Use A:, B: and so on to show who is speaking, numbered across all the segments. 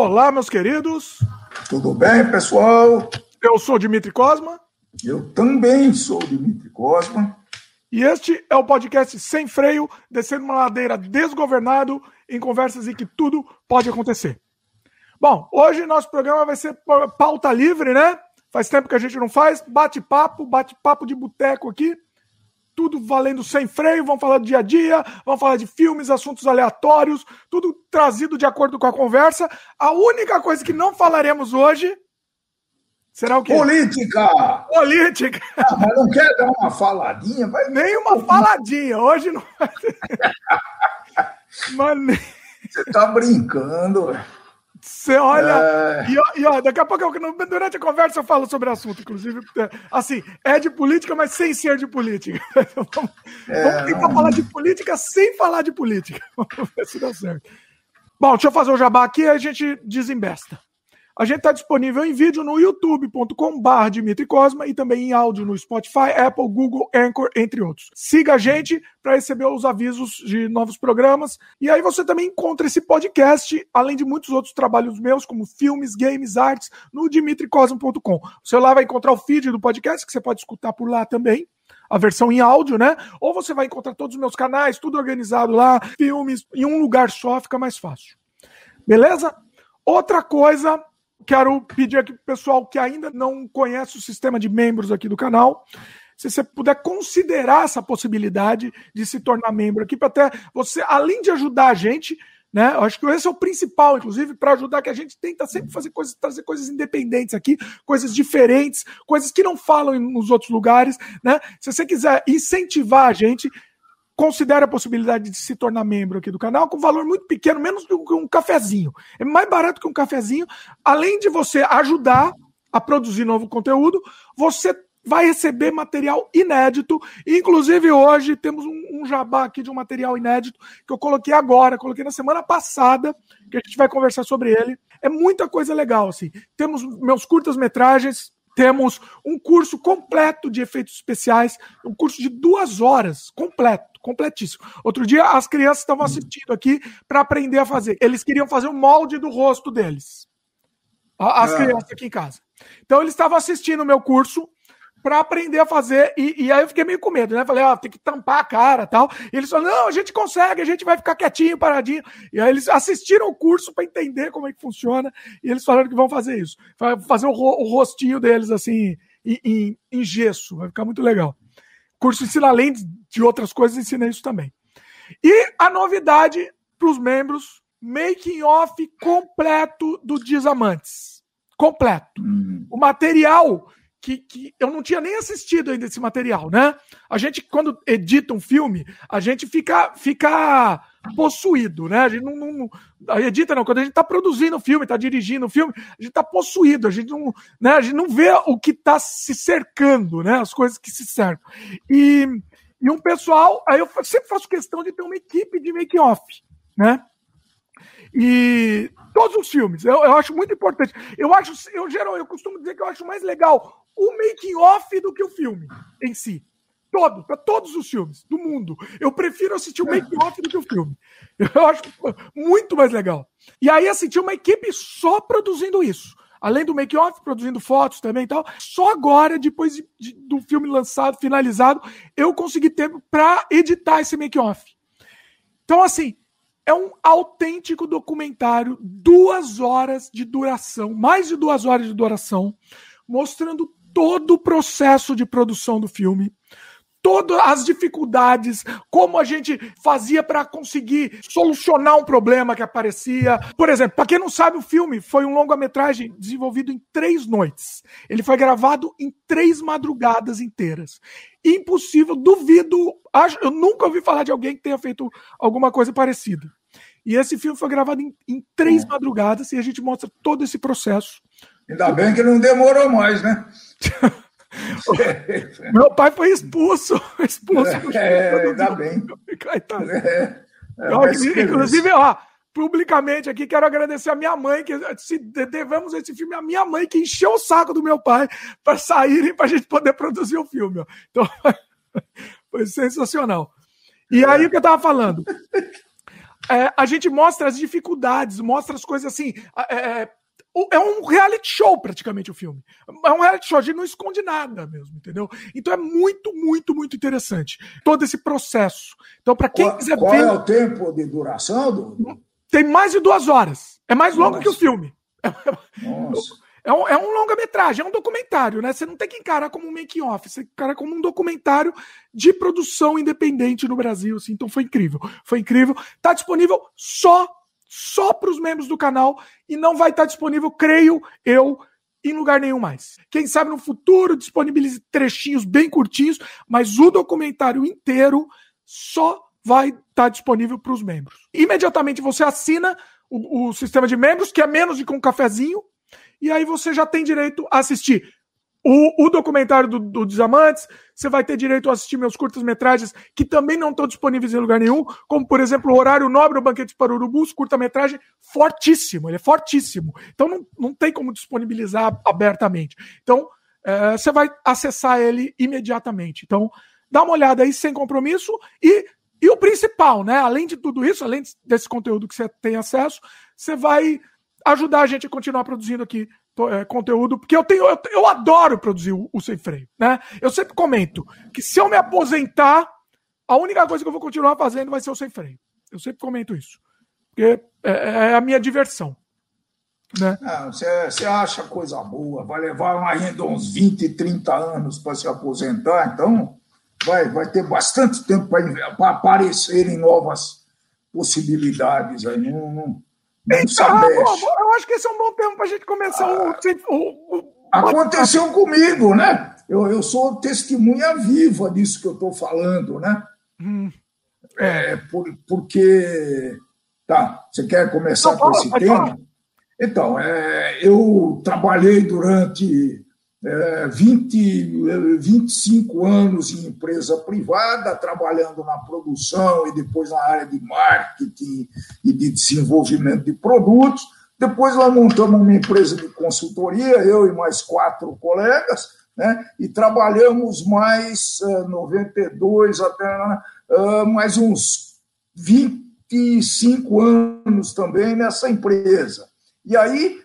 A: Olá, meus queridos.
B: Tudo bem, pessoal?
A: Eu sou Dimitri Cosma.
B: Eu também sou Dimitri Cosma.
A: E este é o podcast Sem Freio, descendo uma ladeira desgovernado em conversas em que tudo pode acontecer. Bom, hoje nosso programa vai ser pauta livre, né? Faz tempo que a gente não faz. Bate-papo, bate-papo de boteco aqui. Tudo valendo sem freio. Vamos falar do dia a dia, vamos falar de filmes, assuntos aleatórios, tudo trazido de acordo com a conversa. A única coisa que não falaremos hoje será o quê?
B: Política!
A: Política!
B: Ah, mas não quer dar uma faladinha? Vai...
A: Nem uma faladinha. Hoje não vai ter.
B: Mas... Você tá brincando,
A: você olha. É... E, e, ó, daqui a pouco, durante a conversa, eu falo sobre o assunto, inclusive. Assim, é de política, mas sem ser de política. vamos, é... vamos tentar falar de política sem falar de política. Vamos ver se dá certo. Bom, deixa eu fazer o jabá aqui e a gente desembesta. A gente está disponível em vídeo no youtube.com.br Dimitri Cosma e também em áudio no Spotify, Apple, Google, Anchor, entre outros. Siga a gente para receber os avisos de novos programas. E aí você também encontra esse podcast, além de muitos outros trabalhos meus, como filmes, games, artes, no dimitricosmo.com. Você lá vai encontrar o feed do podcast, que você pode escutar por lá também a versão em áudio, né? Ou você vai encontrar todos os meus canais, tudo organizado lá, filmes, em um lugar só, fica mais fácil. Beleza? Outra coisa quero pedir aqui para o pessoal que ainda não conhece o sistema de membros aqui do canal, se você puder considerar essa possibilidade de se tornar membro aqui, para até você, além de ajudar a gente, né? Eu acho que esse é o principal, inclusive, para ajudar que a gente tenta sempre fazer coisas, trazer coisas independentes aqui, coisas diferentes, coisas que não falam nos outros lugares, né? Se você quiser incentivar a gente, considere a possibilidade de se tornar membro aqui do canal com valor muito pequeno, menos do que um cafezinho. É mais barato que um cafezinho. Além de você ajudar a produzir novo conteúdo, você vai receber material inédito. Inclusive, hoje temos um, um, jabá aqui de um material inédito que eu coloquei agora, coloquei na semana passada, que a gente vai conversar sobre ele. É muita coisa legal, assim. Temos meus curtas-metragens, temos um curso completo de efeitos especiais, um curso de duas horas, completo completíssimo. Outro dia as crianças estavam assistindo aqui para aprender a fazer. Eles queriam fazer o molde do rosto deles. As ah. crianças aqui em casa. Então eles estavam assistindo o meu curso para aprender a fazer. E, e, aí eu fiquei meio com medo, né? Falei, ó, tem que tampar a cara tal. E eles falaram, não, a gente consegue, a gente vai ficar quietinho, paradinho. E aí eles assistiram o curso para entender como é que funciona. E eles falaram que vão fazer isso. Fazer o, o rostinho deles assim, em, em, em gesso. Vai ficar muito legal curso ensina além de outras coisas, ensina isso também. E a novidade para os membros, making off completo do Desamantes. Completo. Uhum. O material que, que, eu não tinha nem assistido ainda esse material, né? A gente, quando edita um filme, a gente fica, fica possuído, né? A gente não, não, não edita não, quando a gente está produzindo o filme, está dirigindo o filme, a gente está possuído, a gente não, né? A gente não vê o que está se cercando, né? As coisas que se cercam. E, e um pessoal, aí eu sempre faço questão de ter uma equipe de make off, né? E todos os filmes, eu, eu acho muito importante. Eu acho, eu geral, eu costumo dizer que eu acho mais legal o making off do que o filme em si. Todo, para todos os filmes do mundo. Eu prefiro assistir o make-off do que o filme. Eu acho muito mais legal. E aí assisti uma equipe só produzindo isso. Além do make-off, produzindo fotos também e tal. Só agora, depois de, de, do filme lançado, finalizado, eu consegui tempo para editar esse make-off. Então, assim, é um autêntico documentário, duas horas de duração, mais de duas horas de duração, mostrando todo o processo de produção do filme, todas as dificuldades, como a gente fazia para conseguir solucionar um problema que aparecia. Por exemplo, para quem não sabe, o filme foi um longa-metragem desenvolvido em três noites. Ele foi gravado em três madrugadas inteiras. Impossível, duvido, acho, eu nunca ouvi falar de alguém que tenha feito alguma coisa parecida. E esse filme foi gravado em, em três é. madrugadas e a gente mostra todo esse processo.
B: Ainda bem que não demorou mais, né?
A: Meu pai foi expulso. Expulso.
B: É, ainda bem. É,
A: é, inclusive, ó, publicamente aqui, quero agradecer a minha mãe, que se devemos esse filme a minha mãe, que encheu o saco do meu pai para saírem para a gente poder produzir o filme. Ó. Então, foi sensacional. E aí o que eu estava falando? É, a gente mostra as dificuldades, mostra as coisas assim. É, é, é um reality show praticamente o filme. É um reality show, a gente não esconde nada mesmo, entendeu? Então é muito, muito, muito interessante todo esse processo. Então, para quem
B: qual,
A: quiser
B: qual
A: ver.
B: Qual é o tempo de duração? Do...
A: Tem mais de duas horas. É mais longo Nossa. que o filme. Nossa. É um, é um longa-metragem, é um documentário, né? Você não tem que encarar como um make-off, você encara como um documentário de produção independente no Brasil, assim. Então foi incrível. Foi incrível. Tá disponível só, só para os membros do canal e não vai estar tá disponível, creio eu, em lugar nenhum mais. Quem sabe no futuro disponibilize trechinhos bem curtinhos, mas o documentário inteiro só vai estar tá disponível para os membros. Imediatamente você assina o, o, sistema de membros, que é menos de que um cafezinho, e aí você já tem direito a assistir o, o documentário do, do Desamantes, você vai ter direito a assistir meus curtas-metragens, que também não estão disponíveis em lugar nenhum, como, por exemplo, o Horário Nobre, o Banquete para Urubus, curta-metragem fortíssimo, ele é fortíssimo. Então não, não tem como disponibilizar abertamente. Então, é, você vai acessar ele imediatamente. Então, dá uma olhada aí sem compromisso e e o principal, né? Além de tudo isso, além desse conteúdo que você tem acesso, você vai ajudar a gente a continuar produzindo aqui é, conteúdo, porque eu tenho, eu, eu adoro produzir o, o, sem freio, né? Eu sempre comento que se eu me aposentar, a única coisa que eu vou continuar fazendo vai ser o sem freio. Eu sempre comento isso, porque é, é a minha diversão. Né?
B: Você acha coisa boa, vai levar ainda uns 20, 30 anos para se aposentar, então vai, vai ter bastante tempo para aparecerem novas possibilidades aí. Não, não,
A: então, eu acho que esse é um bom tempo para a gente começar ah, o, o, o,
B: Aconteceu comigo, né? Eu, eu sou testemunha viva disso que eu estou falando, né? Hum. É, por, porque. Tá, você quer começar Não, com esse tema? Falar. Então, é, eu trabalhei durante 20, 25 anos em empresa privada, trabalhando na produção e depois na área de marketing e de desenvolvimento de produtos. Depois nós montamos uma empresa de consultoria, eu e mais quatro colegas, né, e trabalhamos mais uh, 92 até uh, mais uns 25 anos também nessa empresa. E aí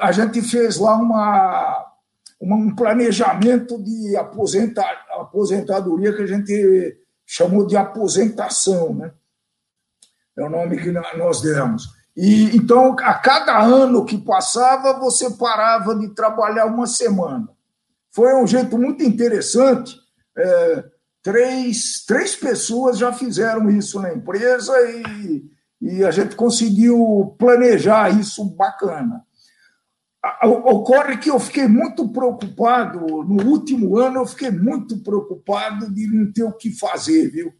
B: a gente fez lá uma um planejamento de aposentadoria que a gente chamou de aposentação, né? É o nome que nós demos. E então, a cada ano que passava, você parava de trabalhar uma semana. Foi um jeito muito interessante. É, três, três pessoas já fizeram isso na empresa e, e a gente conseguiu planejar isso bacana ocorre que eu fiquei muito preocupado, no último ano eu fiquei muito preocupado de não ter o que fazer, viu?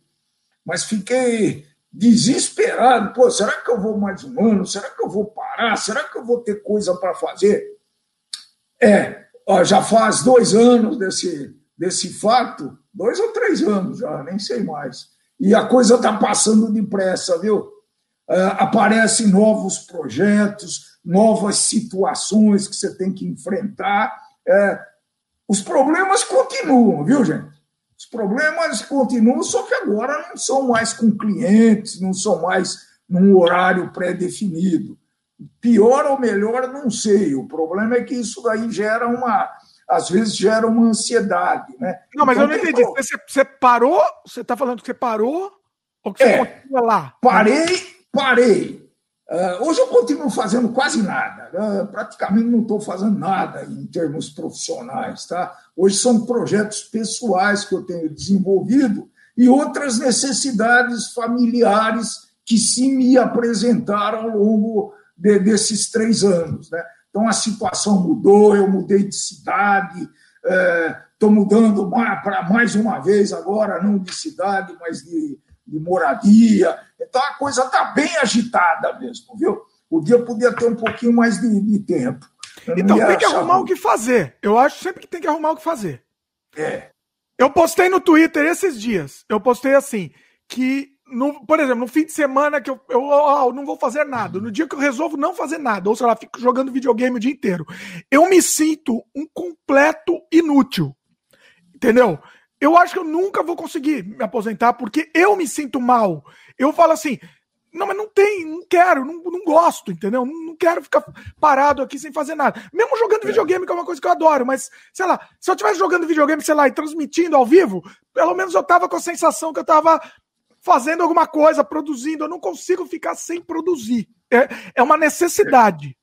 B: Mas fiquei desesperado, pô, será que eu vou mais um ano? Será que eu vou parar? Será que eu vou ter coisa para fazer? É, ó, já faz dois anos desse, desse fato, dois ou três anos já, nem sei mais. E a coisa está passando depressa, viu? É, aparecem novos projetos, novas situações que você tem que enfrentar. É, os problemas continuam, viu, gente? Os problemas continuam, só que agora não são mais com clientes, não são mais num horário pré-definido. Pior ou melhor, não sei. O problema é que isso daí gera uma. Às vezes gera uma ansiedade, né?
A: Não, mas então, eu não entendi. Você, você parou? Você está falando que você parou? Ou que você
B: é, continua lá? Parei, parei. Uh, hoje eu continuo fazendo quase nada, uh, praticamente não estou fazendo nada em termos profissionais. Tá? Hoje são projetos pessoais que eu tenho desenvolvido e outras necessidades familiares que se me apresentaram ao longo de, desses três anos. Né? Então a situação mudou, eu mudei de cidade, estou uh, mudando para mais uma vez agora, não de cidade, mas de, de moradia. Então a coisa está bem agitada mesmo, viu? O dia podia ter um pouquinho mais de, de tempo.
A: Então tem que arrumar o que fazer. Eu acho sempre que tem que arrumar o que fazer. É. Eu postei no Twitter esses dias. Eu postei assim que no, por exemplo, no fim de semana que eu, eu, eu, não vou fazer nada, no dia que eu resolvo não fazer nada, ou sei lá, fico jogando videogame o dia inteiro, eu me sinto um completo inútil. Entendeu? Eu acho que eu nunca vou conseguir me aposentar porque eu me sinto mal. Eu falo assim, Não, mas não tem, não quero, não, não gosto, entendeu? Não, não, quero ficar parado aqui sem fazer nada. Mesmo jogando é. videogame, que é uma coisa que eu adoro, mas, sei lá, se eu estivesse jogando videogame, sei lá, e transmitindo ao vivo, pelo menos eu tava com a sensação que eu tava fazendo alguma coisa, produzindo. Eu não consigo ficar sem produzir. É, é uma necessidade.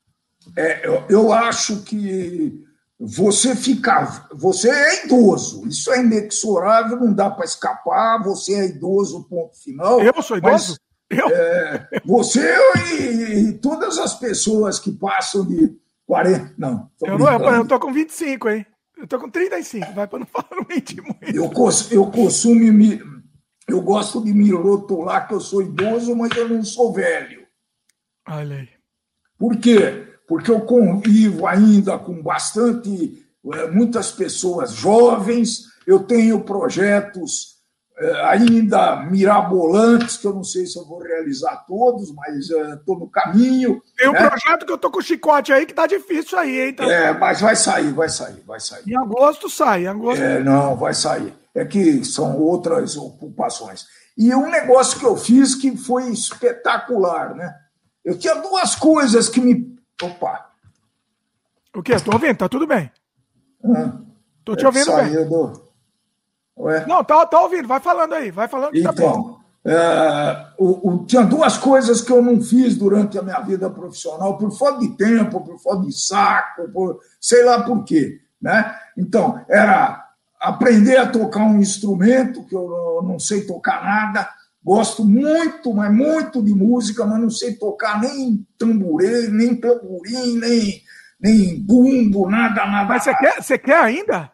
B: É, eu, eu acho que você ficar. Você é idoso, isso é inexorável, não dá para escapar. Você é idoso, ponto final.
A: Eu sou idoso? Mas,
B: eu? É, você e, e, todas as pessoas que passam de 40. Não.
A: Eu, não eu tô com 25, hein? Eu tô com 35, vai para não falar mentir muito.
B: Eu, eu consumo me. Eu gosto de me rotular que eu sou idoso, mas eu não sou velho.
A: Olha aí.
B: Por quê? Porque eu convivo ainda com bastante, eh, muitas pessoas jovens, eu tenho projetos eh, ainda mirabolantes, que eu não sei se eu vou realizar todos, mas estou uh, no caminho.
A: Tem um né? projeto que eu estou com o chicote aí que tá difícil aí, hein? Tá...
B: É, mas vai sair, vai sair, vai sair.
A: Em agosto sai, em agosto.
B: É, não, vai sair. É que são outras ocupações. E um negócio que eu fiz que foi espetacular, né? Eu tinha duas coisas que me Opa!
A: O quê? Estou ouvindo, tá tudo bem. Estou te ouvindo bem. Do... Ué? Não, tá, tá ouvindo, vai falando aí, vai falando que
B: tá então, tá é, o, o, tinha duas coisas que eu não fiz durante a minha vida profissional, por falta de tempo, por falta de saco, por sei lá por quê. Né? Então, era aprender a tocar um instrumento, que eu não sei tocar nada, Gosto muito, mas muito de música, mas não sei tocar nem tamborê, nem tamborim, nem, nem bumbo, nada, nada.
A: Mas você quer, você quer ainda?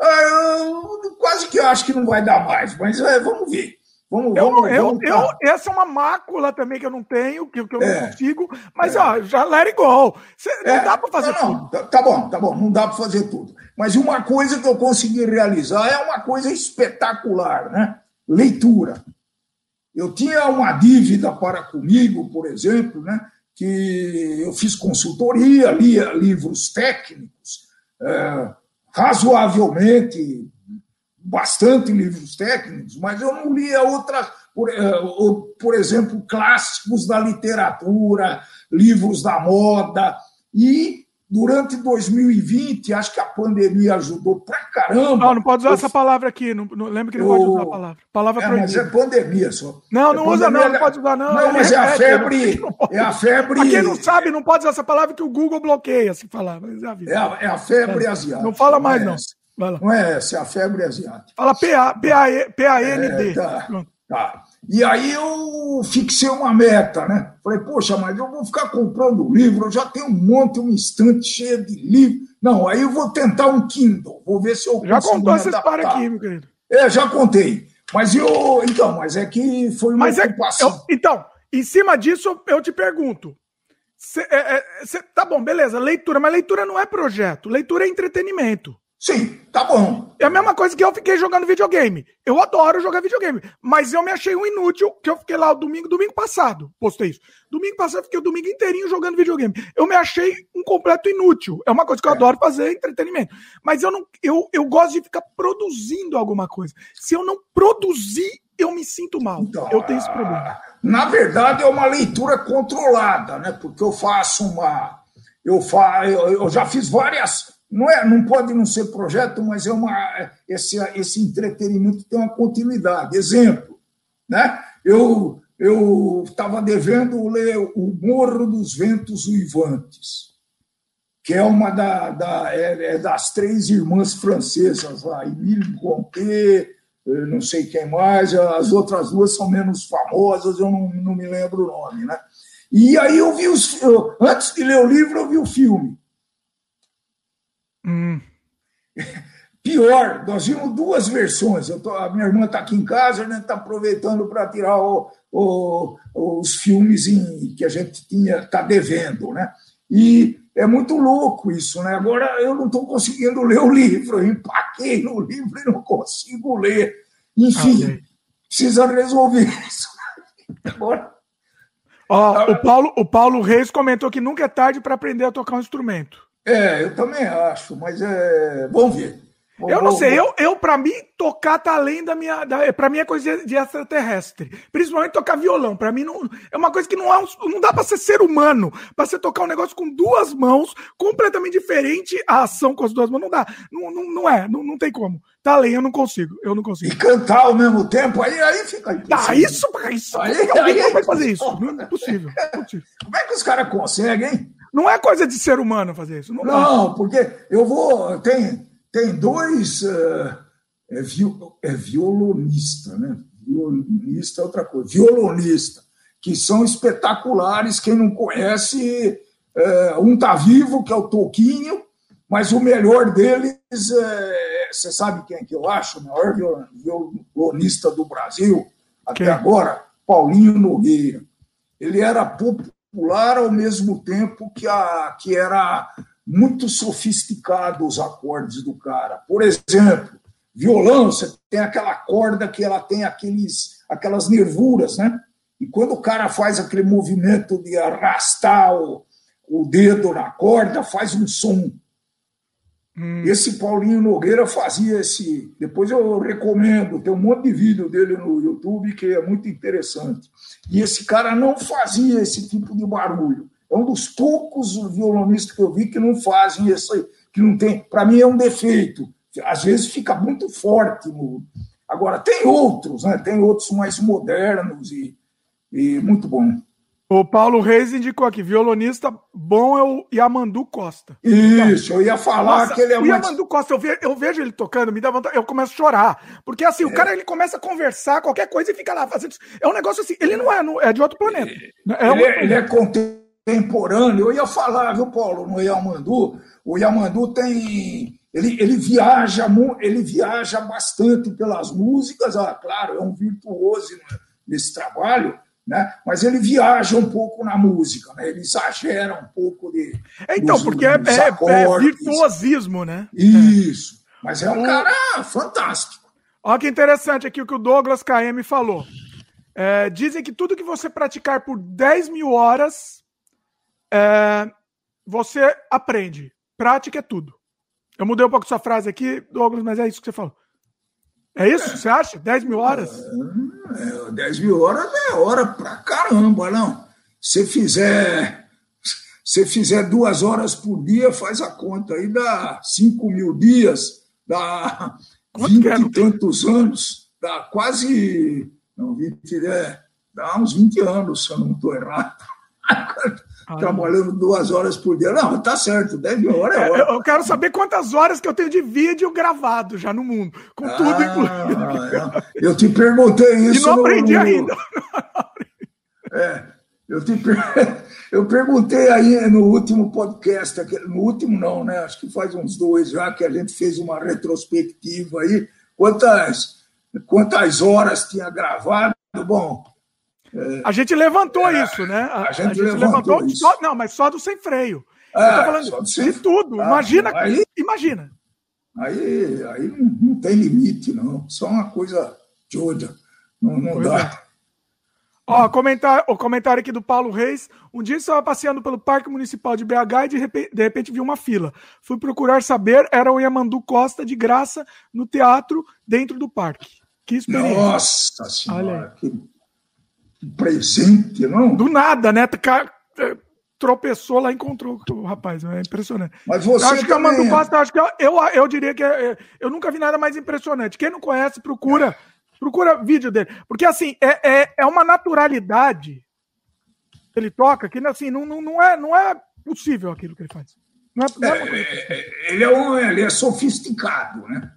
B: Ah, eu quase que acho que não vai dar mais, mas é, vamos ver. Vamos,
A: eu,
B: vamos,
A: eu, eu, essa é uma mácula também que eu não tenho, que, que eu é, não consigo, mas é. ó, já let it go. Cê, não é, dá para fazer não, tudo. Não,
B: tá, tá bom, tá bom, não dá para fazer tudo. Mas uma coisa que eu consegui realizar é uma coisa espetacular, né? Leitura. Eu tinha uma dívida para comigo, por exemplo, né, que eu fiz consultoria, lia livros técnicos, é, razoavelmente, bastante livros técnicos, mas eu não lia outras, por, é, por exemplo, clássicos da literatura, livros da moda, e durante 2020, acho que a pandemia ajudou pra caramba.
A: Não, não pode usar eu... essa palavra aqui. Não, não, lembra que não eu... pode usar a palavra. Palavra
B: é, mas é pandemia só.
A: Não, não
B: é
A: usa, não, não pode usar, não.
B: Não, mas é, a febre. É a febre.
A: Pra quem não sabe, não pode usar essa palavra que o Google bloqueia se falar. Mas
B: é, a, é, a, é a febre é. asiática.
A: Não fala mais, não.
B: não. Não é essa, é a febre asiática.
A: Fala P-A-N-D. É,
B: tá, tá. E aí eu fixei uma meta, né? Falei, poxa, mas eu vou ficar comprando livro, eu já tenho um monte, um estante cheio de livro. Não, aí eu vou tentar um Kindle, vou ver se eu
A: Já contou essa história aqui, meu querido.
B: É, já contei. Mas eu. Então, mas é que foi uma mas
A: é ocupação. É, eu, então, em cima disso, eu te pergunto. Cê, é, é, cê, tá bom, beleza, leitura, mas leitura não é projeto, leitura é entretenimento.
B: Sim, tá bom.
A: É a mesma coisa que eu fiquei jogando videogame. Eu adoro jogar videogame, mas eu me achei um inútil que eu fiquei lá o domingo, domingo passado, postei isso. Domingo passado eu fiquei o domingo inteirinho jogando videogame. Eu me achei um completo inútil. É uma coisa que eu é. adoro fazer, entretenimento. Mas eu não eu, eu gosto de ficar produzindo alguma coisa. Se eu não produzir, eu me sinto mal. Então, eu tenho esse problema.
B: Na verdade, é uma leitura controlada, né? Porque eu faço uma eu, fa... eu já fiz várias não, é, não pode não ser projeto, mas é uma, esse, esse entretenimento tem uma continuidade. Exemplo, né? eu eu estava devendo ler O Morro dos Ventos Uivantes, que é uma da, da é, é das três irmãs francesas lá, Emile Conté, não sei quem mais, as outras duas são menos famosas, eu não, não me lembro o nome. Né? E aí eu vi os. Eu, antes de ler o livro, eu vi o filme. Hum. Pior, nós vimos duas versões. Tô, a minha irmã está aqui em casa, a gente está aproveitando para tirar o, o, os filmes em, que a gente tinha está devendo, né? E é muito louco isso, né? Agora eu não estou conseguindo ler o livro, eu empaquei no livro e não consigo ler. Enfim, okay. precisa resolver isso. Agora.
A: Ó, o, Paulo, o Paulo Reis comentou que nunca é tarde para aprender a tocar um instrumento.
B: É, eu também acho, mas é... vamos ver.
A: Eu não sei, eu, eu para mim, tocar tá além da minha. Da, pra mim é coisa de extraterrestre. Principalmente tocar violão. Para mim não, é uma coisa que não, é um, não dá para ser ser humano. Pra você tocar um negócio com duas mãos, completamente diferente a ação com as duas mãos. Não dá. Não, não, não é, não, não tem como. Tá além, eu não consigo. Eu não consigo.
B: E cantar ao mesmo tempo, aí, aí fica
A: impossível. Ah, isso, isso. Aí, aí, alguém aí, vai fazer isso. Não é possível. É possível.
B: Como é que os caras conseguem, hein?
A: Não é coisa de ser humano fazer isso.
B: Não, não porque eu vou. Tem tem dois. Uh, é, viol, é violonista, né? Violinista é outra coisa. Violonista, que são espetaculares. Quem não conhece, uh, um tá vivo, que é o Toquinho, mas o melhor deles, é, você sabe quem é que eu acho? O maior violonista do Brasil, até quem? agora, Paulinho Nogueira. Ele era popular ao mesmo tempo que, a, que era muito sofisticado os acordes do cara. Por exemplo, violão, você tem aquela corda que ela tem aqueles, aquelas nervuras, né? E quando o cara faz aquele movimento de arrastar o, o dedo na corda, faz um som. Hum. Esse Paulinho Nogueira fazia esse. Depois eu recomendo, tem um monte de vídeo dele no YouTube que é muito interessante. E esse cara não fazia esse tipo de barulho. É um dos poucos violonistas que eu vi que não fazem isso, que não tem. Para mim é um defeito. Às vezes fica muito forte. No... Agora, tem outros, né? tem outros mais modernos e, e muito bom.
A: O Paulo Reis indicou aqui, violonista bom é o Yamandu Costa.
B: Isso, eu ia falar Nossa, que ele é
A: o Yamandu Costa, eu vejo, eu vejo, ele tocando, me dá vontade, eu começo a chorar. Porque assim, é. o cara ele começa a conversar, qualquer coisa e fica lá fazendo. É um negócio assim, ele não é, é de outro planeta.
B: É, ele, é, ele é contemporâneo. Eu ia falar, viu, Paulo, no Yamandu, o Yamandu tem. Ele, ele, viaja, ele viaja bastante pelas músicas, ah, claro, é um virtuoso nesse trabalho, né? mas ele viaja um pouco na música, né? ele exagera um pouco de.
A: Então, dos, porque é, é, é, virtuosismo, né?
B: Isso, mas é um cara fantástico.
A: Olha que interessante aqui o que o Douglas KM falou. É, dizem que tudo que você praticar por 10 mil horas é, você aprende. Prática é tudo. Eu mudei um pouco sua frase aqui, Douglas, mas é isso que você falou. É isso? Você acha? 10 mil horas?
B: É, 10 mil horas é hora pra caramba, não. Se fizer, se fizer duas horas por dia, faz a conta aí, dá 5 mil dias, dá Quanto 20 é? e tantos anos, dá quase. Não, 20, é, dá uns 20 anos, se eu não estou errado. trabalhando duas horas por dia. Não, tá certo, 10 mil horas é hora.
A: Eu quero saber quantas horas que eu tenho de vídeo gravado já no mundo, com ah, tudo incluído.
B: Eu te perguntei isso.
A: E não aprendi no... ainda.
B: É, eu, te per... eu perguntei aí no último podcast, no último não, né? Acho que faz uns dois já que a gente fez uma retrospectiva aí, quantas, quantas horas tinha gravado. Bom,
A: a gente levantou é, isso, né? A, a, gente, a gente, levantou, levantou só, não, mas só do sem freio. É, Eu tô falando de sem... tudo. Ah, imagina, aí, imagina.
B: Aí, aí não tem limite, não. Só uma coisa de outra. Não, não dá. É.
A: Ó, comentário, o comentário aqui do Paulo Reis. Um dia estava passeando pelo Parque Municipal de BH e de repente, de repente vi uma fila. Fui procurar saber, era o Yamandu Costa de graça no teatro dentro do parque. Que experiência.
B: Nossa Senhora, que presente, não?
A: Do nada, né? É, tropeçou lá e encontrou o rapaz. É impressionante.
B: Mas você
A: acho que a acho que eu, eu, eu diria que é, é, eu nunca vi nada mais impressionante. Quem não conhece, procura. É. Procura vídeo dele. Porque, assim, é, é, é uma naturalidade que ele toca que, assim, não, não, não, é, não é possível aquilo que ele faz. Não é, não
B: é, é ele, é um, ele é sofisticado, né?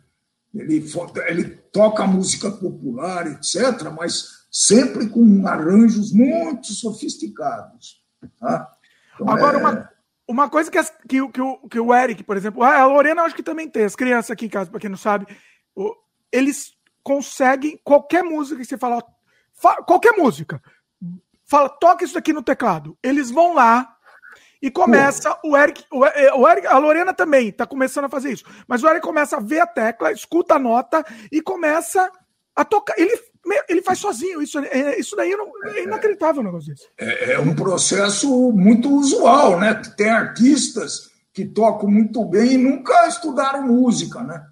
B: Ele, ele toca música popular, etc., mas sempre com arranjos muito sofisticados. Tá?
A: Então, Agora, é... uma, uma coisa que, as, que, que, o, que o Eric, por exemplo, a Lorena acho que também tem, as crianças aqui em casa, para quem não sabe, eles conseguem qualquer música que você fala, qualquer música, fala, toca isso aqui no teclado. Eles vão lá e começa o Eric, o, o Eric, a Lorena também está começando a fazer isso, mas o Eric começa a ver a tecla, escuta a nota e começa a tocar. Ele ele faz sozinho. Isso, é, isso daí não, é inacreditável um negócio desse.
B: É, é um processo muito usual, né? Tem artistas que tocam muito bem e nunca estudaram música, né?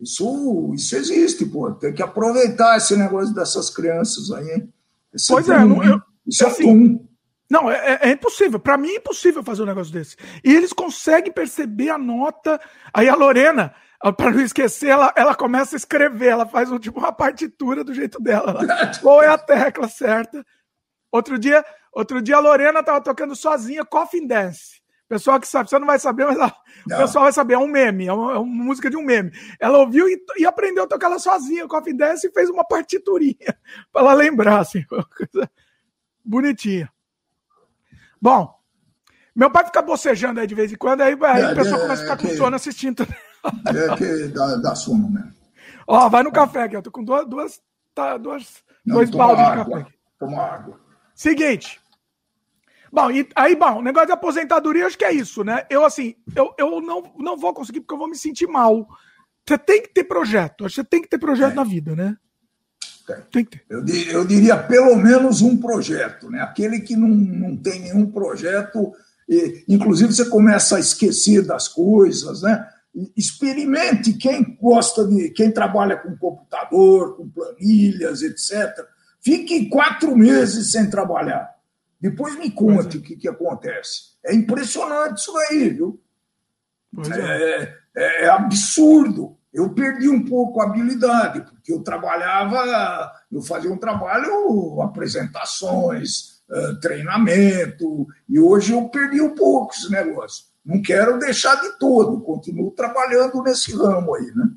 B: Isso, isso existe, pô. Tem que aproveitar esse negócio dessas crianças aí.
A: Esse pois é, não, eu, isso é assim, Não, é, é, é impossível. Para mim é impossível fazer um negócio desse. E eles conseguem perceber a nota. Aí a Lorena, para não esquecer, ela, ela começa a escrever, ela faz um, tipo uma partitura do jeito dela. Qual é a tecla certa? Outro dia, outro dia a Lorena estava tocando sozinha Coffin Dance. Pessoal que sabe, você não vai saber, mas ela, o pessoal vai saber, é um meme, é uma, é uma música de um meme. Ela ouviu e, e, aprendeu a tocar ela sozinha, Coffin Dance, e fez uma partiturinha para ela lembrar, assim, coisa bonitinha. Bom, meu pai fica bocejando aí de vez em quando, aí, aí é, o pessoal é, começa a ficar com sono assistindo.
B: É que dá, dá sono mesmo.
A: Ó, vai no café aqui, eu tô com duas, duas, tá, duas Não, dois baldes de café. Aqui.
B: Toma água.
A: Seguinte. Bom, e aí, bom, o negócio de aposentadoria, acho que é isso, né? Eu, assim, eu, eu não, não vou conseguir porque eu vou me sentir mal. Você tem que ter projeto, você tem que ter projeto na vida, né?
B: Tem. tem que ter. Eu, eu diria pelo menos um projeto, né? Aquele que não, não tem nenhum projeto, e, inclusive você começa a esquecer das coisas, né? Experimente quem gosta de quem trabalha com computador, com planilhas, etc. Fique quatro meses sem trabalhar. Depois me conte é. o que, que acontece. É impressionante isso aí, viu? É. é. É, é, absurdo. Eu perdi um pouco a habilidade, porque eu trabalhava, eu fazia um trabalho, apresentações, treinamento, e hoje eu perdi um pouco esse negócio. Não quero deixar de todo, continuo trabalhando nesse ramo aí, né?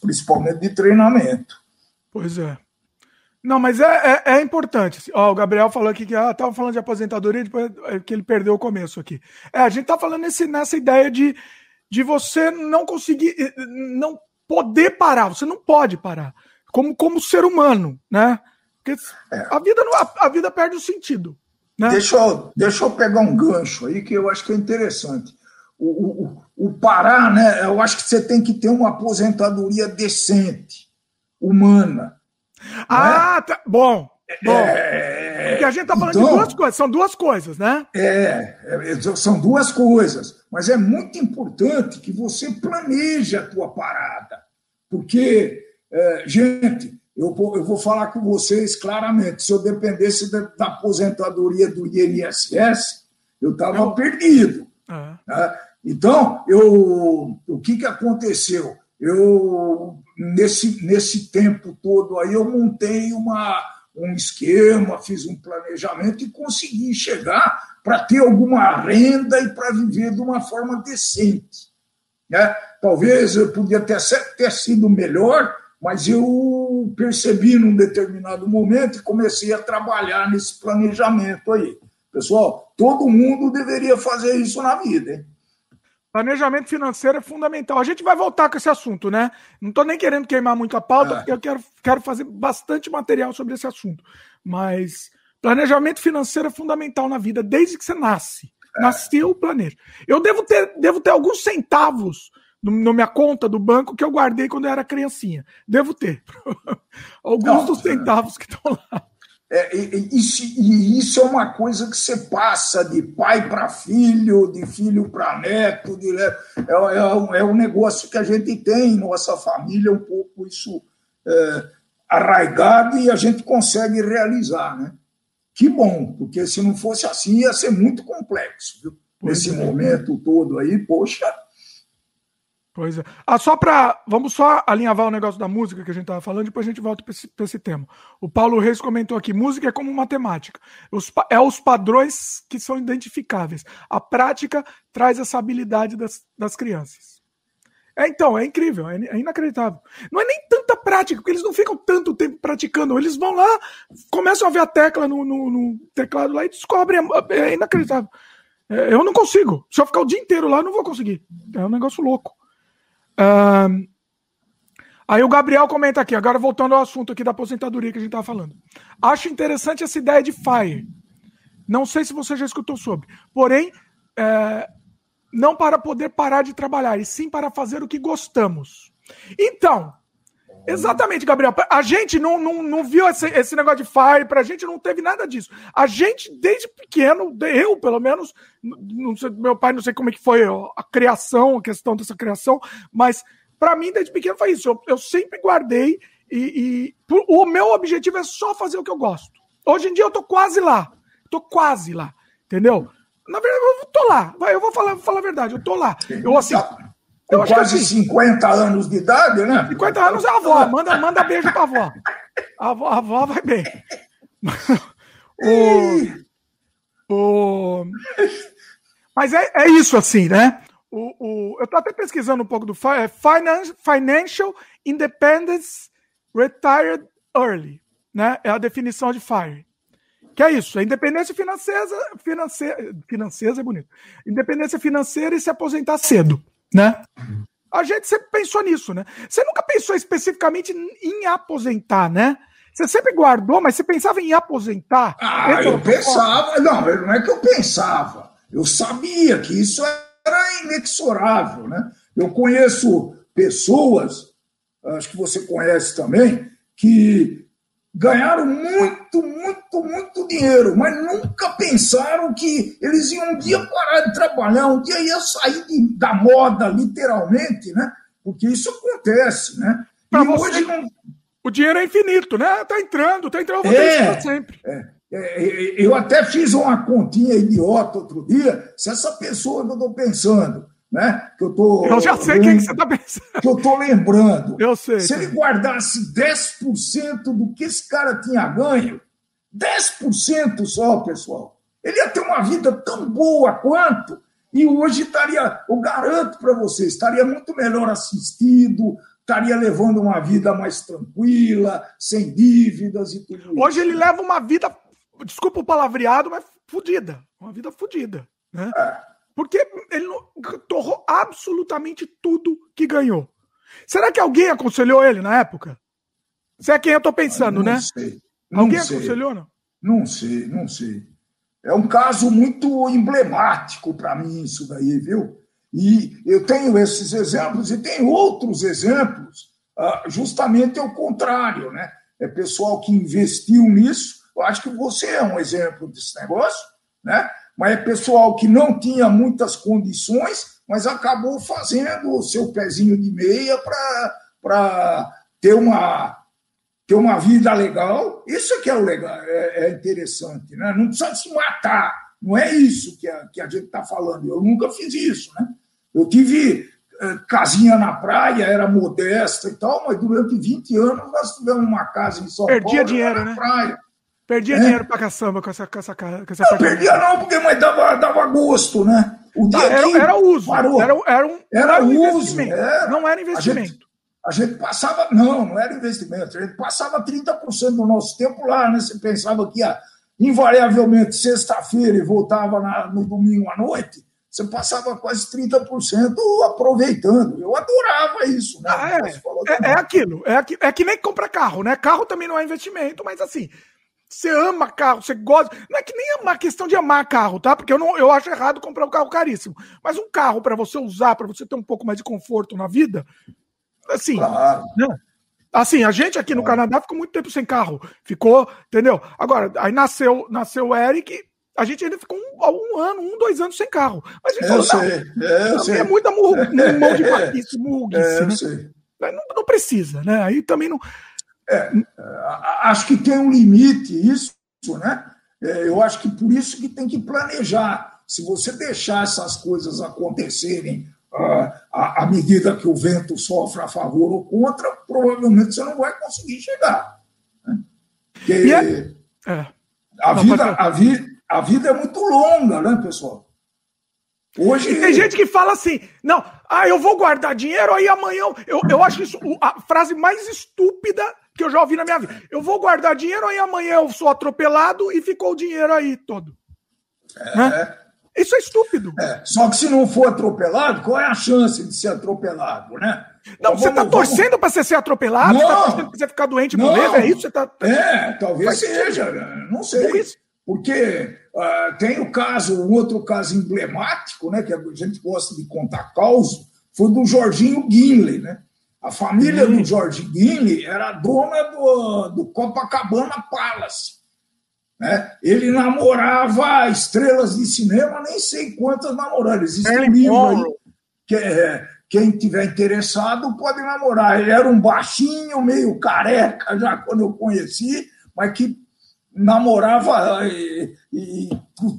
B: Principalmente de treinamento.
A: Pois é. Não, mas é, é, é importante. Ó, o Gabriel falou aqui que estava ah, falando de aposentadoria, depois é, que ele perdeu o começo aqui. É, a gente está falando nesse, nessa ideia de, de você não conseguir, não poder parar. Você não pode parar. Como, como ser humano, né? Porque é. a, vida não, a, a, vida perde o sentido. Né?
B: Deixa, eu, deixa eu pegar um gancho aí que eu acho que é interessante o, o, o Pará, né, eu acho que você tem que ter uma aposentadoria decente, humana.
A: Ah, né? tá, bom. Bom, é, porque a gente está falando então, de duas coisas, são duas coisas, né?
B: É, é, são duas coisas, mas é muito importante que você planeje a tua parada, porque, é, gente, eu vou, eu vou falar com vocês claramente, se eu dependesse da, da aposentadoria do INSS, eu estava perdido. Uhum. Né? Então, eu, o que, que aconteceu? Eu, nesse, nesse tempo todo aí, eu montei uma, um esquema, fiz um planejamento e consegui chegar para ter alguma renda e para viver de uma forma decente. Né? Talvez eu podia ter, ter sido melhor, mas eu percebi num determinado momento e comecei a trabalhar nesse planejamento aí. Pessoal, todo mundo deveria fazer isso na vida. Hein?
A: Planejamento financeiro é fundamental. A gente vai voltar com esse assunto, né? Não estou nem querendo queimar muito a pauta, é. porque eu quero, quero fazer bastante material sobre esse assunto. Mas planejamento financeiro é fundamental na vida, desde que você nasce. É. Nasceu, planeja. Eu devo ter, devo ter alguns centavos no, na minha conta do banco que eu guardei quando eu era criancinha. Devo ter. alguns dos centavos que estão lá.
B: É, e, e, isso é uma coisa que você passa de pai para filho, de filho para neto, de, é, é, é, um negócio que a gente tem em nossa família, um pouco isso é, arraigado e a gente consegue realizar. Né? Que bom, porque se não fosse assim ia ser muito complexo. Viu? Nesse é. momento todo aí, poxa,
A: Pois é. Ah, só para. Vamos só alinhavar o negócio da música que a gente estava falando, depois a gente volta para esse, esse, tema. O Paulo Reis comentou aqui: música é como matemática. Os, é os padrões que são identificáveis. A prática traz essa habilidade das, das crianças. É, então, é incrível, é, é, inacreditável. Não é nem tanta prática, porque eles não ficam tanto tempo praticando. Eles vão lá, começam a ver a tecla no, no, no teclado lá e descobrem. É, é inacreditável. É, eu não consigo. Se eu ficar o dia inteiro lá, eu não vou conseguir. É um negócio louco aí o Gabriel comenta aqui, agora voltando ao assunto aqui da aposentadoria que a gente estava falando. Acho interessante essa ideia de FIRE. Não sei se você já escutou sobre. Porém, é, não para poder parar de trabalhar, e sim para fazer o que gostamos. Então, exatamente, Gabriel. A gente não, não, não viu esse, esse negócio de FIRE, para a gente não teve nada disso. A gente, desde pequeno, eu pelo menos, sei, meu pai não sei como é que foi a criação, a questão dessa criação, mas para mim, desde pequeno, foi isso. Eu, eu sempre guardei e, e, o meu objetivo é só fazer o que eu gosto. Hoje em dia eu tô quase lá. Tô quase lá. Entendeu? Na verdade, eu tô lá. Eu vou falar, vou falar a verdade, eu tô lá. Eu assim.
B: Acho quase assim, 50 anos de idade, né?
A: 50 anos é a avó. Manda, manda beijo pra avó. A avó, a avó vai bem. o, o... Mas é, é isso, assim, né? O, o, eu estou até pesquisando um pouco do é Financial Independence Retired Early, né? É a definição de FIRE. Que é isso, a independência financeira, financeira, financeira é bonito. Independência financeira e se aposentar cedo, né? A gente sempre pensou nisso, né? Você nunca pensou especificamente em aposentar, né? Você sempre guardou, mas você pensava em aposentar?
B: Ah, eu pensava. Não, não é que eu pensava. Eu sabia que isso era inexorável, né? Eu conheço pessoas, acho que você conhece também, que ganharam muito, muito, muito dinheiro, mas nunca pensaram que eles iam um dia parar de trabalhar, um dia ia sair de, da moda, literalmente, né? Porque isso acontece, né?
A: Pra e você, hoje não... O dinheiro é infinito, né? Tá entrando, tá entrando,
B: é, sempre. É, é, eu até fiz uma continha idiota outro dia, se essa pessoa que eu estou pensando né? Que eu tô.
A: Eu já sei quem que você está pensando.
B: Que eu tô lembrando.
A: Eu sei.
B: Se ele guardasse 10% do que esse cara tinha ganho, 10% só, pessoal, ele ia ter uma vida tão boa quanto. E hoje estaria, eu garanto para você, estaria muito melhor assistido, estaria levando uma vida mais tranquila, sem dívidas e tudo
A: isso. Hoje ele leva uma vida, desculpa o palavreado, mas fodida. Uma vida fodida. Né? É. Porque ele torrou absolutamente tudo que ganhou. Será que alguém aconselhou ele na época? Você é quem eu estou pensando,
B: não
A: né?
B: Sei. Não
A: alguém
B: sei.
A: aconselhou, não?
B: Não sei, não sei. É um caso muito emblemático para mim isso daí, viu? E eu tenho esses exemplos e tenho outros exemplos, ah, justamente ao contrário, né? É pessoal que investiu nisso. Eu acho que você é um exemplo desse negócio, né? Mas é pessoal que não tinha muitas condições, mas acabou fazendo o seu pezinho de meia para ter uma, ter uma vida legal. Isso é que é o legal, é, é interessante. Né? Não precisa se matar, não é isso que a, que a gente está falando. Eu nunca fiz isso. Né? Eu tive eh, casinha na praia, era modesta e tal, mas durante 20 anos nós tivemos uma casa em São
A: Perdia
B: Paulo.
A: Dinheiro, né?
B: Praia.
A: Perdia é. dinheiro pra caçamba com essa, com essa, com essa
B: Não, perdia não, porque mas dava, dava gosto, né?
A: O dia era, era uso. Parou. Era, era, um,
B: era, era uso.
A: Era. Não era investimento.
B: A gente, a gente, passava. Não, não era investimento. A gente passava 30% do nosso tempo lá, né? Você pensava que ia invariavelmente sexta-feira e voltava na, no domingo à noite. Você passava quase 30% aproveitando. Eu adorava isso, né?
A: Ah, é. É, é, aquilo. É, é que nem comprar carro, né? Carro também não é investimento, mas assim, você ama carro, você gosta. Não é que nem amar questão de amar carro, tá? Porque eu, não, eu acho errado comprar um carro caríssimo. Mas um carro para você usar, para você ter um pouco mais de conforto na vida, assim. Claro. Né? Assim, a gente aqui no Canadá ficou muito tempo sem carro. Ficou, entendeu? Agora, aí nasceu, nasceu o Eric, a gente ainda ficou um, um ano, um, dois anos sem carro. Mas a gente
B: eu falou, sei, é, eu sei.
A: é muita murro, mão de murguice, é, né? Não, não precisa, né? Aí também não.
B: É, acho que tem um limite isso, né? É, eu acho que por isso que tem que planejar. Se você deixar essas coisas acontecerem uh, à, medida que o vento sofre a favor ou contra, provavelmente você não vai conseguir chegar. Né? Porque é... É. A, vida, a, vida, a vida é muito longa, né, pessoal?
A: Hoje... E tem gente que fala assim, não, ah, eu vou guardar dinheiro, aí amanhã. Eu, eu acho isso a frase mais estúpida que eu já ouvi na minha vida. Eu vou guardar dinheiro, aí amanhã eu sou atropelado e ficou o dinheiro aí todo. É. Né? Isso é estúpido.
B: É. Só que se não for atropelado, qual é a chance de ser atropelado, né?
A: Não, então, você está torcendo vamos... para você ser atropelado? Não, você está torcendo para você ficar doente e morrer? É isso? Você tá...
B: É, talvez seja, não sei. Porque uh, tem o caso, um outro caso emblemático, né, que a gente gosta de contar causa, foi do Jorginho Guinle, né? A família do George Guinle era dona do, do Copacabana Palace. Né? Ele namorava estrelas de cinema, nem sei quantas namoradas. Existe um livro aí que é, quem tiver interessado pode namorar. Ele era um baixinho, meio careca já quando eu conheci, mas que namorava e, e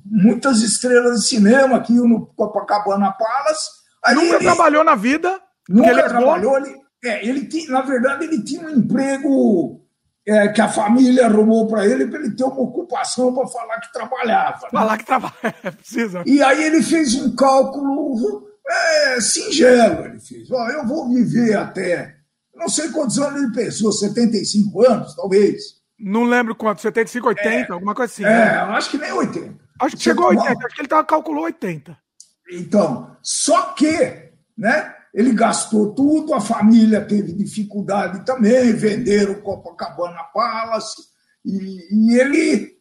B: muitas estrelas de cinema aqui no Copacabana Palace.
A: Aí nunca ele, trabalhou na vida?
B: Nunca ele trabalhou. Ele, é, ele tinha, na verdade, ele tinha um emprego é, que a família arrumou para ele para ele ter uma ocupação para falar que trabalhava. Né?
A: Falar que trabalha, é, precisa.
B: E aí ele fez um cálculo é, singelo. Ele fez: oh, eu vou viver até. Não sei quantos anos ele pensou, 75 anos, talvez.
A: Não lembro quanto, 75, 80, é, alguma coisa assim. É,
B: né? acho que nem 80.
A: Acho que chegou a 80, acho que ele tava, calculou 80.
B: Então, só que, né? Ele gastou tudo, a família teve dificuldade também, venderam o Copacabana Palace, e, e ele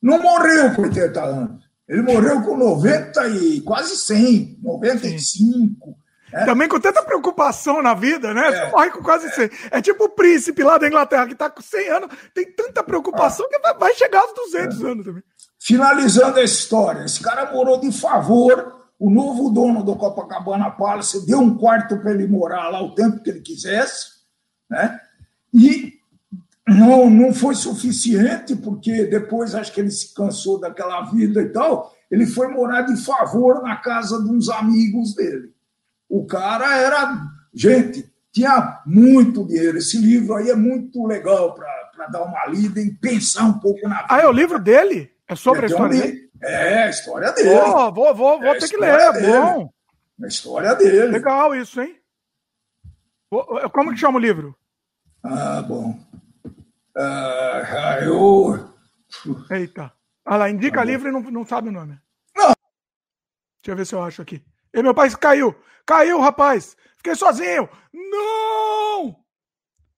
B: não morreu com 80 anos. Ele morreu com 90 e quase 100, 95.
A: É. Também com tanta preocupação na vida, né? Você é. morre com quase 100. É tipo o príncipe lá da Inglaterra, que está com 100 anos, tem tanta preocupação ah. que vai chegar aos 200 é. anos também.
B: Finalizando a história, esse cara morou de favor o novo dono do Copacabana Palace deu um quarto para ele morar lá o tempo que ele quisesse, né? E não, não foi suficiente, porque depois acho que ele se cansou daquela vida e tal. Ele foi morar de favor na casa de uns amigos dele. O cara era. Gente, tinha muito dinheiro. Esse livro aí é muito legal para dar uma lida e pensar um pouco na vida.
A: Ah, é o livro dele? É sobre é, a história dele?
B: É, a história dele.
A: Oh, vou, vou, vou é ter que ler, é bom.
B: A história dele.
A: Legal isso, hein? Como que chama o livro?
B: Ah, bom. Ah, eu.
A: Eita. Ah lá, indica ah, livro e não, não sabe o nome. Não. Deixa eu ver se eu acho aqui. E meu pai caiu. Caiu, rapaz. Fiquei sozinho. Não!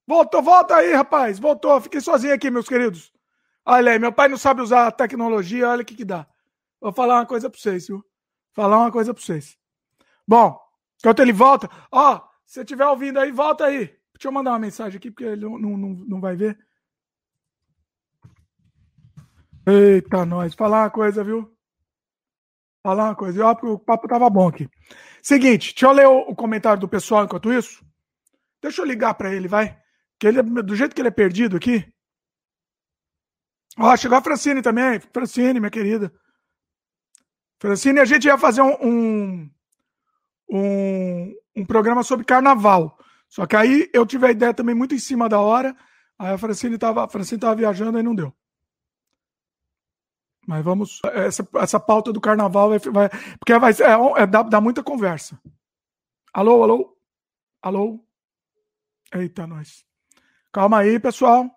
A: Voltou, volta aí, rapaz. Voltou. Fiquei sozinho aqui, meus queridos. Olha aí, meu pai não sabe usar a tecnologia, olha o que que dá. Vou falar uma coisa para vocês, viu? Falar uma coisa para vocês. Bom, enquanto ele volta, ó, se estiver ouvindo aí, volta aí. Deixa eu mandar uma mensagem aqui, porque ele não, não, não vai ver. Eita, nós. Falar uma coisa, viu? Falar uma coisa. Ó, o papo tava bom aqui. Seguinte, deixa eu ler o, comentário do pessoal enquanto isso. Deixa eu ligar para ele, vai. Que ele, do jeito que ele é perdido aqui. Ó, chegou a Francine também. Francine, minha querida. Francine, a gente ia fazer um, um, um, um programa sobre carnaval. Só que aí eu tive a ideia também muito em cima da hora. Aí a Francine estava Francine tava viajando e não deu. Mas vamos. Essa, essa pauta do carnaval vai. vai porque vai, é, é, dá, dá muita conversa. Alô, alô? Alô? Eita, nós. Calma aí, pessoal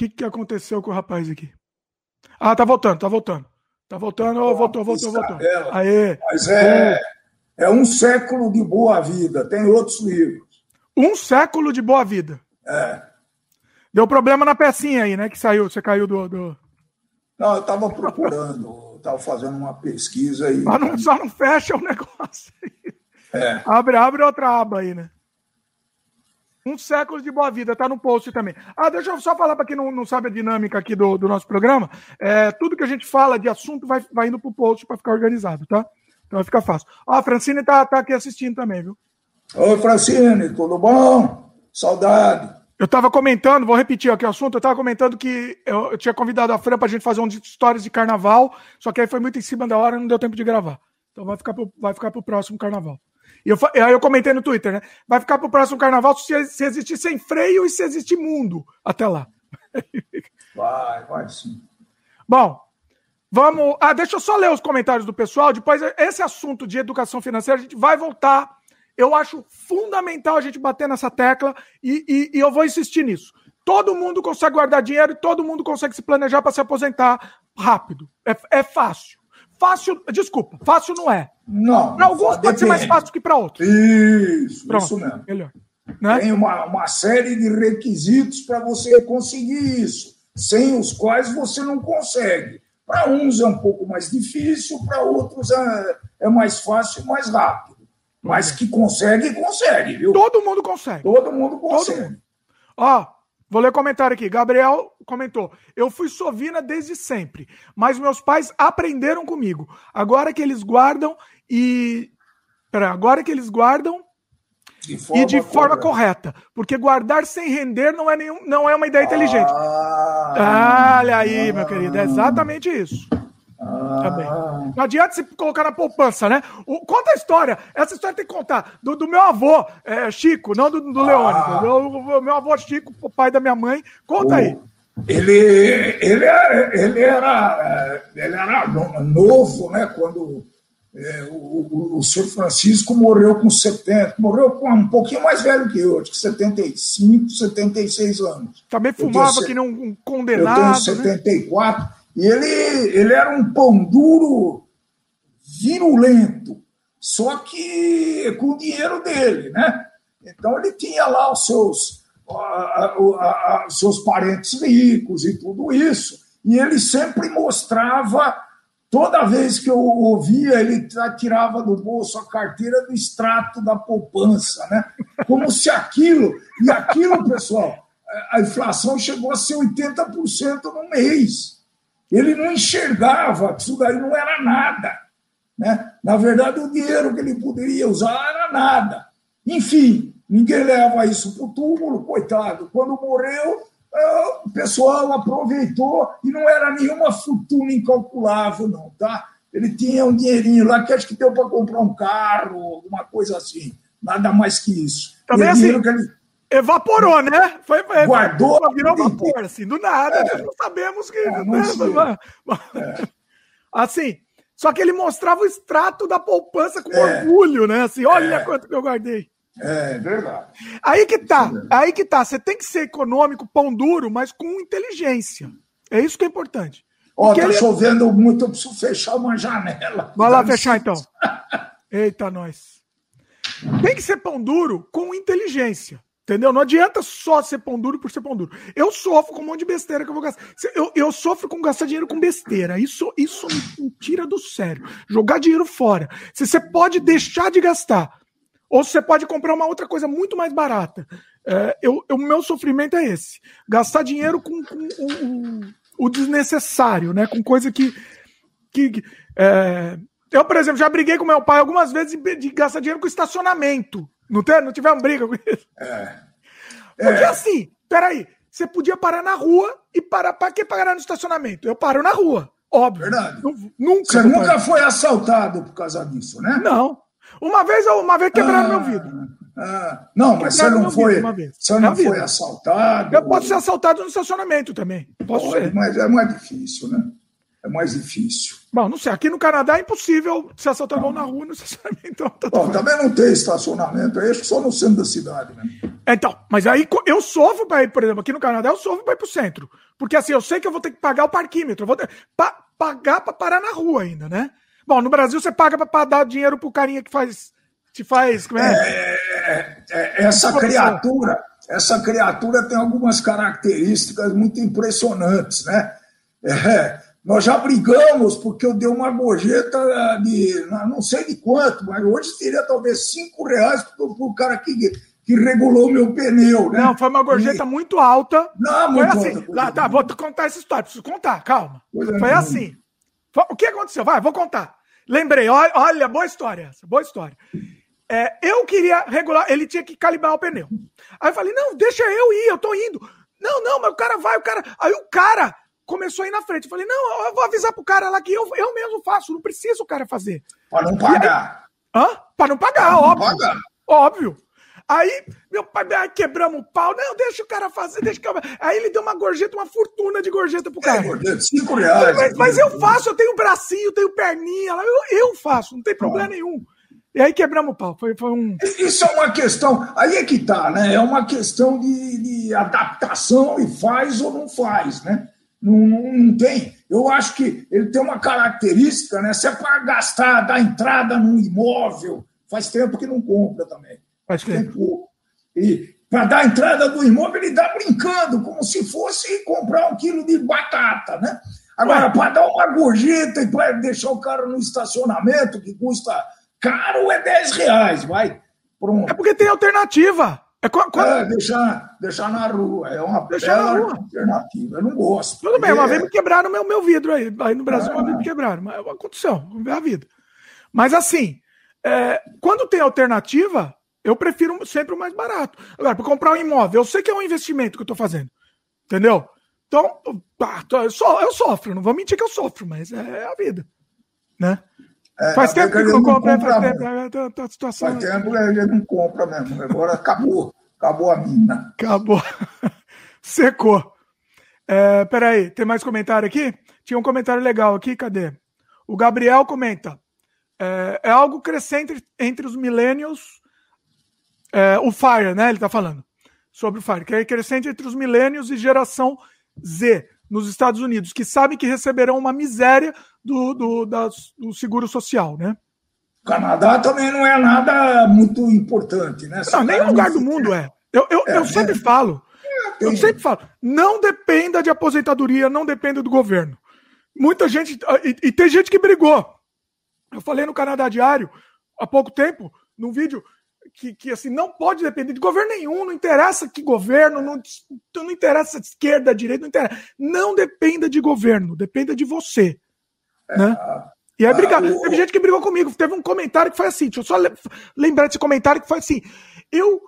A: que, que aconteceu com o rapaz aqui? Ah, tá voltando, tá voltando. Tá voltando, oh, voltou, voltou, voltou.
B: Aê. Mas é, é um século de boa vida, tem outros livros.
A: Um século de boa vida.
B: É.
A: Deu problema na pecinha aí, né? Que saiu, você caiu do. do...
B: Não, eu tava procurando, tava fazendo uma pesquisa aí.
A: Só não, só não fecha o negócio aí.
B: É.
A: Abre, abre outra aba aí, né? Um século de boa vida, tá no post também. Ah, deixa eu só falar para quem não, não sabe a dinâmica aqui do, do nosso programa. É, tudo que a gente fala de assunto vai, vai indo pro post para ficar organizado, tá? Então vai ficar fácil. Ó, a Francine tá, tá aqui assistindo também, viu?
B: Oi, Francine, tudo bom? Saudade.
A: Eu estava comentando, vou repetir aqui o assunto, eu estava comentando que eu, eu, tinha convidado a Fran para a gente fazer um de histórias de carnaval, só que aí foi muito em cima da hora e não deu tempo de gravar. Então vai ficar pro, vai ficar pro próximo carnaval. E eu, aí eu comentei no Twitter, né? Vai ficar pro próximo carnaval se, se existir sem freio e se existir mundo até lá.
B: Vai, vai sim.
A: Bom, vamos. Ah, deixa eu só ler os comentários do pessoal. Depois, esse assunto de educação financeira, a gente vai voltar. Eu acho fundamental a gente bater nessa tecla e, e, e eu vou insistir nisso. Todo mundo consegue guardar dinheiro e todo mundo consegue se planejar para se aposentar rápido. É, é fácil. Fácil, desculpa, fácil não é.
B: Não.
A: Para alguns pode ser mais fácil que para outros.
B: Isso, Pronto, isso mesmo. Melhor. Né? Tem uma, uma série de requisitos para você conseguir isso, sem os quais você não consegue. Para uns é um pouco mais difícil, para outros é, é mais fácil, mais rápido. Mas que consegue, consegue, viu?
A: Todo mundo consegue.
B: Todo mundo consegue. Todo mundo.
A: Ó, Vou ler comentário aqui. Gabriel comentou: Eu fui sovina desde sempre, mas meus pais aprenderam comigo. Agora que eles guardam e Pera, agora que eles guardam de e de forma correta. Porque guardar sem render não é, nenhum, não é uma ideia inteligente. Ah, Olha aí, meu querido, é exatamente isso. Ah. Tá bem. Não adianta se colocar na poupança, né? O, conta a história. Essa história tem que contar. Do, do meu avô, é, Chico, não do, do Leone. Ah. Do, meu avô Chico, o pai da minha mãe. Conta aí.
B: Ele, ele, era, ele, era, ele era novo, né? Quando é, o, o, o senhor Francisco morreu com 70, morreu com um pouquinho mais velho que eu, acho que 75, 76 anos.
A: Também fumava tenho, que não um condenado.
B: Eu tenho 74. Né? E ele, ele era um pão duro virulento, só que com o dinheiro dele, né? Então ele tinha lá os seus, a, a, a, seus parentes ricos e tudo isso. E ele sempre mostrava, toda vez que eu ouvia, ele tirava do bolso a carteira do extrato da poupança, né? Como se aquilo, e aquilo, pessoal, a inflação chegou a ser 80% no mês. Ele não enxergava que isso daí não era nada. Né? Na verdade, o dinheiro que ele poderia usar era nada. Enfim, ninguém leva isso para o túmulo, coitado. Quando morreu, ah, o pessoal aproveitou e não era nenhuma fortuna incalculável, não, tá? Ele tinha um dinheirinho lá que acho que deu para comprar um carro, alguma coisa assim. Nada mais que isso.
A: Também assim, ele... Evaporou, né?
B: Foi, foi Guardou.
A: Virou vapor, assim, do nada. É. Não sabemos que. É, não né? é. Assim, só que ele mostrava o extrato da poupança com é. orgulho, né? Assim, olha é. quanto que eu guardei.
B: É verdade.
A: Aí que tá, aí que tá. Você tem que ser econômico, pão duro, mas com inteligência. É isso que é importante.
B: Ó, oh, tá ele... chovendo muito, eu preciso fechar uma janela.
A: Vai lá fechar então. Eita, nós. Tem que ser pão duro com inteligência. Entendeu? Não adianta só ser pão duro por ser pão duro. Eu sofro com um monte de besteira que eu vou gastar. Eu, eu sofro com gastar dinheiro com besteira. Isso, isso me tira do sério. Jogar dinheiro fora. Se você pode deixar de gastar, ou você pode comprar uma outra coisa muito mais barata. É, eu, o meu sofrimento é esse. Gastar dinheiro com, com o, o, desnecessário, né? Com coisa que. que é... Eu, por exemplo, já briguei com meu pai algumas vezes de, de gastar dinheiro com estacionamento. Não, tem, não tivemos briga com isso? É. Porque é. assim, peraí, você podia parar na rua e parar. Para que parar no estacionamento? Eu paro na rua, óbvio.
B: Verdade. Nunca. Você nunca foi assaltado por causa disso, né?
A: Não. Uma vez, uma vez quebraram ah, meu vidro.
B: Ah, não, mas você não foi. Você não foi assaltado.
A: Eu posso ser assaltado no estacionamento também. Posso Pode, ser.
B: Mas é mais difícil, né? É mais difícil.
A: Bom, não sei. Aqui no Canadá é impossível se assaltar na rua no estacionamento. Então,
B: tá Bom, também não tem estacionamento, é só no centro da cidade, né?
A: Então, mas aí eu sofro para ir, por exemplo, aqui no Canadá, eu sofro para ir para o centro. Porque assim, eu sei que eu vou ter que pagar o parquímetro, eu vou ter pa, pagar para parar na rua ainda, né? Bom, no Brasil você paga para dar dinheiro pro carinha que faz. Te faz. Como é?
B: é, é, é essa criatura, essa criatura tem algumas características muito impressionantes, né? É, nós já brigamos porque eu dei uma gorjeta de não sei de quanto, mas hoje seria talvez cinco reais para o cara que, que regulou meu pneu. Né?
A: Não, foi uma gorjeta e... muito alta. Não, muito foi assim. alta. Lá, tá, vou contar essa história, preciso contar, calma. Pois foi é, assim. O que aconteceu? Vai, vou contar. Lembrei, olha, olha boa história essa, boa história. É, eu queria regular, ele tinha que calibrar o pneu. Aí eu falei, não, deixa eu ir, eu tô indo. Não, não, mas o cara vai, o cara. Aí o cara começou a ir na frente. Eu falei, não, eu vou avisar pro cara lá que eu, eu mesmo faço, não preciso o cara fazer.
B: Para não pagar.
A: Aí, hã? Para não pagar, pra não óbvio. Pagar. Óbvio. Aí, meu pai, aí quebramos o pau. Não, deixa o cara fazer, deixa que eu... Aí ele deu uma gorjeta, uma fortuna de gorjeta pro é, cara. É,
B: cinco reais.
A: Mas, mas eu faço, eu tenho bracinho, tenho perninha, eu, eu faço, não tem problema nenhum. E aí quebramos o pau. Foi, foi um...
B: Isso é uma questão. Aí é que tá, né? É uma questão de, de adaptação e faz ou não faz, né? Não, não, não, tem. Eu acho que ele tem uma característica, né? Se é para gastar, dar entrada num imóvel, faz tempo que não compra também. Faz tempo. E para dar entrada do imóvel, ele dá brincando, como se fosse comprar um quilo de batata, né? Agora, para dar uma gorjeta e para deixar o cara no estacionamento, que custa caro, é 10 reais, vai.
A: Pronto. É porque tem alternativa.
B: É, quando... é deixar, deixar na rua. É uma deixar bela alternativa. Eu não gosto.
A: Tudo bem, uma é... vez me quebraram meu, meu vidro aí. Aí no Brasil, uma vez me quebraram. Mas aconteceu, vamos ver a vida. Mas assim, é, quando tem alternativa, eu prefiro sempre o mais barato. Agora, para comprar um imóvel, eu sei que é um investimento que eu estou fazendo. Entendeu? Então, ah, eu sofro, não vou mentir que eu sofro, mas é a vida. Né?
B: É, faz tempo que não compra, faz tempo, é, tá, tá, situação... faz tempo que ele não compra mesmo. Agora acabou. Acabou a mina.
A: Acabou. Secou. É, peraí, tem mais comentário aqui? Tinha um comentário legal aqui, cadê? O Gabriel comenta. É, é algo crescente entre os millennials. É, o Fire, né? Ele tá falando sobre o Fire, que é crescente entre os millennials e geração Z nos Estados Unidos, que sabem que receberão uma miséria do, do, das, do seguro social, né?
B: O Canadá também não é nada muito importante, né?
A: Não, nenhum lugar do mundo é. Eu, eu, é, eu sempre é. falo, eu sempre falo, não dependa de aposentadoria, não dependa do governo. Muita gente, e, e tem gente que brigou. Eu falei no Canadá Diário, há pouco tempo, num vídeo, que, que assim, não pode depender de governo nenhum, não interessa que governo, não, não interessa esquerda, direita, não interessa. Não dependa de governo, dependa de você. É, né? E aí, brigar. Ah, Teve gente que brigou comigo. Teve um comentário que foi assim. Deixa eu só lembrar desse comentário que foi assim. Eu,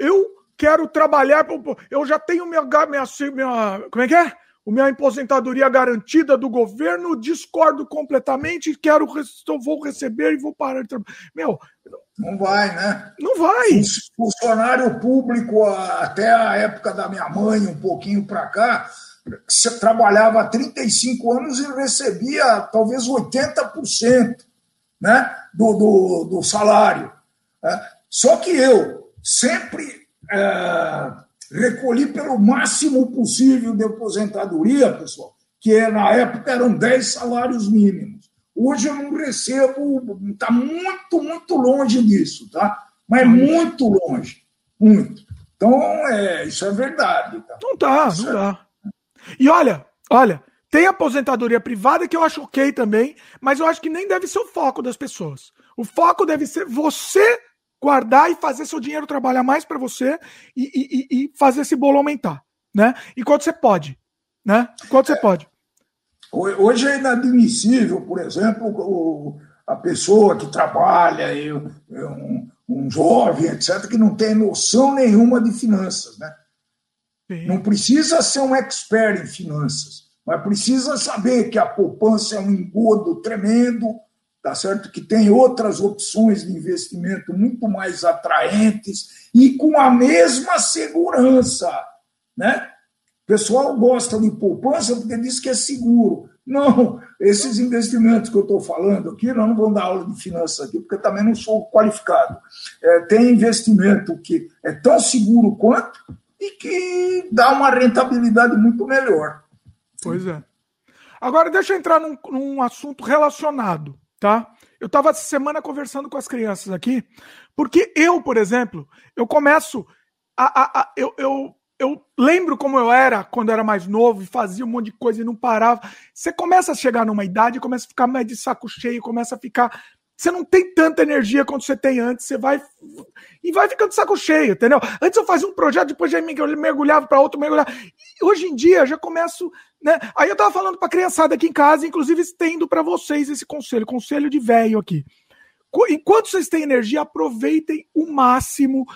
A: eu quero trabalhar. Eu já tenho minha, minha, minha. Como é que é? O minha aposentadoria garantida do governo, discordo completamente, quero, vou receber e vou parar de trabalhar. Meu,
B: não vai, né?
A: Não vai.
B: Funcionário público, até a época da minha mãe, um pouquinho para cá, você trabalhava 35 anos e recebia talvez 80% né, do, do, do salário. Né? Só que eu sempre é, recolhi pelo máximo possível de aposentadoria, pessoal, que na época eram 10 salários mínimos. Hoje eu não recebo, está muito, muito longe disso, tá? Mas muito longe, muito. Então, é, isso é verdade.
A: Tá? Não isso não é... dá. E olha, olha, tem aposentadoria privada que eu acho ok também, mas eu acho que nem deve ser o foco das pessoas. O foco deve ser você guardar e fazer seu dinheiro trabalhar mais para você e, e, e, fazer esse bolo aumentar, né? Enquanto você pode, né? Enquanto você pode.
B: Hoje é inadmissível, por exemplo, o, a pessoa que trabalha, eu, um, um jovem, etc., que não tem noção nenhuma de finanças, né? Não precisa ser um expert em finanças, mas precisa saber que a poupança é um engodo tremendo, tá certo? Que tem outras opções de investimento muito mais atraentes e com a mesma segurança, né? O pessoal gosta de poupança porque diz que é seguro. Não, esses investimentos que eu estou falando aqui, nós não vamos dar aula de finanças aqui, porque também não sou qualificado. É, tem investimento que é tão seguro quanto e que dá uma rentabilidade muito melhor.
A: Pois é. Agora, deixa eu entrar num, num assunto relacionado, tá? Eu estava essa semana conversando com as crianças aqui, porque eu, por exemplo, eu começo a. a, a eu, eu, eu lembro como eu era quando eu era mais novo e fazia um monte de coisa e não parava. Você começa a chegar numa idade, começa a ficar mais de saco cheio, começa a ficar você não tem tanta energia quanto você tem antes, você vai e vai ficando saco cheio, entendeu? Antes eu fazia um projeto, depois já mergulhava para outro, mergulhava. E hoje em dia já começo, né? Aí eu tava falando para criançada aqui em casa, inclusive estendo para vocês esse conselho, conselho de velho aqui. Enquanto vocês têm energia, aproveitem o máximo,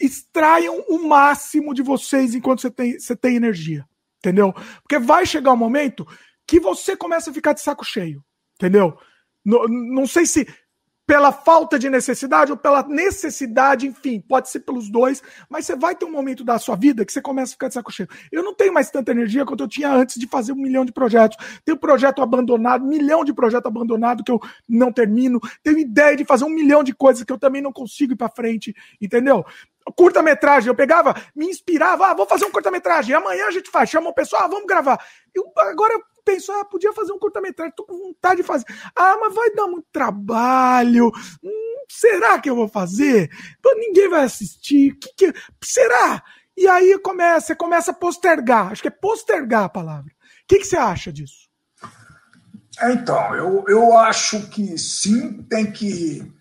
A: extraiam o máximo de vocês enquanto você tem, você tem energia, entendeu? Porque vai chegar um momento que você começa a ficar de saco cheio, entendeu? Não, não sei se pela falta de necessidade ou pela necessidade, enfim, pode ser pelos dois, mas você vai ter um momento da sua vida que você começa a ficar de saco cheio. Eu não tenho mais tanta energia quanto eu tinha antes de fazer um milhão de projetos. Tenho projeto abandonado, milhão de projeto abandonado que eu não termino. Tenho ideia de fazer um milhão de coisas que eu também não consigo ir para frente, entendeu? Curta-metragem, eu pegava, me inspirava, ah, vou fazer um curta-metragem, amanhã a gente faz, chama o pessoal, ah, vamos gravar. Eu, agora eu penso, ah, podia fazer um curta-metragem, tô com vontade de fazer. Ah, mas vai dar muito trabalho. Hum, será que eu vou fazer? Ninguém vai assistir. Que que... Será? E aí começa, você começa a postergar. Acho que é postergar a palavra. O que, que você acha disso?
B: Então, eu, eu acho que sim, tem que.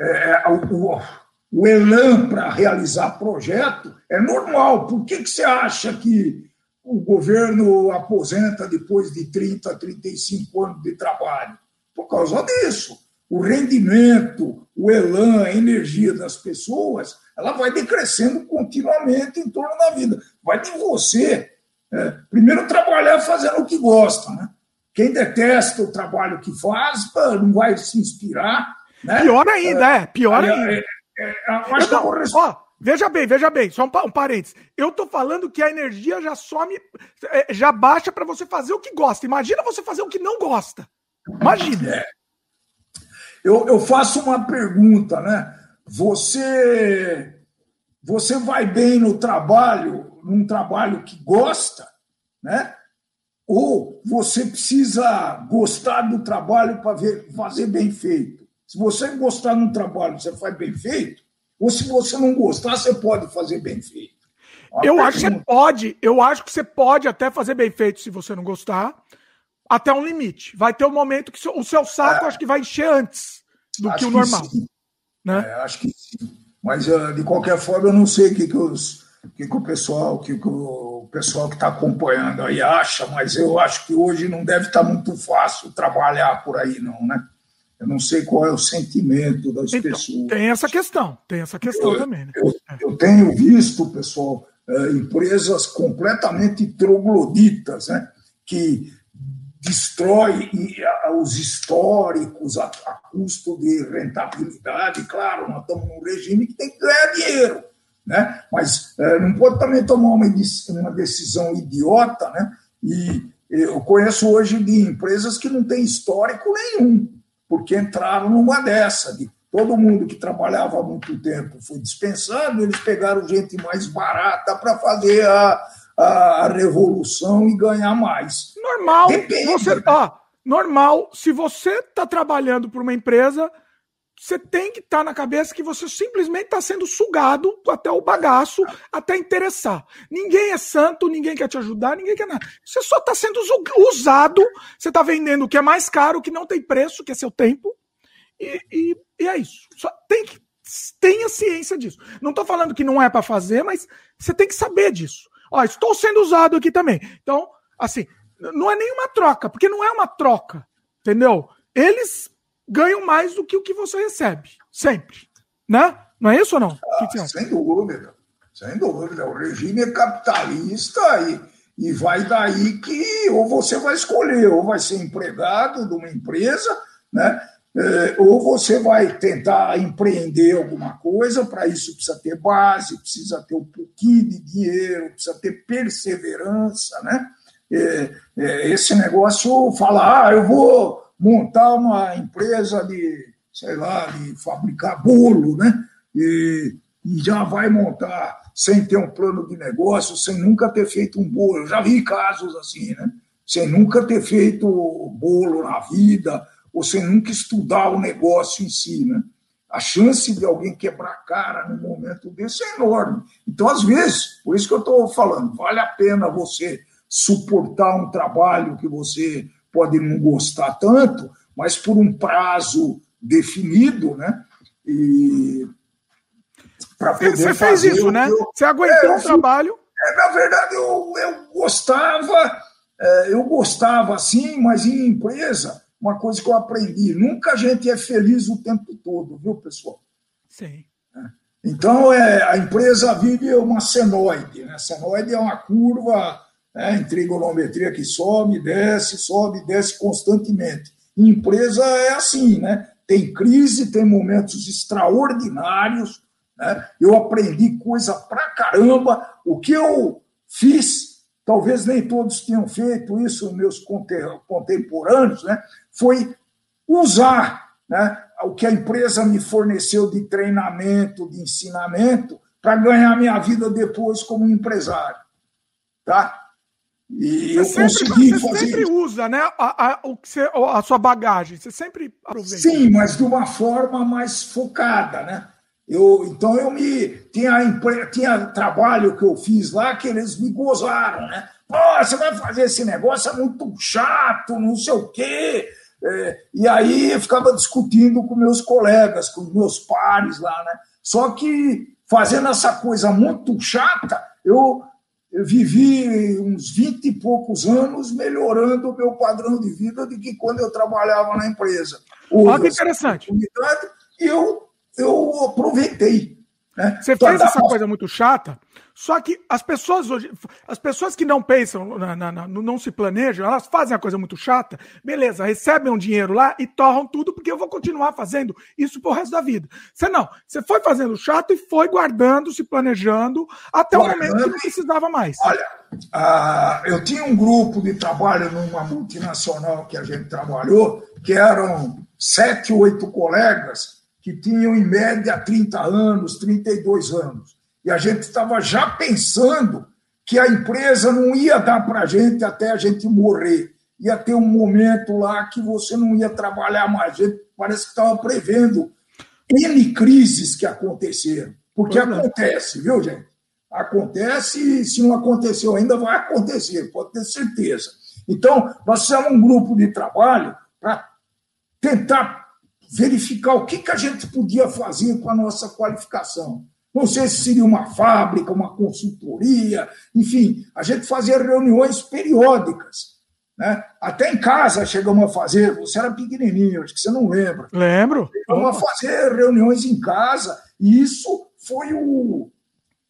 B: É, o, o elan para realizar projeto é normal. Por que, que você acha que o governo aposenta depois de 30, 35 anos de trabalho? Por causa disso. o rendimento, o elan, a energia das pessoas, ela vai decrescendo continuamente em torno da vida. Vai de você, é, primeiro, trabalhar fazendo o que gosta. Né? Quem detesta o trabalho que faz, não vai se inspirar. Né?
A: Pior ainda, é, pior é, ainda. É, é, acho que ó, veja bem, veja bem, só um, um parênteses. Eu tô falando que a energia já some, é, já baixa para você fazer o que gosta. Imagina você fazer o que não gosta. Imagina. É.
B: Eu, eu faço uma pergunta, né? Você, você vai bem no trabalho, num trabalho que gosta, né? Ou você precisa gostar do trabalho para fazer bem feito. Se você gostar de um trabalho, você faz bem feito. Ou se você não gostar, você pode fazer bem feito.
A: Uma eu pergunta. acho que você pode. Eu acho que você pode até fazer bem feito se você não gostar, até um limite. Vai ter um momento que o seu saco é. acho que vai encher antes do que o normal. Que
B: né? É, acho que sim. Mas ah, de qualquer forma, eu não sei o que, que, os, que, que o pessoal, que, que o pessoal que está acompanhando aí acha, mas eu acho que hoje não deve estar tá muito fácil trabalhar por aí, não, né? Eu não sei qual é o sentimento das então, pessoas.
A: Tem essa questão, tem essa questão
B: eu,
A: também. Né?
B: Eu, eu, tenho visto, pessoal, eh, empresas completamente trogloditas, né? Que destrói os históricos a, a, custo de rentabilidade. Claro, nós estamos num regime que tem que ganhar dinheiro, né? mas é, não pode também tomar uma, uma decisão idiota. Né? E eu conheço hoje de empresas que não têm histórico nenhum porque entraram numa dessa, de todo mundo que trabalhava há muito tempo foi dispensado, eles pegaram gente mais barata para fazer a, a, revolução e ganhar mais.
A: Normal. Depende. Você, ó, normal, se você está trabalhando para uma empresa, você tem que estar tá na cabeça que você simplesmente está sendo sugado até o bagaço, até interessar. Ninguém é santo, ninguém quer te ajudar, ninguém quer nada. Você só está sendo usado, você está vendendo o que é mais caro, que não tem preço, que é seu tempo, e, e, e é isso. Só tem que tenha ciência disso. Não estou falando que não é para fazer, mas você tem que saber disso. Ó, estou sendo usado aqui também. Então, assim, não é nenhuma troca, porque não é uma troca, entendeu? Eles ganham mais do que o que você recebe. Sempre. Né? Não é isso ou não?
B: Ah, que que sem dúvida. Sem dúvida. O regime é capitalista e, e vai daí que ou você vai escolher, ou vai ser empregado de uma empresa, né? É, ou você vai tentar empreender alguma coisa, para isso precisa ter base, precisa ter um pouquinho de dinheiro, precisa ter perseverança, né? É, é, esse negócio fala, ah, eu vou montar uma empresa de, sei lá, de fabricar bolo, né? E, e já vai montar sem ter um plano de negócio, sem nunca ter feito um bolo. Eu já vi casos assim, né? Sem nunca ter feito bolo na vida, ou sem nunca estudar o negócio em si, né? A chance de alguém quebrar cara num momento desse é enorme. Então, às vezes, por isso que eu estou falando, vale a pena você suportar um trabalho que você pode não gostar tanto, mas por um prazo definido, né? E
A: para poder Você fez isso, né? Eu... Você aguentou é, o trabalho.
B: É, na verdade, eu, eu gostava, é, eu gostava assim, mas em empresa, uma coisa que eu aprendi: nunca a gente é feliz o tempo todo, viu, pessoal?
A: Sim.
B: Então, é, a empresa vive uma senoide. Né? Senoide é uma curva né, em trigonometria que sobe, desce, sobe, desce constantemente. empresa é assim, né? Tem crise, tem momentos extraordinários. Né? Eu aprendi coisa pra caramba. O que eu fiz, talvez nem todos tenham feito isso, meus contemporâneos, né? Foi usar né, o que a empresa me forneceu de treinamento, de ensinamento, para ganhar minha vida depois como empresário. Tá?
A: E você eu sempre, consegui você fazer sempre usa, né, a, a, o que você, a sua bagagem, você sempre
B: aproveita. Sim, mas de uma forma mais focada, né? Eu, então eu me tinha, tinha trabalho que eu fiz lá que eles me gozaram, né? Pô, você vai fazer esse negócio é muito chato, não sei o quê. É, e aí eu ficava discutindo com meus colegas, com meus pares lá, né? Só que fazendo essa coisa muito chata, eu eu vivi uns 20 e poucos anos melhorando o meu padrão de vida de que quando eu trabalhava na empresa.
A: Olha que interessante.
B: E eu, eu aproveitei. Né?
A: Você fez essa coisa muito chata, só que as pessoas hoje, as pessoas que não pensam, na, na, na, não se planejam, elas fazem a coisa muito chata, beleza, recebem um dinheiro lá e torram tudo, porque eu vou continuar fazendo isso pro resto da vida. Você não, você foi fazendo chato e foi guardando, se planejando, até o momento que não precisava mais.
B: Olha, uh, eu tinha um grupo de trabalho numa multinacional que a gente trabalhou, que eram sete, oito colegas que tinham em média 30 anos, 32 anos. E a gente estava já pensando que a empresa não ia dar para a gente até a gente morrer. Ia ter um momento lá que você não ia trabalhar mais. A gente parece que estava prevendo N crises que aconteceram. Porque é. acontece, viu, gente? Acontece e se não aconteceu ainda, vai acontecer, pode ter certeza. Então, nós fizemos um grupo de trabalho para tentar verificar o que, que a gente podia fazer com a nossa qualificação. Não sei se seria uma fábrica, uma consultoria, enfim, a gente fazia reuniões periódicas. Né? Até em casa chegamos a fazer, você era pequenininho, acho que você não lembra.
A: Lembro.
B: Chegamos a fazer reuniões em casa, e isso foi, o,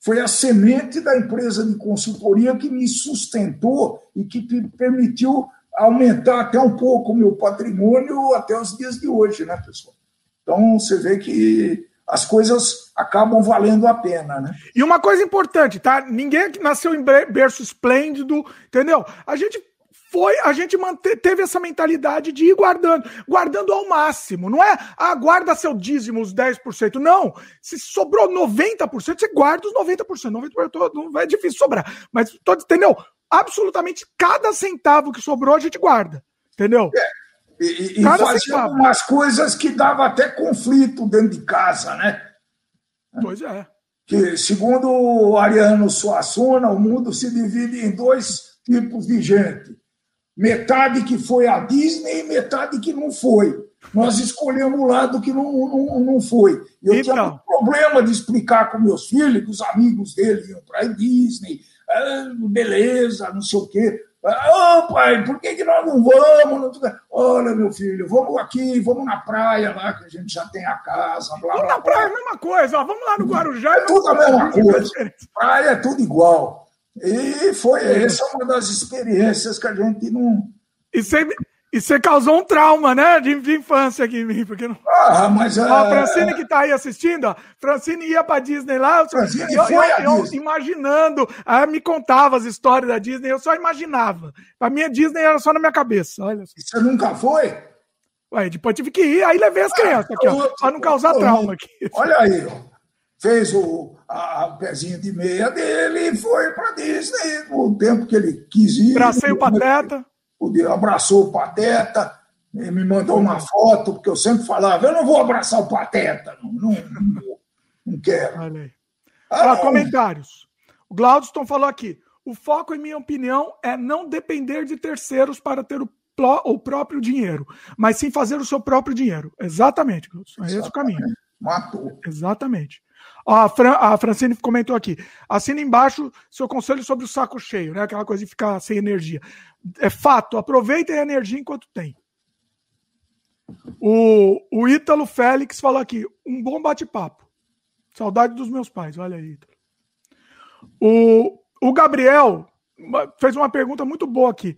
B: foi a semente da empresa de consultoria que me sustentou e que me permitiu aumentar até um pouco o meu patrimônio até os dias de hoje, né, pessoal? Então, você vê que as coisas acabam valendo a pena, né?
A: E uma coisa importante, tá? Ninguém nasceu em berço esplêndido, entendeu? A gente foi, a gente teve essa mentalidade de ir guardando, guardando ao máximo. Não é, ah, guarda seu dízimo, os 10%. Não. Se sobrou 90%, você guarda os 90%. 90% não é difícil sobrar. Mas, entendeu? Absolutamente cada centavo que sobrou a gente guarda. Entendeu? É.
B: E, e fazia centavo. umas coisas que dava até conflito dentro de casa, né?
A: Pois é.
B: Que, segundo o Ariano Suassuna, o mundo se divide em dois tipos de gente. Metade que foi a Disney e metade que não foi. Nós escolhemos o lado que não, não, não foi. Eu então. tinha um problema de explicar com meus filhos, que os amigos dele iam para a Disney, ah, beleza, não sei o quê. Ô, oh, pai, por que, que nós não vamos? Olha, meu filho, vamos aqui, vamos na praia lá, que a gente já tem a casa.
A: Blá, vamos blá, na praia, blá. mesma coisa, ó, vamos lá no Guarujá.
B: É tudo a mesma coisa. Praia é tudo igual. E foi essa uma das experiências que a gente não.
A: E sempre, e você causou um trauma, né, de, de infância aqui em mim, porque não.
B: Ah, mas
A: é... a Francine que tá aí assistindo, ó, Francine ia pra Disney lá, Francine eu, foi eu, eu, imaginando, aí me contava as histórias da Disney, eu só imaginava. Pra mim a Disney era só na minha cabeça, olha.
B: Você nunca foi?
A: Ué, depois tive que ir, aí levei as ah, crianças aqui, ó, pra não causar trauma aqui.
B: Olha aí, ó. Fez o, a, o pezinho de meia dele e foi pra Disney no tempo que ele quis ir.
A: Bracei o pateta
B: abraçou o Pateta, me mandou uma foto, porque eu sempre falava, eu não vou abraçar o Pateta, não, não, não, não quero. Olha aí.
A: Ah, comentários. O Glaudston falou aqui, o foco, em minha opinião, é não depender de terceiros para ter o, o próprio dinheiro, mas sim fazer o seu próprio dinheiro. Exatamente, Glaudston. É esse o caminho.
B: Matou.
A: Exatamente. A, Fran, a Francine comentou aqui. Assina embaixo seu conselho sobre o saco cheio, né? Aquela coisa de ficar sem energia. É fato, aproveitem a energia enquanto tem. O, o Ítalo Félix falou aqui: um bom bate-papo. Saudade dos meus pais, olha aí, Ítalo. O, o Gabriel fez uma pergunta muito boa aqui.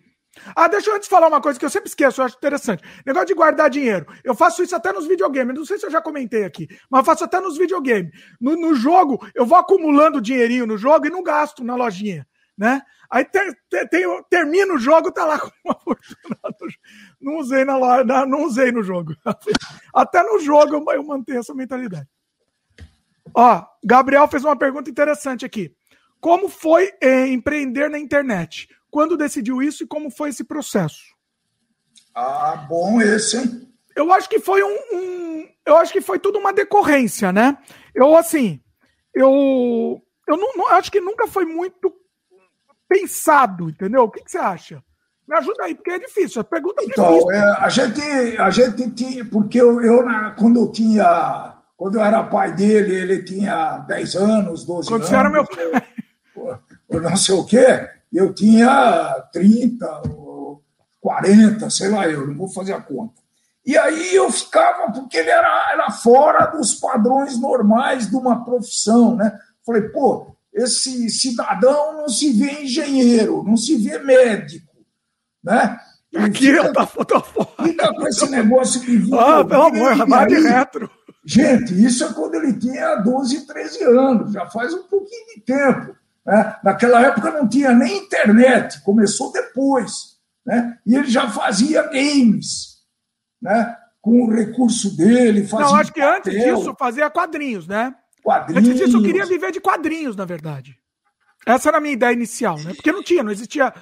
A: Ah, deixa eu antes falar uma coisa que eu sempre esqueço, eu acho interessante. Negócio de guardar dinheiro. Eu faço isso até nos videogames. Não sei se eu já comentei aqui, mas eu faço até nos videogames. No, no jogo, eu vou acumulando dinheirinho no jogo e não gasto na lojinha, né? Aí ter, ter, ter, termina o jogo, tá lá com uma fortuna. Não usei na loja, não usei no jogo. Até no jogo eu, eu mantenho essa mentalidade. Ó, Gabriel fez uma pergunta interessante aqui. Como foi eh, empreender na internet? Quando decidiu isso e como foi esse processo?
B: Ah, bom esse, hein?
A: Eu acho que foi um, um, eu acho que foi tudo uma decorrência, né? Eu assim, eu eu não, não acho que nunca foi muito pensado, entendeu? O que, que você acha? Me ajuda aí, porque é difícil. A pergunta é
B: então, difícil. É, a gente a gente tinha, porque eu, eu quando eu tinha, quando eu era pai dele, ele tinha 10 anos, 12 quando anos. Quando você era meu pai. Eu, não sei o quê eu tinha 30, 40, sei lá, eu não vou fazer a conta. E aí eu ficava, porque ele era, era fora dos padrões normais de uma profissão, né? Falei, pô, esse cidadão não se vê engenheiro, não se vê médico, né?
A: Aqui fica, tá
B: fica com esse negócio de
A: Ah, pelo amor, de retro.
B: Gente, isso é quando ele tinha 12, 13 anos, já faz um pouquinho de tempo. Né? Naquela época não tinha nem internet, começou depois. Né? E ele já fazia games, né? com o recurso dele.
A: Fazia não, acho que papel, antes disso fazia quadrinhos, né?
B: Quadrinhos.
A: Antes disso eu queria viver de quadrinhos, na verdade. Essa era a minha ideia inicial, né? Porque não tinha, não existia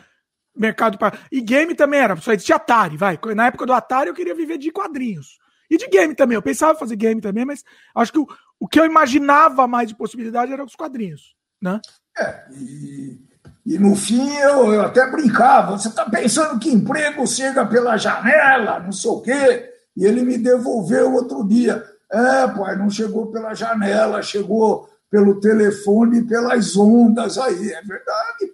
A: mercado para. E game também era, só existia Atari, vai. Na época do Atari eu queria viver de quadrinhos. E de game também. Eu pensava em fazer game também, mas acho que o, o que eu imaginava mais de possibilidade era os quadrinhos, né?
B: É, e, e no fim eu, eu até brincava. Você está pensando que emprego chega pela janela, não sei o quê? E ele me devolveu outro dia. É, pai, não chegou pela janela, chegou pelo telefone e pelas ondas aí. É verdade.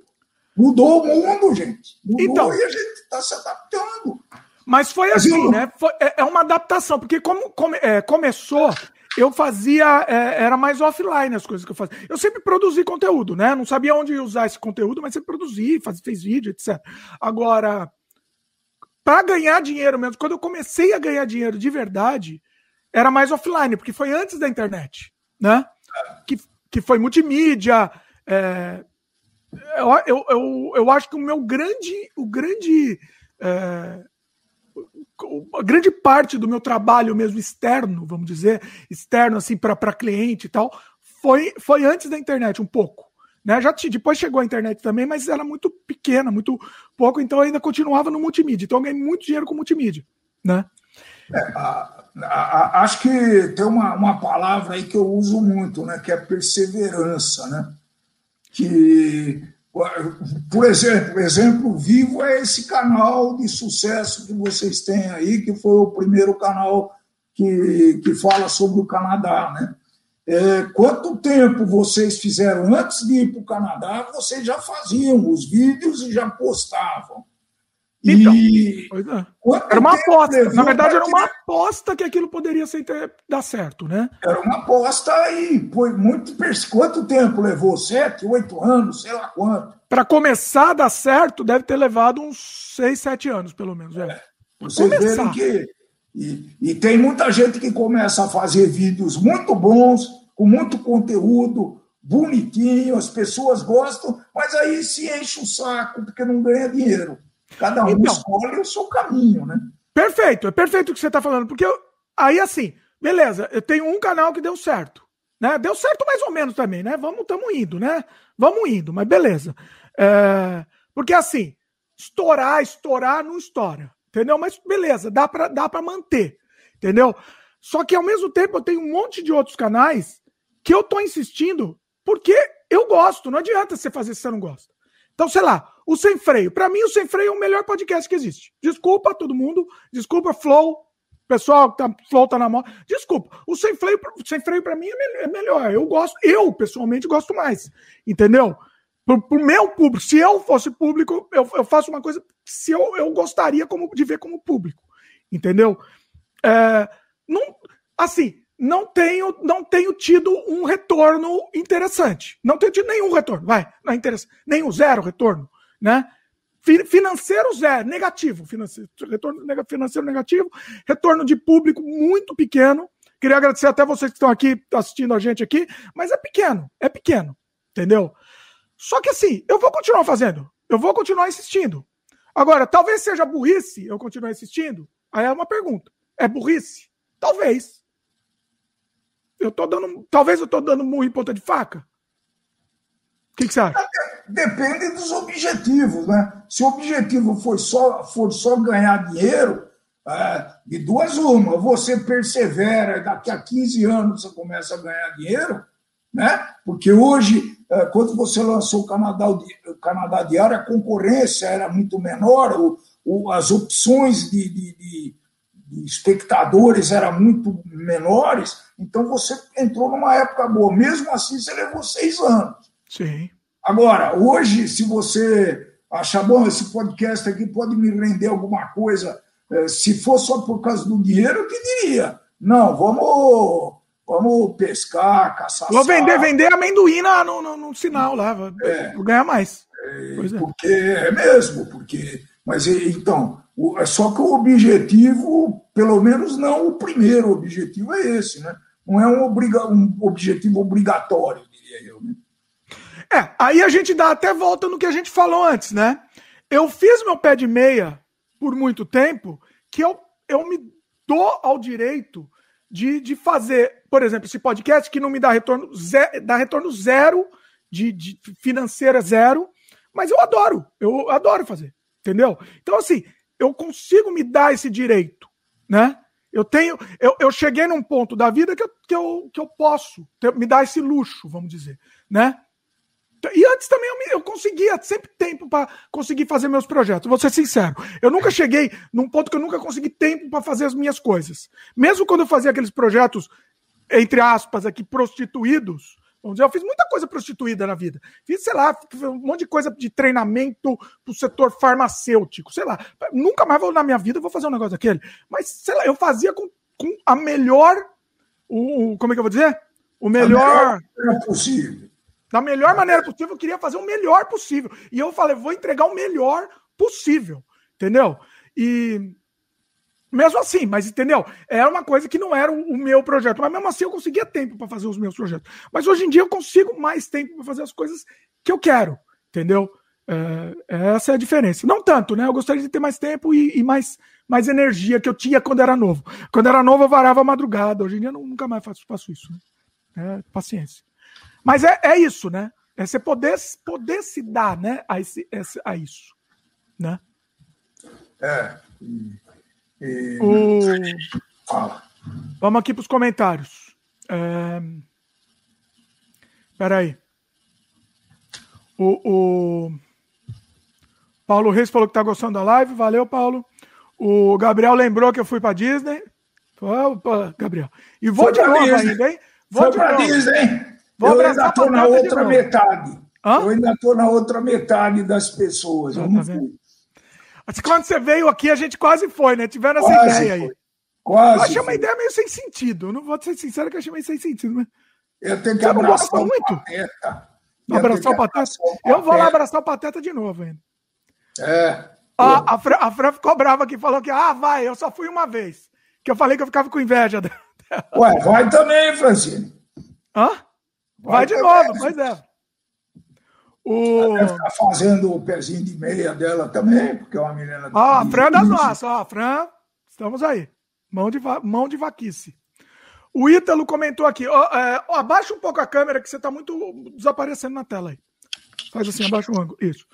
B: Mudou o mundo, gente. Mudou então, e a gente está se adaptando.
A: Mas foi assim, né? Foi, é, é uma adaptação, porque como come, é, começou, eu fazia, é, era mais offline as coisas que eu fazia. Eu sempre produzi conteúdo, né? Não sabia onde usar esse conteúdo, mas sempre produzi, faz, fez vídeo, etc. Agora, para ganhar dinheiro mesmo, quando eu comecei a ganhar dinheiro de verdade, era mais offline, porque foi antes da internet, né? Que, que foi multimídia. É, eu, eu, eu, eu acho que o meu grande, o grande é, a grande parte do meu trabalho mesmo externo, vamos dizer, externo assim para cliente e tal, foi, foi antes da internet um pouco. Né? Já depois chegou a internet também, mas era muito pequena, muito pouco, então ainda continuava no multimídia. Então eu ganhei muito dinheiro com multimídia, né?
B: É, a, a, acho que tem uma, uma palavra aí que eu uso muito, né? Que é perseverança, né? Que por exemplo, exemplo vivo é esse canal de sucesso que vocês têm aí, que foi o primeiro canal que, que fala sobre o Canadá, né? É, quanto tempo vocês fizeram antes de ir para o Canadá? Vocês já faziam os vídeos e já postavam.
A: Então, e... é. Era uma aposta. Na verdade, era uma aposta que aquilo poderia ser, dar certo, né?
B: Era uma aposta e foi muito. Quanto tempo levou? Sete, oito anos, sei lá quanto.
A: Para começar a dar certo, deve ter levado uns seis, sete anos, pelo menos. É.
B: é. Vocês verem que. E, e tem muita gente que começa a fazer vídeos muito bons, com muito conteúdo, bonitinho, as pessoas gostam, mas aí se enche o saco porque não ganha dinheiro. Cada um então, escolhe o seu caminho, né?
A: Perfeito, é perfeito o que você está falando, porque eu, aí assim, beleza, eu tenho um canal que deu certo, né? Deu certo mais ou menos também, né? Vamos, estamos indo, né? Vamos indo, mas beleza. É, porque assim, estourar, estourar, não estoura, entendeu? Mas beleza, dá para dá para manter, entendeu? Só que ao mesmo tempo eu tenho um monte de outros canais que eu tô insistindo porque eu gosto, não adianta você fazer se você não gosta. Então, sei lá, o Sem Freio. Para mim, o Sem Freio é o melhor podcast que existe. Desculpa todo mundo, desculpa Flow, pessoal que tá, Flow tá na mão. Desculpa, o Sem Freio, sem freio para mim é, é melhor. Eu gosto, eu pessoalmente gosto mais. Entendeu? Pro, pro meu público, se eu fosse público, eu, eu faço uma coisa se eu, eu gostaria como, de ver como público. Entendeu? É, não, assim, não tenho, não tenho tido um retorno interessante. Não tenho tido nenhum retorno, vai, não é interessante, nenhum zero retorno, né? Financeiro zero, negativo, financeiro, retorno financeiro negativo, retorno de público muito pequeno. Queria agradecer até vocês que estão aqui assistindo a gente aqui, mas é pequeno, é pequeno, entendeu? Só que assim, eu vou continuar fazendo, eu vou continuar insistindo. Agora, talvez seja burrice eu continuar insistindo. Aí é uma pergunta. É burrice? Talvez. Eu tô dando. Talvez eu tô dando murro em ponta de faca. O que, que você acha?
B: Depende dos objetivos, né? Se o objetivo for só, for só ganhar dinheiro, é, de duas uma, você persevera, daqui a 15 anos você começa a ganhar dinheiro, né? Porque hoje, é, quando você lançou o Canadá, o Canadá Diário, a concorrência era muito menor, o, o, as opções de, de, de espectadores eram muito menores, então você entrou numa época boa. Mesmo assim, você levou seis anos.
A: Sim.
B: Agora, hoje, se você achar bom, esse podcast aqui pode me render alguma coisa É, se for só por causa do dinheiro, eu que diria. Não, vamos, vamos pescar, caçar.
A: Vou vender, vender amendoim no, no, no sinal lá, é, vou ganhar mais.
B: É, é, porque é mesmo, porque. Mas então, é só que o objetivo, pelo menos não o primeiro objetivo é esse, né? Não é um, obriga, um objetivo obrigatório, diria eu. Né?
A: É, aí a gente dá até volta no que a gente falou antes, né? Eu fiz meu pé de meia por muito tempo que eu, eu me dou ao direito de, de fazer, por exemplo, esse podcast que não me dá retorno, zero, dá retorno zero, de, de financeira zero, mas eu adoro, eu adoro fazer, entendeu? Então, assim, eu consigo me dar esse direito, né? Eu tenho, eu, eu cheguei num ponto da vida que eu, que eu, que eu posso ter, me dar esse luxo, vamos dizer, né? E antes também eu, me, eu conseguia sempre tempo para conseguir fazer meus projetos. Vou ser sincero, eu nunca cheguei num ponto que eu nunca consegui tempo para fazer as minhas coisas. Mesmo quando eu fazia aqueles projetos entre aspas aqui prostituídos, Vamos dizer, eu fiz muita coisa prostituída na vida. Fiz, sei lá, um monte de coisa de treinamento pro setor farmacêutico, sei lá. Nunca mais vou na minha vida vou fazer um negócio daquele. Mas, sei lá, eu fazia com, com a melhor. O, o, como é que eu vou dizer? O melhor.
B: melhor possível.
A: Da melhor maneira possível, eu queria fazer o melhor possível. E eu falei, vou entregar o melhor possível. Entendeu? E mesmo assim, mas entendeu? Era uma coisa que não era o, meu projeto, mas mesmo assim eu conseguia tempo para fazer os meus projetos. Mas hoje em dia eu consigo mais tempo para fazer as coisas que eu quero, entendeu? É, essa é a diferença. Não tanto, né? Eu gostaria de ter mais tempo e, e, mais, mais energia que eu tinha quando era novo. Quando era novo eu varava a madrugada, hoje em dia eu nunca mais faço, faço isso. Né? É, paciência. Mas é, é isso, né? É você poder, poder se dar né, a, esse, a isso. Né?
B: É.
A: E... O... Fala. Vamos aqui para os comentários. É... Peraí. O, o Paulo Reis falou que está gostando da live. Valeu, Paulo. O Gabriel lembrou que eu fui para Disney. Opa, Gabriel. E vou Foi de novo Disney. ainda, hein?
B: Vou Foi para Disney. Vou eu ainda estou na outra metade. Hã? Eu ainda estou na outra metade das pessoas. Eu não tá fui.
A: Quando você veio aqui, a gente quase foi, né? Tiveram essa quase ideia aí.
B: Quase. Eu
A: achei uma ideia meio sem sentido. Não vou ser sincero que eu achei meio sem sentido, mas.
B: Eu tenho que você abraçar o Pateta.
A: Abraçar o Pateta? Eu vou lá abraçar o Pateta de novo ainda.
B: É.
A: A, a, Fran, a Fran ficou brava aqui, falou que, ah, vai, eu só fui uma vez. Que eu falei que eu ficava com inveja dela.
B: Ué, vai também, Francine.
A: Hã? Vai, vai de novo, pois é.
B: O... Ela deve estar fazendo o pezinho de meia dela também, porque é uma menina.
A: Ó, a Fran das nossas, ó, Fran, estamos aí. Mão de, va... mão de vaquice. O Ítalo comentou aqui, ó, é, ó, abaixa um pouco a câmera que você está muito desaparecendo na tela aí. Faz assim, abaixa o ângulo. Isso.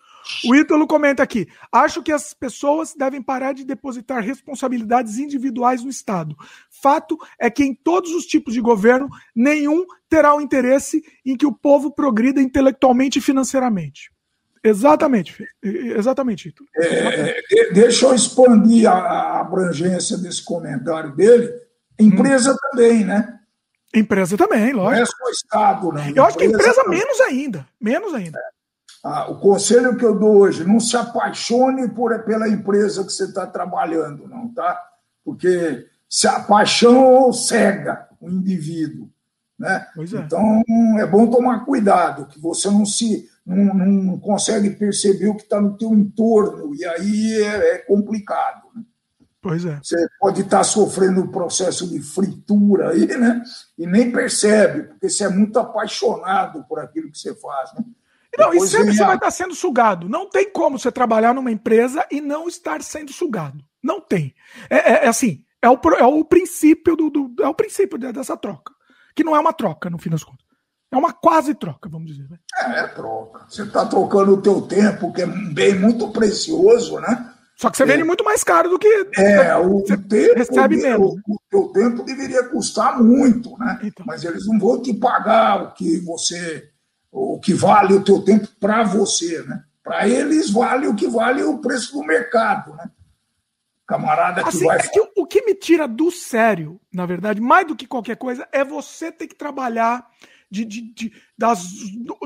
A: O Ítalo comenta aqui: acho que as pessoas devem parar de depositar responsabilidades individuais no Estado. Fato é que em todos os tipos de governo, nenhum terá o interesse em que o povo progrida intelectualmente e financeiramente. Exatamente, exatamente, Ítalo.
B: É, deixa eu expandir a abrangência desse comentário dele. Empresa hum. também, né?
A: Empresa também, lógico. Não é
B: só Estado, não.
A: Eu acho que empresa menos ainda. Menos ainda. É.
B: Ah, o conselho que eu dou hoje, não se apaixone por, pela empresa que você está trabalhando, não, tá? Porque se a paixão cega o indivíduo. Né? É. Então é bom tomar cuidado, que você não se não, não consegue perceber o que está no teu entorno, e aí é, é complicado. Né?
A: Pois é.
B: Você pode estar tá sofrendo um processo de fritura aí, né? E nem percebe, porque você é muito apaixonado por aquilo que você faz. Né?
A: Não, e sempre você vai estar sendo sugado. Não tem como você trabalhar numa empresa e não estar sendo sugado. Não tem. É, é, é assim, é o, é o princípio do, do, é o princípio dessa troca. Que não é uma troca, no fim das contas. É uma quase troca, vamos dizer. Né?
B: É, é troca. Você está trocando o teu tempo, que é um bem muito precioso, né?
A: Só que você vende é. muito mais caro do que.
B: É, o tempo. Recebe menos. O, o teu tempo deveria custar muito, né? Então. Mas eles não vão te pagar o que você o que vale o teu tempo para você, né? Para eles vale o que vale o preço do mercado, né? Camarada que
A: assim,
B: vai.
A: É que o que me tira do sério, na verdade, mais do que qualquer coisa, é você ter que trabalhar de, de, de, das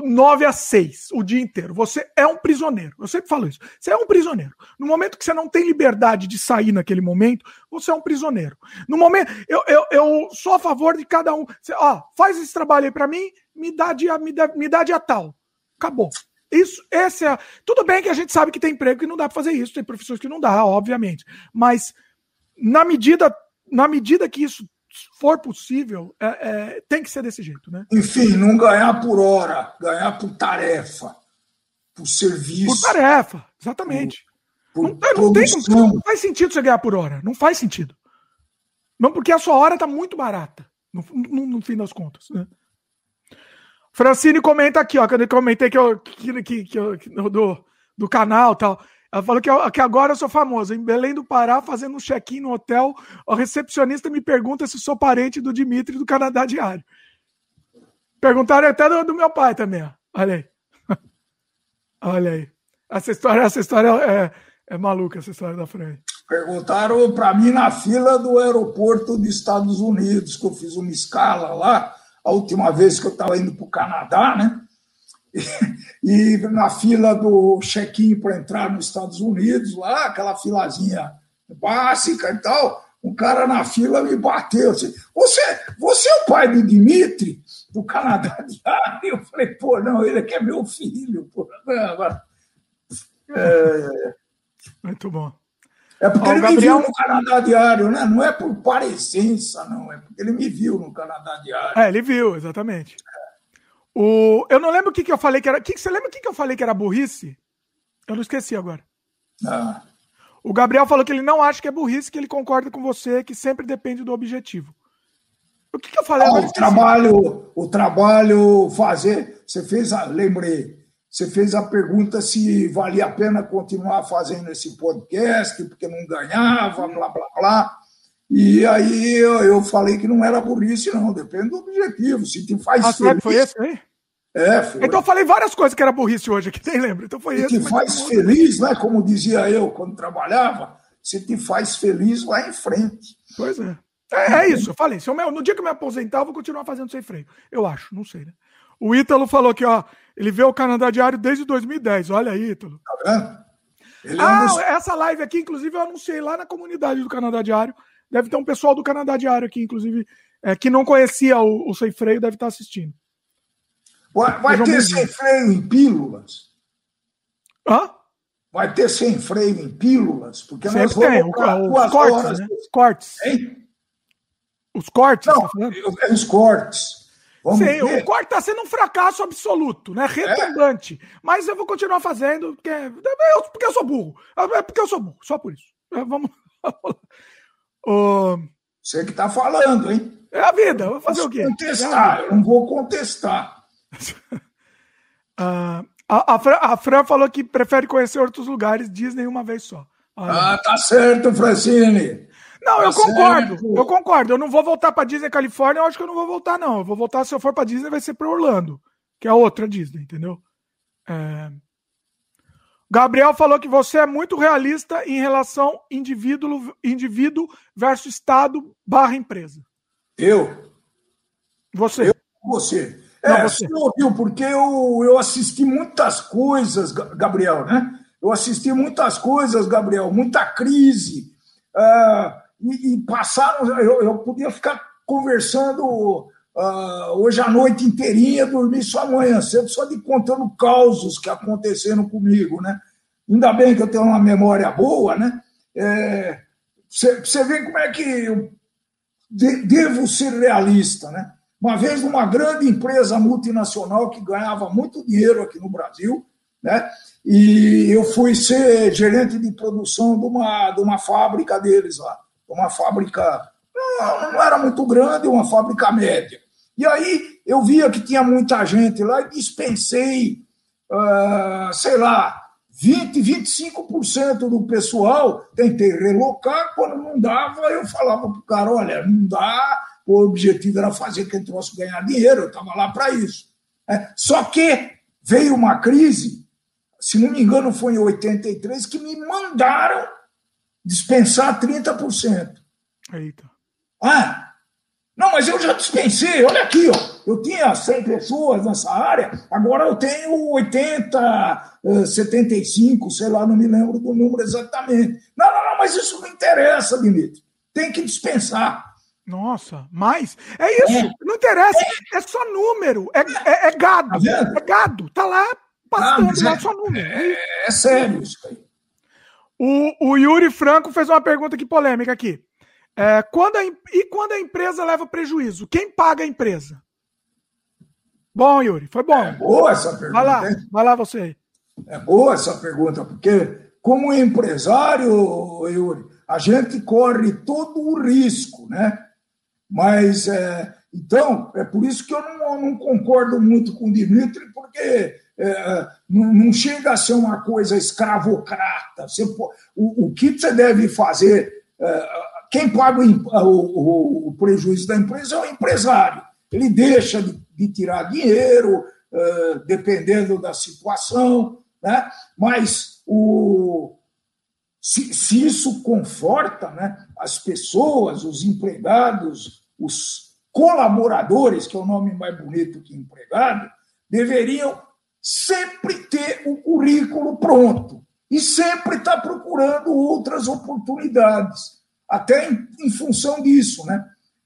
A: nove às seis, o dia inteiro. Você é um prisioneiro. Eu sempre falo isso. Você é um prisioneiro. No momento que você não tem liberdade de sair naquele momento, você é um prisioneiro. No momento, eu, eu, eu sou a favor de cada um. Você, ó, faz esse trabalho aí para mim, me dá dia, me dá, me dá dia tal. Acabou. Isso, esse é. Tudo bem que a gente sabe que tem emprego que não dá para fazer isso, tem profissões que não dá, obviamente. Mas na medida, na medida que isso for possível, é, é, tem que ser desse jeito, né?
B: Enfim, não ganhar por hora, ganhar por tarefa, por serviço.
A: Por tarefa, exatamente. Por, por não, não, tem, não, faz sentido você ganhar por hora, não faz sentido. Não, porque a sua hora está muito barata, no, no, no, fim das contas, né? Francine comenta aqui, ó, quando eu comentei que eu, que, que, que eu, do, do canal tal. Ela falou que, que agora eu sou famoso. Em Belém do Pará, fazendo um check-in no hotel, o recepcionista me pergunta se sou parente do Dimitri do Canadá Diário. Perguntaram até do, do meu pai também. Olha aí. Olha aí. Essa história, essa história é, é maluca, essa história da Fran.
B: Perguntaram para mim na fila do aeroporto dos Estados Unidos, que eu fiz uma escala lá, a última vez que eu estava indo para o Canadá, né? e na fila do check-in para entrar nos Estados Unidos, lá, aquela filazinha básica e tal, um cara na fila me bateu assim, você, você é o pai do Dimitri, do Canadá Diário? Eu falei, pô, não, ele é que é meu filho. Pô.
A: É... Muito bom.
B: É porque Ó, ele Gabriel... me viu no Canadá Diário, né? Não é por parecença, não. É porque ele me viu no Canadá Diário.
A: É, ele viu, exatamente. O, eu não lembro o que, que eu falei que era. Que, você lembra o que, que eu falei que era burrice? Eu não esqueci agora.
B: Ah.
A: O Gabriel falou que ele não acha que é burrice, que ele concorda com você, que sempre depende do objetivo. O que, que eu falei? Ah,
B: o trabalho, o trabalho fazer. Você fez a. Lembrei. Você fez a pergunta se valia a pena continuar fazendo esse podcast, porque não ganhava, blá, blá, blá. E aí eu falei que não era burrice, não, depende do objetivo. Se te faz ah, feliz.
A: Foi esse aí?
B: É, foi.
A: Então eu falei várias coisas que era burrice hoje aqui, nem lembro. Então foi
B: se
A: esse.
B: te faz feliz, né? Como dizia eu quando trabalhava, se te faz feliz, vai em frente.
A: Pois é. É, é isso, eu falei. Se eu, no dia que eu me aposentar, eu vou continuar fazendo sem freio. Eu acho, não sei, né? O Ítalo falou que, ó, ele vê o Canadá Diário desde 2010. Olha aí, Ítalo. Tá vendo? ah, é um dos... essa live aqui, inclusive, eu anunciei lá na comunidade do Canadá Diário. Deve ter um pessoal do Canadá Diário aqui, inclusive, é, que não conhecia o, o Sem Freio, deve estar assistindo.
B: Vai, vai ter sem freio em pílulas?
A: Hã?
B: Vai ter sem freio em pílulas? Porque
A: Sempre nós vamos tem, o, os cortes, horas. Né? Os cortes.
B: Hein?
A: Os cortes?
B: Não, tá os cortes.
A: Vamos Sim, ver. o corte está sendo um fracasso absoluto, né? Retumbante. É? Mas eu vou continuar fazendo, porque, porque eu sou burro. É porque eu sou burro, só por isso. É, vamos.
B: Você que está falando, hein?
A: É a vida, vou fazer o quê?
B: Contestar, é eu não vou contestar.
A: Uh, a, a, Fran, a, Fran, falou que prefere conhecer outros lugares, Disney uma vez só.
B: Olha. Ah, tá certo, Francine.
A: Não, tá eu concordo, certo. eu concordo. Eu não vou voltar para Disney Califórnia, eu acho que eu não vou voltar, não. Eu vou voltar, se eu for para Disney, vai ser para Orlando, que é a outra Disney, entendeu? É... Gabriel falou que você é muito realista em relação indivíduo, indivíduo versus Estado barra empresa.
B: Eu?
A: Você.
B: Eu, você. É, Não, você. você ouviu, porque eu, eu assisti muitas coisas, Gabriel, né? Eu assisti muitas coisas, Gabriel, muita crise. Uh, e, e, passaram, eu, eu podia ficar conversando Uh, hoje à noite inteirinha, dormi só amanhã cedo, só de contando causos que aconteceram comigo, né? Ainda bem que eu tenho uma memória boa, né? É, você vê como é que eu devo ser realista, né? Uma vez numa grande empresa multinacional que ganhava muito dinheiro aqui no Brasil, né? E eu fui ser gerente de produção de uma, de uma fábrica deles lá, uma fábrica não, não era muito grande, uma fábrica média. E aí eu via que tinha muita gente lá e dispensei, uh, sei lá, 20, 25% do pessoal. Tentei relocar, quando não dava, eu falava para o cara: olha, não dá, o objetivo era fazer que ele trouxe ganhar dinheiro, eu estava lá para isso. É, só que veio uma crise, se não me engano, foi em 83, que me mandaram dispensar 30%.
A: Eita.
B: Ah, não, Não, mas eu já dispensei, olha aqui, ó. Eu tinha 100 pessoas nessa área, agora eu tenho 80, 75, sei lá, não me lembro do número exatamente. Não, não, não, mas isso não interessa, Dimitri. Tem que dispensar.
A: Nossa, mas é isso, é. não interessa, é, é só número, é, é, é gado, tá é gado, tá lá pastando, ah, é, só número.
B: É, é, sério isso aí.
A: O, o Yuri Franco fez uma pergunta aqui polêmica aqui. É, quando a, e quando a empresa leva prejuízo? Quem paga a empresa? Bom, Yuri, foi bom. É
B: boa essa pergunta.
A: Vai lá, vai lá você aí.
B: É boa essa pergunta, porque como empresário, Yuri, a gente corre todo o risco, né? Mas, é, então, é por isso que eu não, não concordo muito com o Dimitri, porque é, não, não, chega a ser uma coisa escravocrata. Você, o, o que você deve fazer é, quem paga o, o, o, prejuízo da empresa é o empresário. Ele deixa de, de tirar dinheiro, uh, dependendo da situação, né? mas o, se, se, isso conforta né, as pessoas, os empregados, os colaboradores, que é o nome mais bonito que empregado, deveriam sempre ter o currículo pronto e sempre estar procurando outras oportunidades até em, em função disso, né?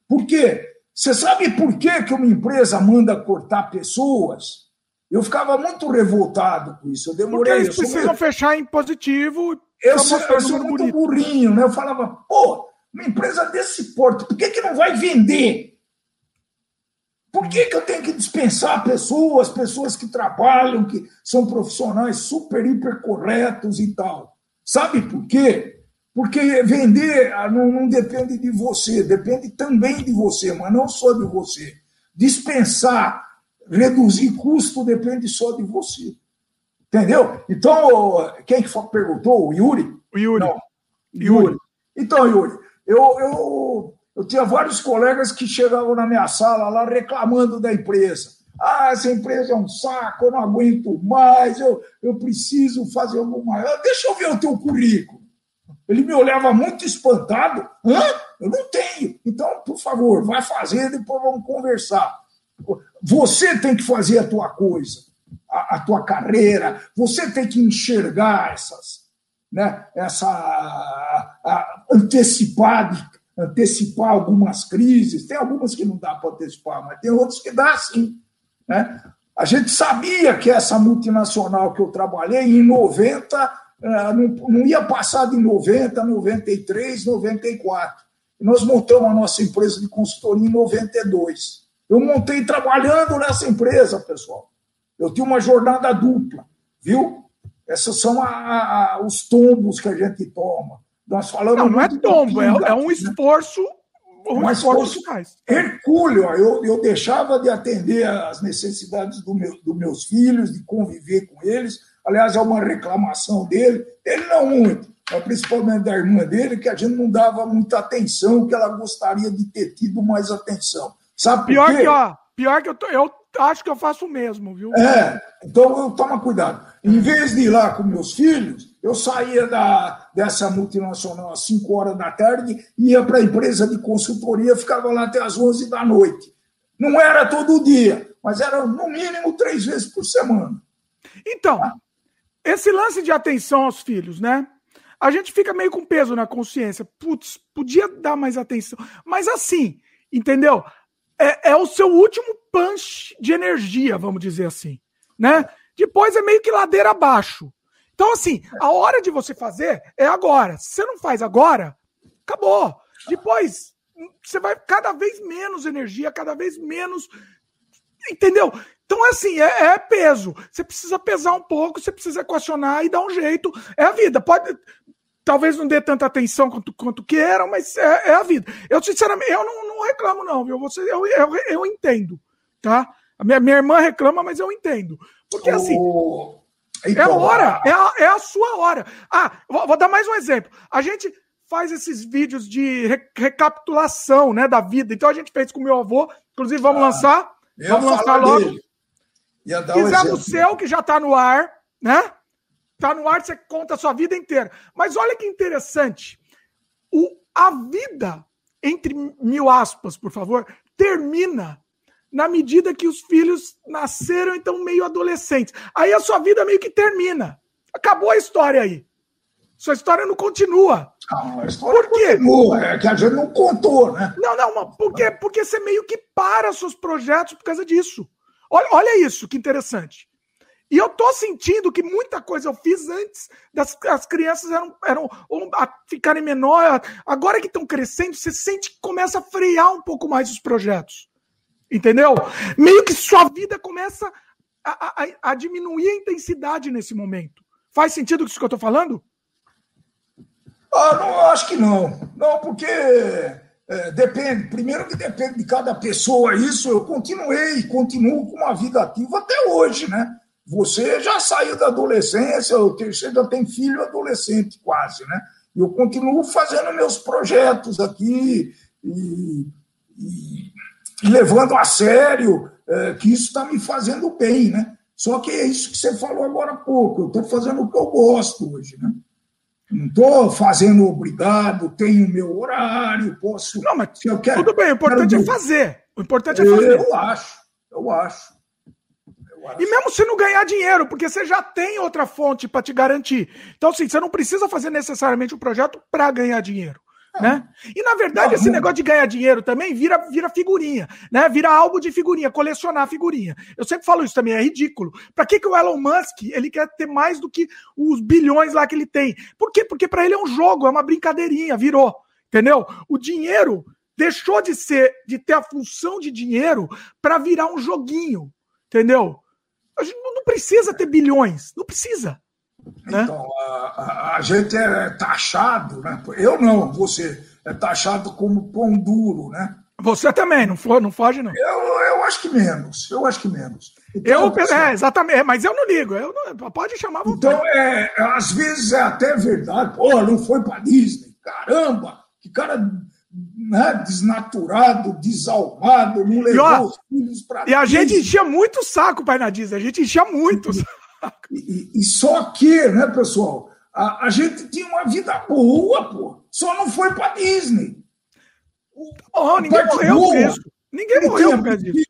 B: Por quê? Você sabe por que, que uma empresa manda cortar pessoas? Eu ficava muito revoltado com isso. Eu demorei. Porque eles
A: precisam fechar em positivo.
B: Eu sou, eu sou muito bonito. burrinho, né? Eu falava, pô, uma empresa desse porte, por que, que não vai vender? Por que, que eu tenho que dispensar pessoas, pessoas que trabalham, que são profissionais super, hiper corretos e tal? Sabe por quê? Porque vender ah, não, não, depende de você, depende também de você, mas não só de você. Dispensar, reduzir custo depende só de você. Entendeu? Então, quem que perguntou? O Yuri?
A: O Yuri.
B: Não. Yuri. Yuri. Então, Yuri, eu, eu, eu tinha vários colegas que chegavam na minha sala lá reclamando da empresa. Ah, essa empresa é um saco, eu não aguento mais, eu, eu preciso fazer alguma. Deixa eu ver o teu currículo. Ele me olhava muito espantado. Hã? Eu não tenho. Então, por favor, vai fazer, depois vamos conversar. Você tem que fazer a tua coisa, a, a tua carreira. Você tem que enxergar essas, né? Essa a, antecipar, antecipar algumas crises. Tem algumas que não dá para antecipar, mas tem outras que dá sim. Né? A gente sabia que essa multinacional que eu trabalhei, em 90, é, não, ia passar de 90, 93, 94. E nós montamos a nossa empresa de consultoria em 92. Eu montei trabalhando nessa empresa, pessoal. Eu tinha uma jornada dupla, viu? Esses são a, a, os tombos que a gente toma. Nós falamos.
A: Não, não é tombo, é, é, um né? esforço. Um, um esforço,
B: esforço hercúleo. Eu, eu deixava de atender às necessidades do meu, dos meus filhos, de conviver com eles Aliás, é uma reclamação dele, ele não muito, mas principalmente da irmã dele, que a gente não dava muita atenção, que ela gostaria de ter tido mais atenção. Sabe
A: pior por quê? que, ó, pior que eu, tô, eu acho que eu faço o mesmo, viu?
B: É, então toma cuidado. Em vez de ir lá com meus filhos, eu saía da, dessa multinacional às 5 horas da tarde, ia para a empresa de consultoria, ficava lá até às 11 da noite. Não era todo dia, mas era no mínimo três vezes por semana.
A: Então, ah. Esse lance de atenção aos filhos, né? A gente fica meio com peso na consciência. Putz, podia dar mais atenção. Mas assim, entendeu? É, é o seu último punch de energia, vamos dizer assim, né? Depois é meio que ladeira abaixo. Então, assim, a hora de você fazer é agora. Se você não faz agora, acabou. Depois, você vai cada vez menos energia, cada vez menos. Entendeu? Então, assim, é, é, peso. Você precisa pesar um pouco, você precisa equacionar e dar um jeito. É a vida. Pode. Talvez não dê tanta atenção quanto, quanto queiram, mas é, é a vida. Eu, sinceramente, eu não, não reclamo, não, viu? Você, eu, eu, eu entendo, tá? A minha, minha irmã reclama, mas eu entendo. Porque, assim, oh, então, é a hora, é a, é a sua hora. Ah, vou, vou dar mais um exemplo. A gente faz esses vídeos de re, recapitulação né, da vida. Então, a gente fez com meu avô, inclusive vamos ah, lançar. Vamos lançar logo. Dele. Fizemos um o seu, que já está no ar, né? Está no ar, você conta a sua vida inteira. Mas olha que interessante. O, a vida entre mil aspas, por favor, termina na medida que os filhos nasceram, então meio adolescentes. Aí a sua vida meio que termina. Acabou a história aí. Sua história não continua.
B: Não, a história por quê? continua, é que a gente não contou, né?
A: Não, não, por quê? Porque você meio que para seus projetos por causa disso. Olha, olha isso, que interessante. E eu tô sentindo que muita coisa eu fiz antes das as crianças eram, eram ficarem menores. Agora que estão crescendo, você sente que começa a frear um pouco mais os projetos. Entendeu? Meio que sua vida começa a, a, a diminuir a intensidade nesse momento. Faz sentido isso que eu tô falando?
B: Ah, não, acho que não. Não, porque é, depende. Primeiro que depende de cada pessoa isso. Eu continuei e continuo com uma vida ativa até hoje, né? Você já saiu da adolescência, você já tem filho adolescente quase, né? Eu continuo fazendo meus projetos aqui e, e, e levando a sério é, que isso está me fazendo bem, né? Só que é isso que você falou agora há pouco. Eu estou fazendo o que eu gosto hoje, né? Não estou fazendo obrigado, tenho meu horário, posso.
A: Não, mas eu quero, tudo bem, o importante quero... é fazer. O importante é fazer.
B: Eu acho, eu acho.
A: E mesmo se não ganhar dinheiro, porque você já tem outra fonte para te garantir. Então, assim, você não precisa fazer necessariamente um projeto para ganhar dinheiro. Né? E na verdade, não, esse não. negócio de ganhar dinheiro também vira, vira figurinha, né? Vira álbum de figurinha, colecionar figurinha. Eu sempre falo isso também, é ridículo. Para que, que o Elon Musk ele quer ter mais do que os bilhões lá que ele tem? Por quê? Porque para ele é um jogo, é uma brincadeirinha, virou. Entendeu? O dinheiro deixou de ser, de ter a função de dinheiro para virar um joguinho. Entendeu? A gente não precisa ter bilhões, não precisa.
B: Né? Então, a, a, gente é taxado, né? Eu não, você é taxado como pão duro, né?
A: Você também, não, for, não foge, não.
B: Eu, eu acho que menos, eu acho que menos. Então,
A: eu, é, exatamente, é, mas eu não ligo, eu não, pode chamar
B: você. Então, é, às vezes é até verdade, pô, não foi para Disney, caramba, que cara né, desnaturado, desalmado, não levou e, ó, os filhos
A: para E a gente enchia muito o saco, pai na Disney, a gente enchia muito.
B: E, e, só que, né, pessoal, a, a, gente tinha uma vida boa, pô. Só não foi para Disney.
A: Oh, ninguém morreu. Ninguém ele morreu por disso.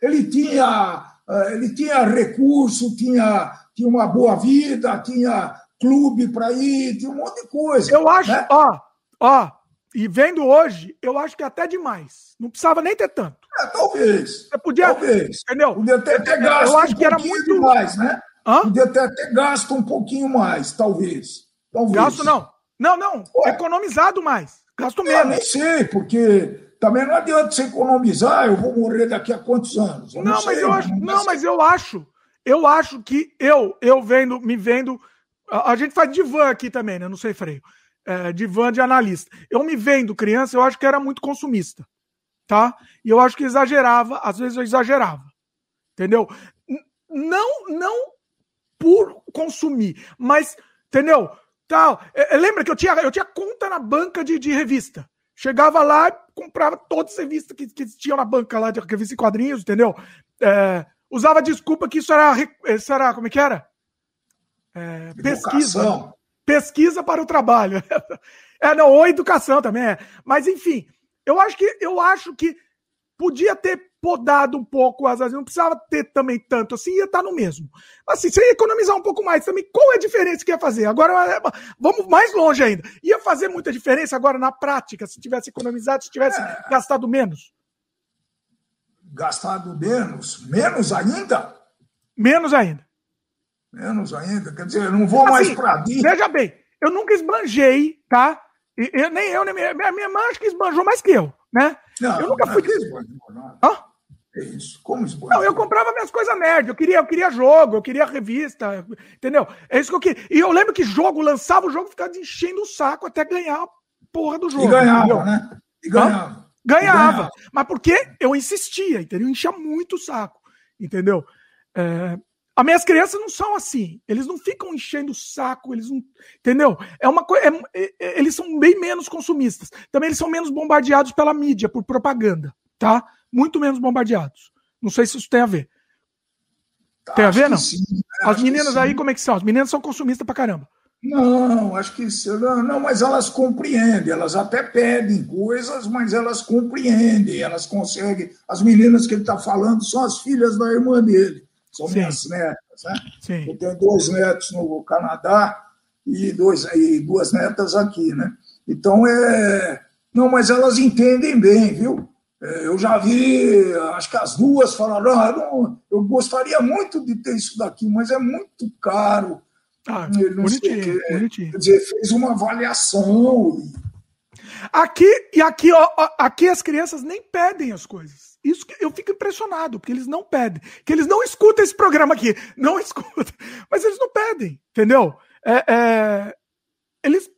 B: Ele tinha, eh, ele tinha recurso, tinha, tinha uma boa vida, tinha clube para ir, tinha um monte de coisa.
A: Eu acho, né? ó, ó, e vendo hoje, eu acho que é até demais. Não precisava nem ter tanto.
B: É, talvez.
A: Você podia.
B: Talvez.
A: Entendeu?
B: Podia ter, ter gasto
A: eu acho um que era muito
B: mais, né? Hã? Podia ter até gasto um pouquinho mais, talvez. talvez.
A: Gasto não. Não, não. Ué. Economizado mais. Gasto menos. Eu
B: nem sei, porque também não adianta você economizar, eu vou morrer daqui a quantos anos?
A: Eu não, não mas eu acho, não, mas eu acho, eu acho que eu, eu vendo, me vendo, a, a gente faz divã aqui também, né? Não sei freio. É, divã de analista. Eu me vendo criança, eu acho que era muito consumista, tá? E eu acho que exagerava, às vezes eu exagerava, entendeu? Não, não por consumir. Mas, entendeu? Tal. É, é, lembra que eu tinha, eu tinha conta na banca de, de revista. Chegava lá e comprava todas as revistas que, que tinham na banca lá de revista e quadrinhos, entendeu? É, usava desculpa que isso era, isso era. Como é que era? É, pesquisa. Pesquisa para o trabalho. É, não, ou educação também é. Mas, enfim, eu acho que eu acho que podia ter podado um pouco as não precisava ter também tanto assim, ia estar tá no mesmo. Assim, você ia economizar um pouco mais também. Qual é a diferença que ia fazer? Agora, é, vamos mais longe ainda. Ia fazer muita diferença agora na prática, se tivesse economizado, se tivesse é... gastado menos?
B: Gastado menos? Menos ainda?
A: Menos ainda.
B: Menos ainda? Quer dizer, eu não vou assim, mais para
A: Disney. Veja bem, eu nunca esbanjei, tá? Eu, nem eu, nem minha, minha irmã acho que esbanjou mais que eu, né?
B: Não, eu nunca fui. Não, Hã? É isso. Como isso?
A: Não, eu comprava minhas coisas nerd. Eu queria, eu queria jogo, eu queria revista, entendeu? É isso que eu queria. E eu lembro que jogo, lançava o jogo, ficava enchendo o saco até ganhar a porra do jogo.
B: E ganhava, entendeu? né? E ganhava.
A: Ganhava. ganhava. Mas porque eu insistia, entendeu? Eu enchia muito o saco, entendeu? É... As minhas crianças não são assim. Eles não ficam enchendo o saco, eles não. Entendeu? É uma coisa. É, é, eles são bem menos consumistas. Também eles são menos bombardeados pela mídia, por propaganda, tá? muito menos bombardeados. Não sei se isso tem a ver. Tem a ver, não? Sim, As meninas aí, como é que são? As meninas são consumistas pra caramba.
B: Não, acho que não, não, mas elas compreendem, elas até pedem coisas, mas elas compreendem, elas conseguem. As meninas que ele está falando são as filhas da irmã dele, são Sim. minhas netas. Né? Sim. Eu tenho dois netos no Canadá e, dois, e duas netas aqui, né? Então é. Não, mas elas entendem bem, viu? É, eu já vi, acho que as duas falaram: ah, não, eu gostaria muito de ter isso daqui, mas é muito caro. Ah, bonitinho, bonitinho. Quer dizer, fez uma avaliação.
A: Aqui, e aqui, ó, aqui as crianças nem pedem as coisas. Isso que eu fico impressionado, porque eles não pedem. Que eles não escutam esse programa aqui. Não escutam. Mas eles não pedem, entendeu? É, é, eles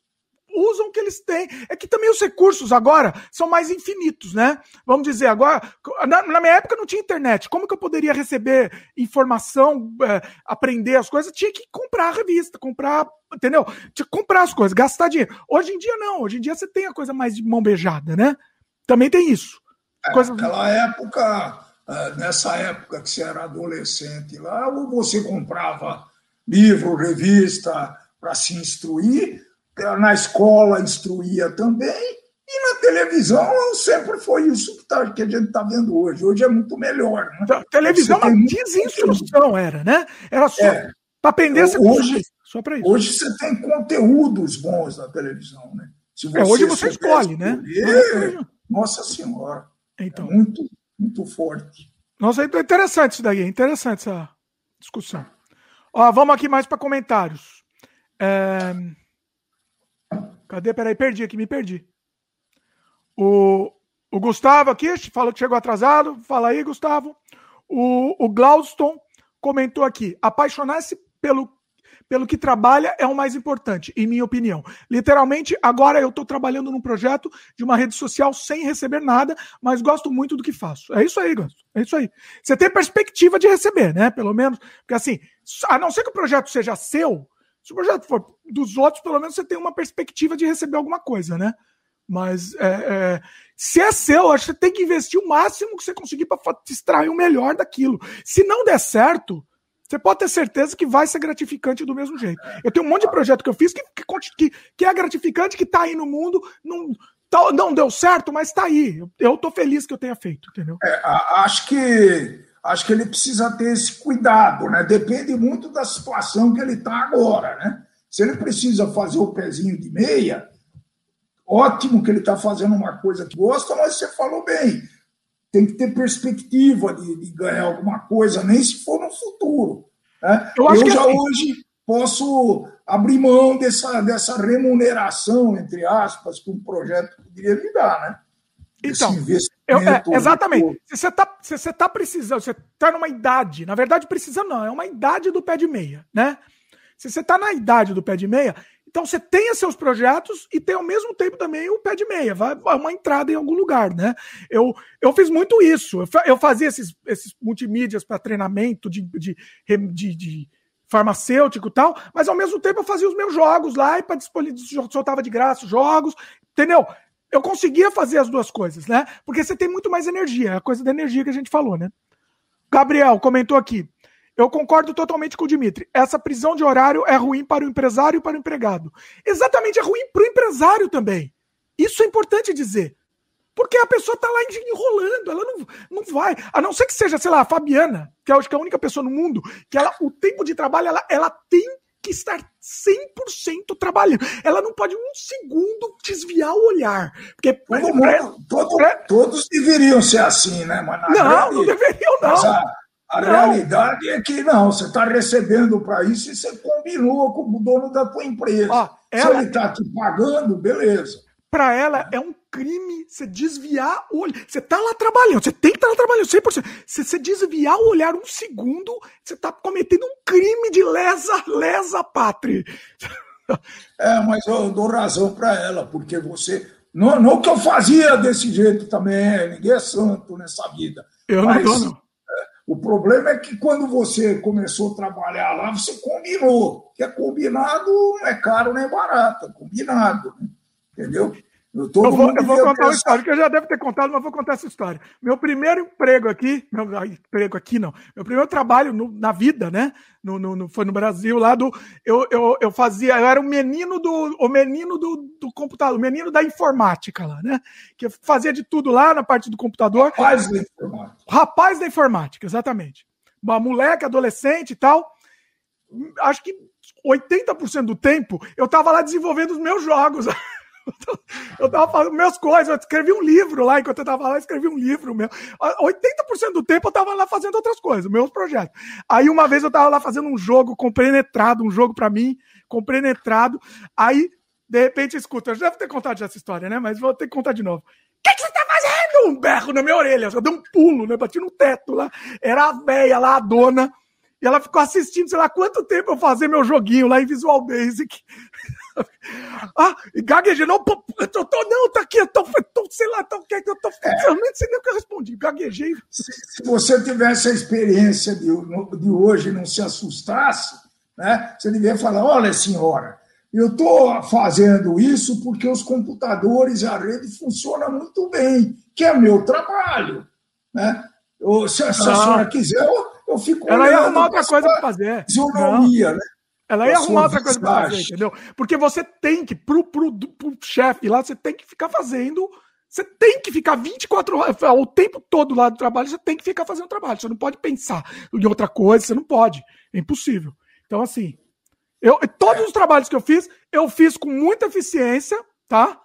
A: usam o que eles têm. É que também os recursos agora são mais infinitos, né? Vamos dizer, agora, na, na minha época não tinha internet. Como que eu poderia receber informação, é, aprender as coisas? Tinha que comprar a revista, comprar, entendeu? Tinha que comprar as coisas, gastar dinheiro. Hoje em dia não, hoje em dia você tem a coisa mais de mão beijada, né? Também tem isso.
B: É, coisa... Naquela época, é, nessa época que você era adolescente lá, ou você comprava livro, revista para se instruir, na escola instruía também, e na televisão sempre foi isso que, tá, que a gente está vendo hoje. Hoje é muito melhor. Né?
A: Então, televisão é uma desinstrução, era, né? Era só é. para aprender
B: hoje, só para isso. Hoje você tem conteúdos bons na televisão, né?
A: Você é, hoje você escolhe, né?
B: nossa Senhora. Então. É muito, muito forte.
A: Nossa, é interessante isso daí, é interessante essa discussão. Ó, vamos aqui mais para comentários. É... Cadê? Peraí, perdi aqui, me perdi. O, o Gustavo aqui falou que chegou atrasado. Fala aí, Gustavo. O, o Glauston comentou aqui: apaixonar-se pelo, pelo que trabalha é o mais importante, em minha opinião. Literalmente, agora eu estou trabalhando num projeto de uma rede social sem receber nada, mas gosto muito do que faço. É isso aí, Gustavo. É isso aí. Você tem perspectiva de receber, né? Pelo menos. Porque assim, a não ser que o projeto seja seu, se o projeto for dos outros, pelo menos você tem uma perspectiva de receber alguma coisa, né? Mas é, é, se é seu, acho que você tem que investir o máximo que você conseguir para extrair o melhor daquilo. Se não der certo, você pode ter certeza que vai ser gratificante do mesmo jeito. Eu tenho um monte de projeto que eu fiz que, que, que é gratificante, que está aí no mundo, não, tá, não deu certo, mas está aí. Eu estou feliz que eu tenha feito, entendeu?
B: É, acho que acho que ele precisa ter esse cuidado, né? Depende muito da situação que ele está agora, né? Se ele precisa fazer o pezinho de meia, ótimo que ele está fazendo uma coisa que gosta, mas você falou bem, tem que ter perspectiva de, de ganhar alguma coisa, nem se for no futuro. Né? Eu, Eu já assim... hoje posso abrir mão dessa, dessa remuneração, entre aspas, que um projeto poderia me dar, né?
A: Então, eu, é, exatamente. Se você está se você tá precisando, você está numa idade, na verdade precisando não, é uma idade do pé de meia, né? Se você está na idade do pé de meia, então você tenha seus projetos e tem ao mesmo tempo também o pé de meia, vai uma entrada em algum lugar, né? Eu, eu fiz muito isso. Eu, eu fazia esses, esses multimídias para treinamento de, de, de, de farmacêutico e tal, mas ao mesmo tempo eu fazia os meus jogos lá e para soltava de graça os jogos, entendeu? eu conseguia fazer as duas coisas, né? Porque você tem muito mais energia, é a coisa da energia que a gente falou, né? Gabriel comentou aqui. Eu concordo totalmente com o Dimitri. Essa prisão de horário é ruim para o empresário e para o empregado. Exatamente, é ruim para o empresário também. Isso é importante dizer. Porque a pessoa está lá enrolando, ela não, não vai. A não ser que seja, sei lá, a Fabiana, que eu acho que é a única pessoa no mundo, que ela, o tempo de trabalho, ela, ela tem que estar 100% trabalhando. Ela não pode um segundo desviar o olhar. Porque
B: todo mundo, todo, todos deveriam ser assim, né?
A: Mas não, não deveriam, não.
B: A, não. realidade é que não, você está recebendo para isso e você combinou com o dono da tua empresa. Ela... Se ele está te pagando, beleza.
A: Para ela é um crime você desviar o olho. Você tá lá trabalhando, você tem que estar tá lá trabalhando 100%. Se você desviar o olhar um segundo, você tá cometendo um crime de lesa, lesa pátria.
B: É, mas eu dou razão para ela, porque você. Não, não que eu fazia desse jeito também, ninguém é santo nessa vida.
A: Eu mas, não dou, não.
B: O problema é que quando você começou a trabalhar lá, você combinou. Que é combinado não é caro nem barato, é combinado. Né? Entendeu?
A: Eu, eu vou, eu vou contar uma história que eu já deve ter contado, mas vou contar essa história. Meu primeiro emprego aqui, meu emprego aqui não, meu primeiro trabalho no, na vida, né? No, no, no, foi no Brasil, lá do. Eu, eu, eu fazia, eu era o menino do. O menino do, do computador, o menino da informática lá, né? Que fazia de tudo lá na parte do computador.
B: Rapaz da informática.
A: Rapaz da informática, exatamente. Uma moleque, adolescente e tal. Acho que 80% do tempo eu tava lá desenvolvendo os meus jogos. Eu tava fazendo meus coisas, eu escrevi um livro lá, enquanto eu tava lá, eu escrevi um livro meu. 80% do tempo eu tava lá fazendo outras coisas, meus projetos. Aí uma vez eu tava lá fazendo um jogo compenetrado, um jogo para mim, compenetrado. Aí, de repente, escuta, eu já deve ter contado essa história, né? Mas vou ter que contar de novo. O que, que você tá fazendo? Um berro na minha orelha, eu dei um pulo, né? Bati no teto lá. Era a véia lá, a dona. E ela ficou assistindo, sei lá, quanto tempo eu fazer meu joguinho lá em Visual Basic. ah, e gaguejei, não, eu tô, não, tá aqui, eu tô, tô sei lá, tô, eu tô, é. eu nem sei nem o que eu respondi, gaguejei.
B: Se, se você tivesse a experiência de, de hoje e não se assustasse, né, você devia falar, olha, senhora, eu estou fazendo isso porque os computadores e a rede funcionam muito bem, que é meu trabalho. Né? Eu, se, se ah. a senhora quiser, eu, eu fico.
A: Ela ia arrumar outra coisa para fazer.
B: Isonomia, né?
A: Ela ia arrumar outra coisa para fazer, entendeu? Porque você tem que, pro, pro, pro chefe lá, você tem que ficar fazendo. Você tem que ficar 24 horas, o tempo todo lá do trabalho, você tem que ficar fazendo trabalho. Você não pode pensar em outra coisa, você não pode. É impossível. Então, assim, eu, todos os trabalhos que eu fiz, eu fiz com muita eficiência, tá?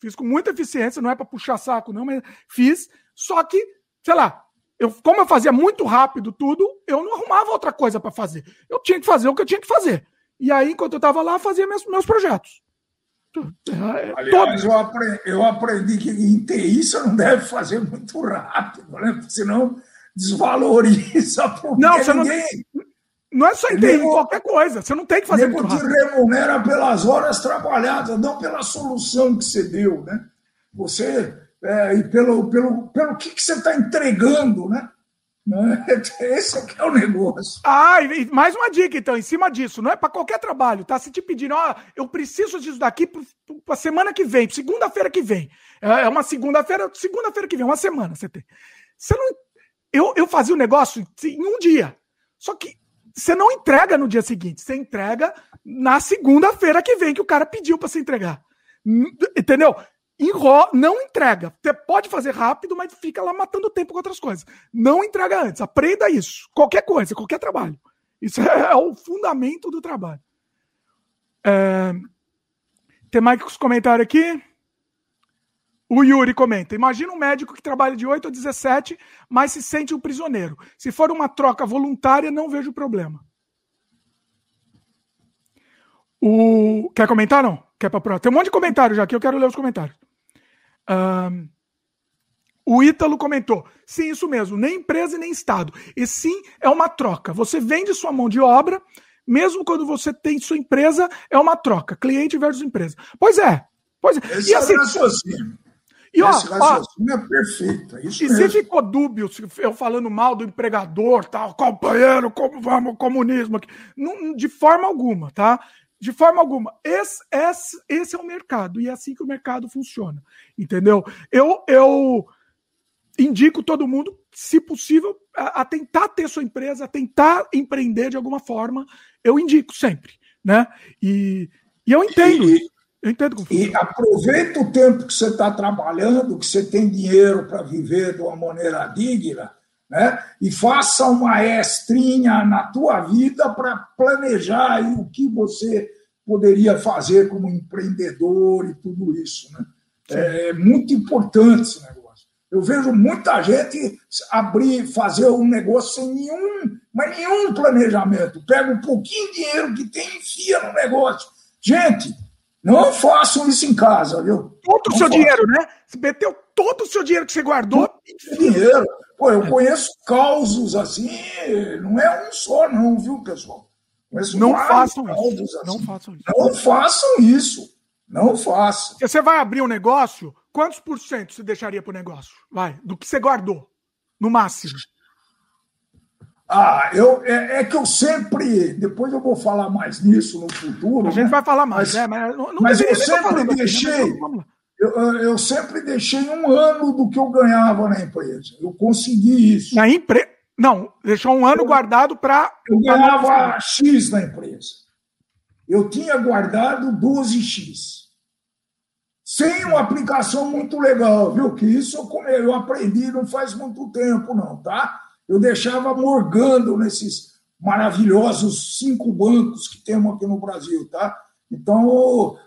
A: Fiz com muita eficiência, não é para puxar saco, não, mas fiz. Só que, sei lá, eu, como eu fazia muito rápido tudo, eu não arrumava outra coisa para fazer. Eu tinha que fazer o que eu tinha que fazer. E aí, enquanto eu estava lá, fazia meus, meus projetos.
B: Aliás, eu aprendi, eu aprendi, que em TI você não deve fazer muito rápido, né? senão desvaloriza.
A: Não, você ninguém... não. Não é só em TI, qualquer coisa. Você não tem que fazer muito
B: rápido. te remunera pelas horas trabalhadas, não pela solução que você deu, né? Você é, e pelo, pelo, pelo que, que você está entregando, né? né? Esse é que é o negócio.
A: Ah, e mais uma dica, então, em cima disso, não é para qualquer trabalho, tá? Se te pedindo, ó, eu preciso disso daqui para semana que vem, segunda-feira que vem. É, é uma segunda-feira, segunda-feira que vem, uma semana você tem. Você não. Eu, eu fazia o negócio em um dia. Só que você não entrega no dia seguinte, você entrega na segunda-feira que vem que o cara pediu para você entregar. Entendeu? Enro... não entrega. Você pode fazer rápido, mas fica lá matando tempo com outras coisas. Não entrega antes. Aprenda isso. Qualquer coisa, qualquer trabalho. Isso é, o fundamento do trabalho. É... Tem mais os comentários aqui? O Yuri comenta: Imagina um médico que trabalha de 8 a 17, mas se sente um prisioneiro. Se for uma troca voluntária, não vejo problema. O... Quer comentar, não? Quer pra? Tem um monte de comentário já aqui, eu quero ler os comentários. Um, o Ítalo comentou: sim, isso mesmo, nem empresa e nem Estado. E sim, é uma troca. Você vende sua mão de obra, mesmo quando você tem sua empresa, é uma troca. Cliente versus empresa. Pois é. Pois é.
B: Esse e assim, raciocínio. E, ó, ó, é perfeito. É isso
A: e
B: mesmo.
A: se ficou dúbio, eu falando mal do empregador, tal, companheiro, como vamos, comunismo aqui. Não, de forma alguma, tá? De forma alguma. Esse, esse, esse é o mercado e é assim que o mercado funciona. Entendeu? Eu, eu indico todo mundo, se possível, a, a, tentar ter sua empresa, a tentar empreender de alguma forma. Eu indico sempre. Né? E, e eu entendo. E, eu entendo
B: como E aproveita o tempo que você está trabalhando, que você tem dinheiro para viver de uma maneira digna né? e faça uma estrinha na tua vida para planejar o que você poderia fazer como empreendedor e tudo isso. Né? É muito importante esse negócio. Eu vejo muita gente abrir, fazer um negócio sem nenhum, mas nenhum planejamento. Pega um pouquinho de dinheiro que tem e enfia no negócio. Gente, não façam isso em casa, viu?
A: Todo o seu façam. dinheiro, né? Você meteu todo o seu dinheiro que você guardou.
B: Dinheiro. Pô, eu conheço causos assim, não é um só, não, viu, pessoal?
A: Conheço não façam isso. Assim. Não façam isso.
B: Não façam isso. Não façam.
A: Se você vai abrir um negócio, quantos por cento você deixaria para o negócio? Vai, do que você guardou, no máximo.
B: Ah, eu, é, é, que eu sempre. Depois eu vou falar mais nisso no futuro.
A: A gente né? vai falar mais,
B: mas,
A: né?
B: Mas, não, não mas eu sempre deixei. Aqui, né? Eu, eu sempre deixei um ano do que eu ganhava na empresa. Eu consegui isso.
A: Na empresa? Não, deixou um ano eu, guardado para.
B: Eu ganhava X na empresa. Eu tinha guardado 12X. Sem uma aplicação muito legal, viu? Que isso eu, eu aprendi não faz muito tempo, não, tá? Eu deixava morgando nesses maravilhosos cinco bancos que temos aqui no Brasil, tá? Então,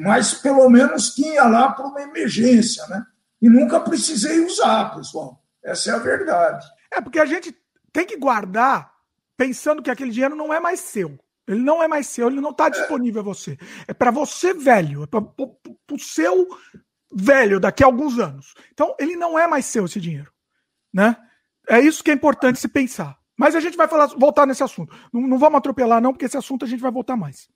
B: mas pelo menos tinha lá para uma emergência, né? E nunca precisei usar, pessoal. Essa é a verdade.
A: É porque a gente tem que guardar pensando que aquele dinheiro não é mais seu. Ele não é mais seu, ele não está disponível a você. É para você velho, é para o seu velho daqui a alguns anos. Então, ele não é mais seu esse dinheiro. Né? É isso que é importante se pensar. Mas a gente vai falar, voltar nesse assunto. Não, não vamos atropelar, não, porque esse assunto a gente vai voltar mais.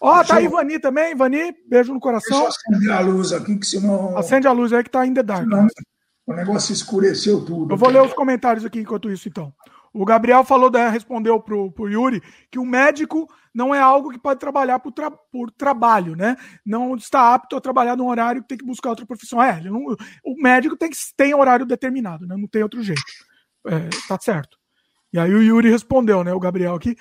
A: Ó, oh, tá aí Vani também. Vani, beijo no coração. Deixa
B: eu acender a luz aqui, que senão.
A: Acende a luz aí que tá in the dark. Senão,
B: o negócio escureceu tudo.
A: Eu vou ler os comentários aqui enquanto isso, então. O Gabriel falou, né, respondeu pro, pro Yuri que o médico não é algo que pode trabalhar por, tra por trabalho, né? Não está apto a trabalhar num horário que tem que buscar outra profissão. É, não, o médico tem que tem horário determinado, né? Não tem outro jeito. É, tá certo. E aí o Yuri respondeu, né? O Gabriel aqui.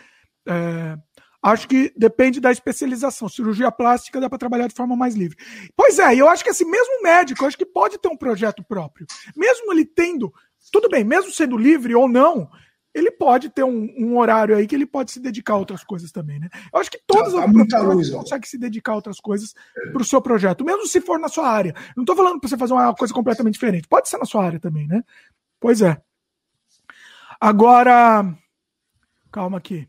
A: É, acho que depende da especialização. Cirurgia plástica dá para trabalhar de forma mais livre. Pois é, eu acho que assim, mesmo médico, acho que pode ter um projeto próprio. Mesmo ele tendo, tudo bem, mesmo sendo livre ou não, ele pode ter um, um, horário aí que ele pode se dedicar a outras coisas também, né? Eu acho que todas as pessoas conseguem se dedicar a outras coisas é. para o seu projeto, mesmo se for na sua área. Não estou falando para você fazer uma coisa completamente diferente. Pode ser na sua área também, né? Pois é. Agora, calma aqui.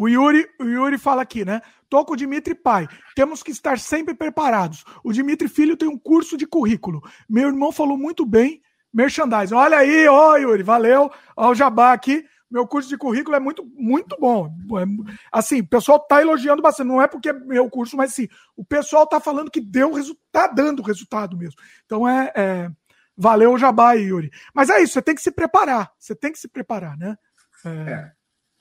A: O Yuri, o Yuri fala aqui, né? Tô com o Dimitri pai. Temos que estar sempre preparados. O Dimitri filho tem um curso de currículo. Meu irmão falou muito bem merchandising. Olha aí, ó, Yuri, valeu. Ó, o Jabá aqui. Meu curso de currículo é muito, muito bom. É, assim, o pessoal tá elogiando bastante. Não é porque é meu curso, mas sim, o pessoal tá falando que deu resultado, tá dando resultado mesmo. Então é, é valeu o Jabá Yuri. Mas é isso, você tem que se preparar. Você tem que se preparar, né?
B: É...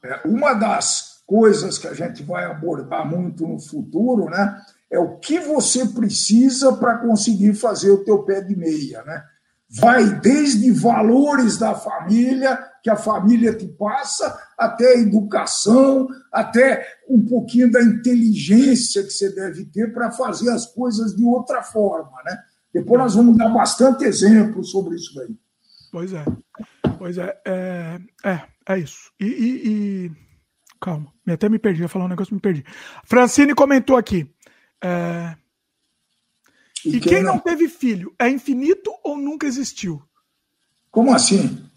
B: É, uma das coisas que a gente vai abordar muito no futuro, né? É o que você precisa para conseguir fazer o teu pé de meia, né? vai desde valores da família, que a família te passa, até a educação, até um pouquinho da inteligência que você deve ter para fazer as coisas de outra forma, né? Depois nós vamos dar bastante exemplo sobre isso daí.
A: Pois é. Pois é. É, é, é isso. E, e, e... Calma, até me perdi, ia falar um negócio, me perdi. Francine comentou aqui. É... E, e quem, quem não... não teve filho é infinito ou nunca existiu?
B: Como assim?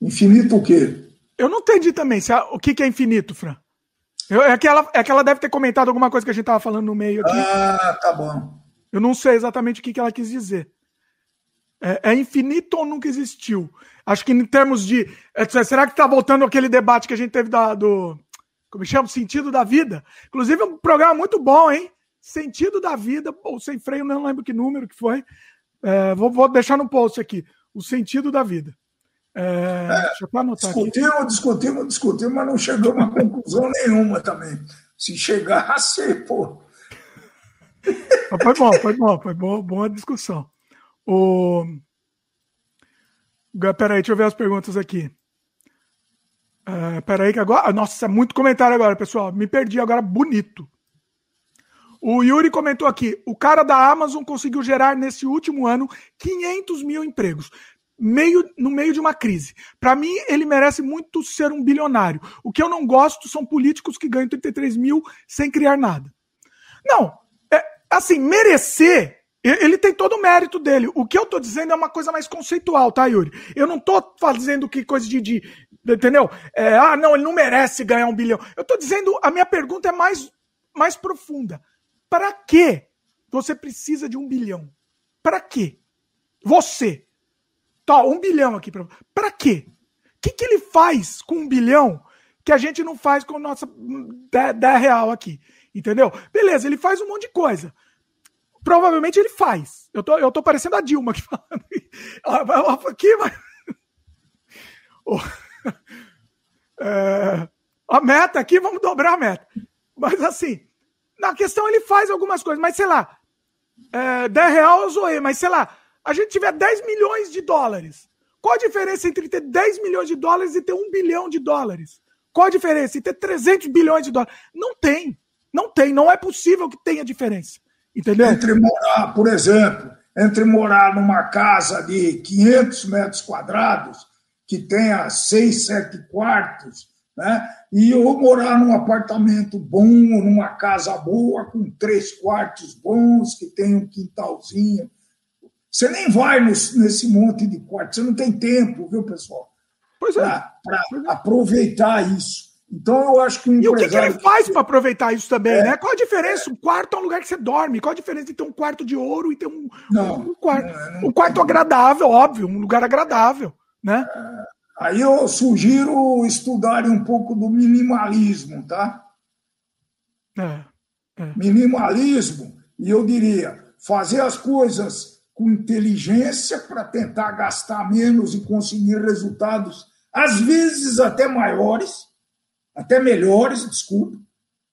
B: Infinito o quê?
A: Eu não entendi também se a, o que, que é infinito, Fran. Eu, é, que ela, é que ela deve ter comentado alguma coisa que a gente estava falando no meio aqui.
B: Ah, tá bom.
A: Eu não sei exatamente o que, que ela quis dizer. É, é, infinito ou nunca existiu? Acho que em termos de. É, será que está voltando aquele debate que a gente teve da, do. Como chama? Sentido da vida? Inclusive, é um programa muito bom, hein? Sentido da Vida, ou Sem Freio, não lembro que número que foi. É, vou, vou, deixar no post aqui. O Sentido da Vida. É,
B: é, deixa eu anotar discutimos, aqui. discutimos, discutimos, mas não chegou a conclusão nenhuma também. Se chegasse, pô.
A: Foi bom, foi bom, foi bom, boa discussão. O... Peraí, deixa eu ver as perguntas aqui. Uh, peraí, que agora. Nossa, é muito comentário agora, pessoal. Me perdi agora bonito. O Yuri comentou aqui: o cara da Amazon conseguiu gerar nesse último ano 500 mil empregos. Meio, no meio de uma crise. Para mim, ele merece muito ser um bilionário. O que eu não gosto são políticos que ganham 33 mil sem criar nada. Não, é, assim, merecer, ele tem todo o mérito dele. O que eu tô dizendo é uma coisa mais conceitual, tá, Yuri? Eu não tô fazendo que coisa de. de entendeu? É, ah, não, ele não merece ganhar um bilhão. Eu tô dizendo, a minha pergunta é mais, mais profunda. Para que você precisa de um bilhão? Para quê? Você. Tá, um bilhão aqui para Para quê? O que, que ele faz com um bilhão que a gente não faz com nossa 10 real aqui? Entendeu? Beleza, ele faz um monte de coisa. Provavelmente ele faz. Eu tô, eu tô parecendo a Dilma aqui falando. Aqui, mas... é, a meta aqui, vamos dobrar a meta. Mas assim, na questão ele faz algumas coisas, mas sei lá, é, 10 reais eu zoei, mas sei lá, a gente tiver 10 milhões de dólares. Qual a diferença entre ter 10 milhões de dólares e ter 1 bilhão de dólares? Qual a diferença entre ter 300 bilhões de dólares? Não tem. Não tem. Não é possível que tenha diferença. Entendeu?
B: Entre morar, por exemplo, entre morar numa casa de 500 metros quadrados, que tenha 6, 7 quartos, né? e eu morar num apartamento bom, numa casa boa, com três quartos bons, que tem um quintalzinho. Você nem vai nesse monte de quartos, você não tem tempo, viu, pessoal? Pois é. Para aproveitar isso. Então, eu acho que
A: o empresário... E o que, que ele faz para aproveitar isso também, é, né? Qual a diferença? Um quarto é um lugar que você dorme. Qual a diferença de ter um quarto de ouro e ter um, não, um quarto? Não, não, um quarto agradável, óbvio, um lugar agradável, né?
B: Aí eu sugiro estudarem um pouco do minimalismo, tá? É, é. Minimalismo, e eu diria, fazer as coisas com inteligência para tentar gastar menos e conseguir resultados, às vezes até maiores, até melhores, desculpa,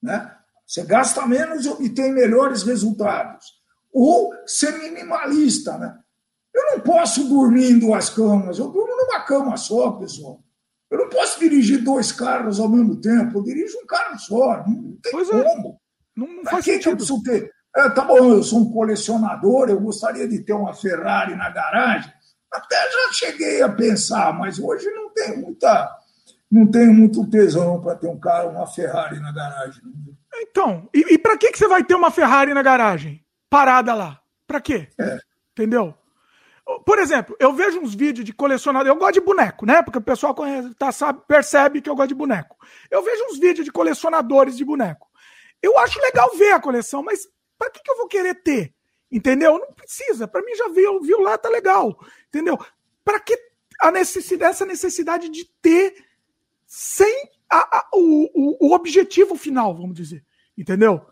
B: né? Você gasta menos e obtém melhores resultados. Ou ser minimalista, né? Eu não posso dormir em duas camas, eu durmo numa cama só, pessoal. Eu não posso dirigir dois carros ao mesmo tempo, eu dirijo um carro só, não tem pois é. como. É. Não, não faz que sentido. Que eu ter? É, tá bom, eu sou um colecionador, eu gostaria de ter uma Ferrari na garagem. Até já cheguei a pensar, mas hoje não tem muita, não tenho muito tesão para ter um carro, uma Ferrari na garagem.
A: Então, e, e para que, que você vai ter uma Ferrari na garagem? Parada lá. Para quê? É. Entendeu? Por exemplo, eu vejo uns vídeos de colecionador. Eu gosto de boneco, né? Porque o pessoal conhece, tá, sabe, percebe que eu gosto de boneco. Eu vejo uns vídeos de colecionadores de boneco. Eu acho legal ver a coleção, mas para que, que eu vou querer ter? Entendeu? Não precisa. Para mim já viu, viu lá, tá legal. Entendeu? Para que a necessidade, essa necessidade de ter sem a, a, o, o, o objetivo final, vamos dizer. Entendeu?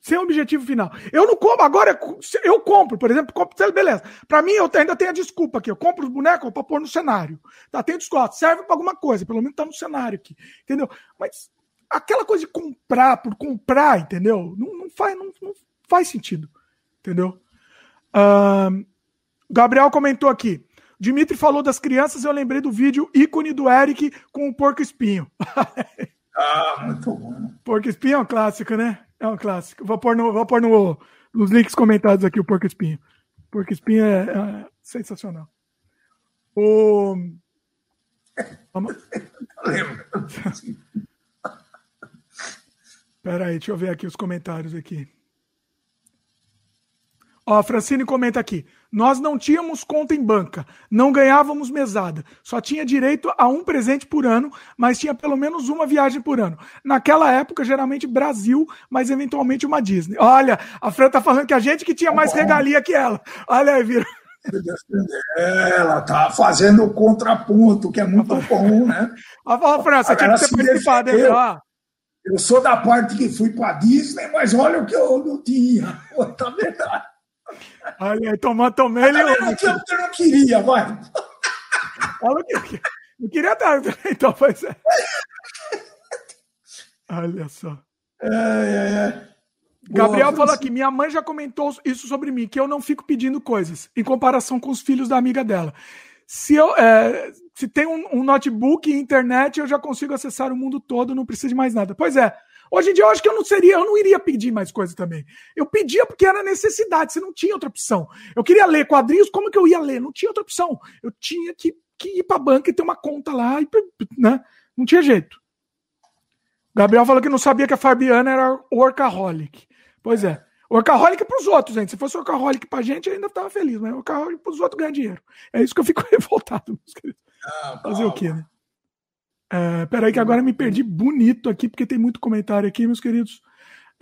A: Sem objetivo final. Eu não compro, agora eu compro, por exemplo, compro, beleza. Para mim, eu ainda tenho a desculpa aqui. Eu compro os bonecos para pôr no cenário. Tá, tem desconto, serve para alguma coisa, pelo menos tá no cenário aqui. Entendeu? Mas aquela coisa de comprar por comprar, entendeu? Não, não faz, não, não, faz sentido. Entendeu? Uh, Gabriel comentou aqui. Dimitri falou das crianças, eu lembrei do vídeo ícone do Eric com o porco espinho.
B: ah, muito bom.
A: Porco espinho é um clássico, né? É um clássico. Vou pôr, no, vou pôr no, nos links comentados aqui o Porco Espinho. Porco Espinho é, é sensacional. O. Aí, deixa eu ver aqui os comentários aqui. Ó, a Francine comenta aqui. Nós não tínhamos conta em banca, não ganhávamos mesada, só tinha direito a um presente por ano, mas tinha pelo menos uma viagem por ano. Naquela época, geralmente Brasil, mas eventualmente uma Disney. Olha, a Fran tá falando que a gente que tinha mais regalia que ela. Olha aí, vira.
B: Ela tá fazendo o contraponto, que é muito bom, né?
A: Ó, Fran, você tinha que ter participado, hein?
B: Eu sou da parte que fui para Disney, mas olha o que eu não tinha. Pô, tá verdade.
A: Olha aí, tomou, tomei ele.
B: Eu, eu não queria, vai.
A: Ela que não queria dar, então, pois é. Olha só. É, é, é. Gabriel falou aqui: minha mãe já comentou isso sobre mim, que eu não fico pedindo coisas, em comparação com os filhos da amiga dela. Se, eu, é, se tem um, um notebook e internet, eu já consigo acessar o mundo todo, não preciso de mais nada. Pois é, Hoje em dia eu acho que eu não seria, eu não iria pedir mais coisa também. Eu pedia porque era necessidade, você não tinha outra opção. Eu queria ler quadrinhos, como que eu ia ler? Não tinha outra opção. Eu tinha que, que ir para a banca e ter uma conta lá, e, né? Não tinha jeito. Gabriel falou que não sabia que a Fabiana era workaholic. Pois é. Workaholic para os outros, gente. Se fosse workaholic para a gente, eu ainda estava feliz, mas workaholic para os outros ganhar dinheiro. É isso que eu fico revoltado, meus queridos. Ah, Fazer o quê, né? Uh, peraí, que agora me perdi bonito aqui, porque tem muito comentário aqui, meus queridos.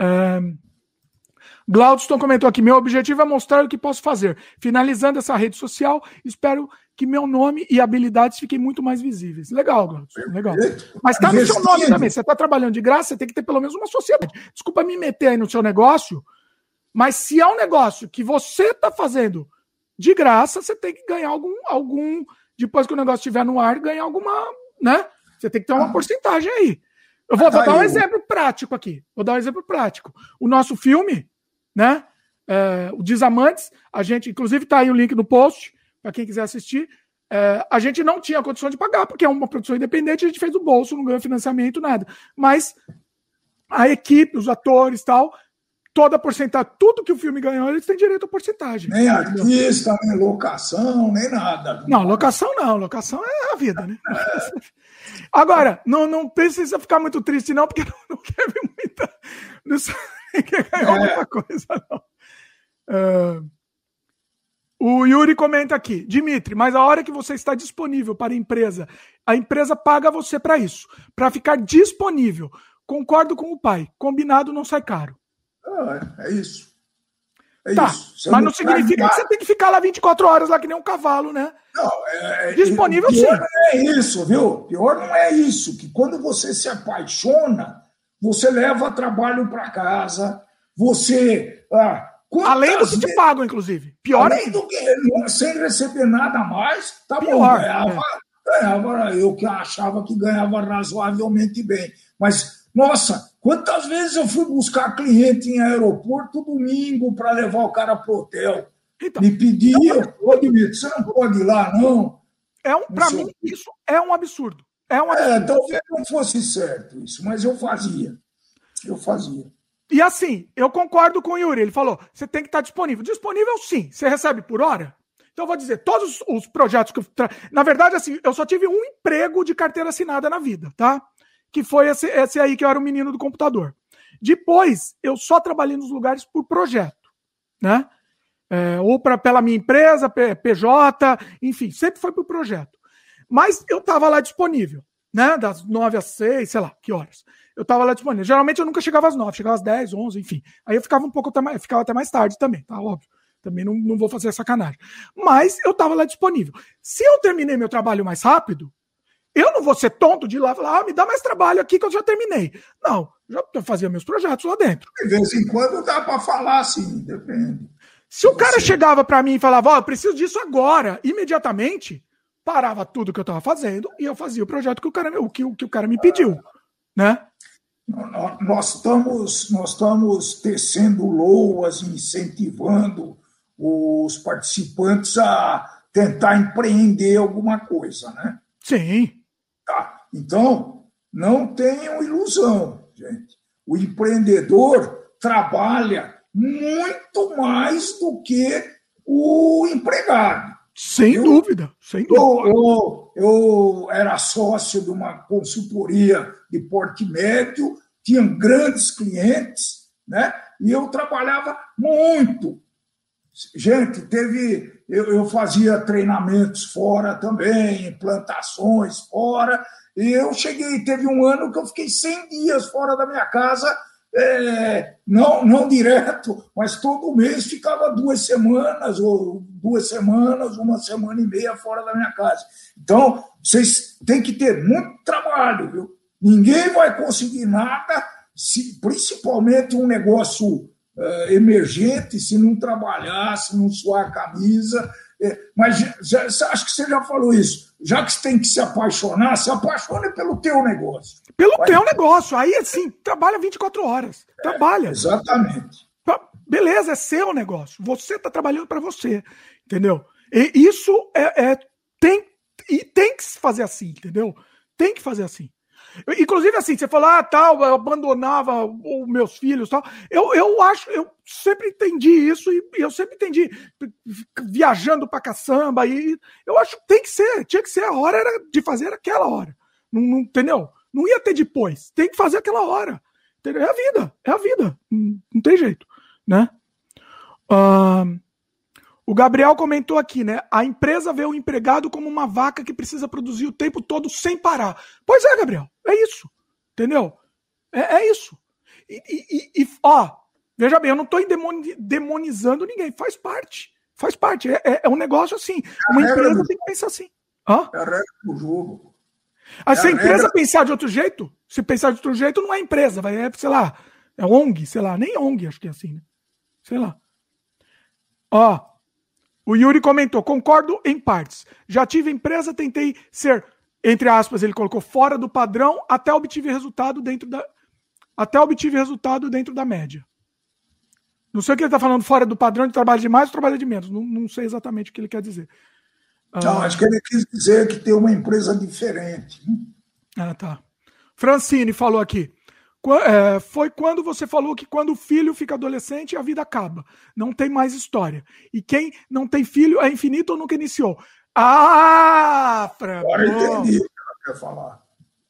A: Uh, Glaudston comentou aqui: meu objetivo é mostrar o que posso fazer. Finalizando essa rede social, espero que meu nome e habilidades fiquem muito mais visíveis. Legal, Glaudston, legal. Mas tá no seu nome também. Você está trabalhando de graça, você tem que ter pelo menos uma sociedade. Desculpa me meter aí no seu negócio, mas se é um negócio que você está fazendo de graça, você tem que ganhar algum, algum. Depois que o negócio estiver no ar, ganhar alguma. né? Você tem que ter uma ah. porcentagem aí. Eu vou, vou dar um exemplo prático aqui. Vou dar um exemplo prático. O nosso filme, né? É, o Desamantes, a gente, inclusive está aí o link no post, para quem quiser assistir. É, a gente não tinha condição de pagar, porque é uma produção independente, a gente fez o bolso, não ganhou financiamento, nada. Mas a equipe, os atores tal, toda a porcentagem, tudo que o filme ganhou, eles têm direito a porcentagem.
B: Nem artista, nem locação, nem nada.
A: Não, locação não, locação é a vida, né? Agora, não, não precisa ficar muito triste, não, porque não, ver muita. Não quer ganhar é. muita coisa, não. Uh, o Yuri comenta aqui, Dimitri, mas a hora que você está disponível para a empresa, a empresa paga você para isso, para ficar disponível. Concordo com o pai, combinado não sai caro.
B: Ah, é isso.
A: É tá, isso. mas não, não significa que você tem que ficar lá 24 horas, lá que nem um cavalo, né?
B: Não, é, é Disponível pior sim. não é isso, viu? Pior não é isso, que quando você se apaixona, você leva trabalho para casa, você. Ah,
A: Além do que te pagam, inclusive. Pior
B: Além do que, sem receber nada mais, tá Pior, bom. Ganhava, é. ganhava, eu que achava que ganhava razoavelmente bem. Mas, nossa, quantas vezes eu fui buscar cliente em aeroporto domingo para levar o cara pro hotel? Então, Me pedia, é um você não pode ir lá, não?
A: É um, para mim, isso é um absurdo. É um absurdo.
B: É, talvez não fosse certo isso, mas eu fazia. Eu fazia.
A: E assim, eu concordo com o Yuri. Ele falou: você tem que estar disponível. Disponível, sim. Você recebe por hora? Então, eu vou dizer: todos os projetos que eu. Tra... Na verdade, assim, eu só tive um emprego de carteira assinada na vida, tá? Que foi esse, esse aí que eu era o menino do computador. Depois, eu só trabalhei nos lugares por projeto, né? É, ou pra, pela minha empresa, PJ, enfim, sempre foi por projeto. Mas eu estava lá disponível, né? Das nove às seis, sei lá, que horas eu tava lá disponível. Geralmente eu nunca chegava às nove, chegava às dez, onze, enfim. Aí eu ficava um pouco até mais, ficava até mais tarde também, tá óbvio. Também não, não vou fazer sacanagem. Mas eu tava lá disponível. Se eu terminei meu trabalho mais rápido, eu não vou ser tonto de ir lá e falar, ah, me dá mais trabalho aqui que eu já terminei. Não, já fazia meus projetos lá dentro.
B: De vez em quando dá para falar assim, depende.
A: Se o cara chegava para mim e falava, ó, oh, eu preciso disso agora, imediatamente, parava tudo que eu estava fazendo e eu fazia o projeto que o cara, o que, o que o cara me pediu, né?
B: Nós estamos, nós estamos tecendo loas, incentivando os participantes a tentar empreender alguma coisa, né?
A: Sim.
B: Tá. Então, não tenham ilusão, gente. O empreendedor trabalha muito mais do que o empregado.
A: Sem eu, dúvida, sem dúvida.
B: Eu, eu, eu, era sócio de uma consultoria de porte médio, tinha grandes clientes, né? E eu trabalhava muito. Gente, teve. Eu, eu fazia treinamentos fora também, implantações fora, e eu cheguei, teve um ano que eu fiquei 100 dias fora da minha casa é, não, não direto, mas todo mês ficava duas semanas, ou duas semanas, uma semana e meia fora da minha casa. Então, vocês têm que ter muito trabalho, viu? Ninguém vai conseguir nada, se, principalmente um negócio emergente, se não trabalhar, se não suar a camisa. É, mas já, acho que você já falou isso. Já que você tem que se apaixonar, se apaixone pelo teu negócio.
A: Pelo Vai. teu negócio. Aí, assim, trabalha 24 horas. É, trabalha.
B: Exatamente.
A: Beleza, é seu negócio. Você está trabalhando para você. Entendeu? E isso é, é, tem, e tem que se fazer assim, entendeu? Tem que fazer assim. Inclusive, assim, você falou, ah, tal, eu abandonava os meus filhos tal. Eu, eu acho, eu sempre entendi isso e eu sempre entendi viajando pra caçamba. E eu acho que tem que ser, tinha que ser a hora era de fazer aquela hora. Não, não, entendeu? Não ia ter depois. Tem que fazer aquela hora. Entendeu? É a vida, é a vida. Não, não tem jeito, né? Uh, o Gabriel comentou aqui, né? A empresa vê o empregado como uma vaca que precisa produzir o tempo todo sem parar. Pois é, Gabriel. É isso. Entendeu? É, é isso. E, e, e, ó, veja bem, eu não estou demonizando ninguém. Faz parte. Faz parte. É, é, é um negócio assim. Uma empresa tem que pensar assim.
B: Hã? É a regra do jogo.
A: Aí, se a empresa regra... pensar de outro jeito, se pensar de outro jeito, não é empresa, vai, é, sei lá, é ONG, sei lá, nem ONG, acho que é assim, né? Sei lá. Ó, o Yuri comentou: concordo em partes. Já tive empresa, tentei ser, entre aspas, ele colocou fora do padrão, até obtive resultado dentro da. Até obtive resultado dentro da média. Não sei o que ele está falando fora do padrão de trabalho de mais ou trabalho de menos. Não, não sei exatamente o que ele quer dizer.
B: Não, ah, acho que ele quis dizer que tem uma empresa diferente. Né?
A: Ah, tá. Francine falou aqui. É, foi quando você falou que quando o filho fica adolescente, a vida acaba. Não tem mais história. E quem não tem filho é infinito ou nunca iniciou. Ah, Fran! Agora entendi o que ela quer falar.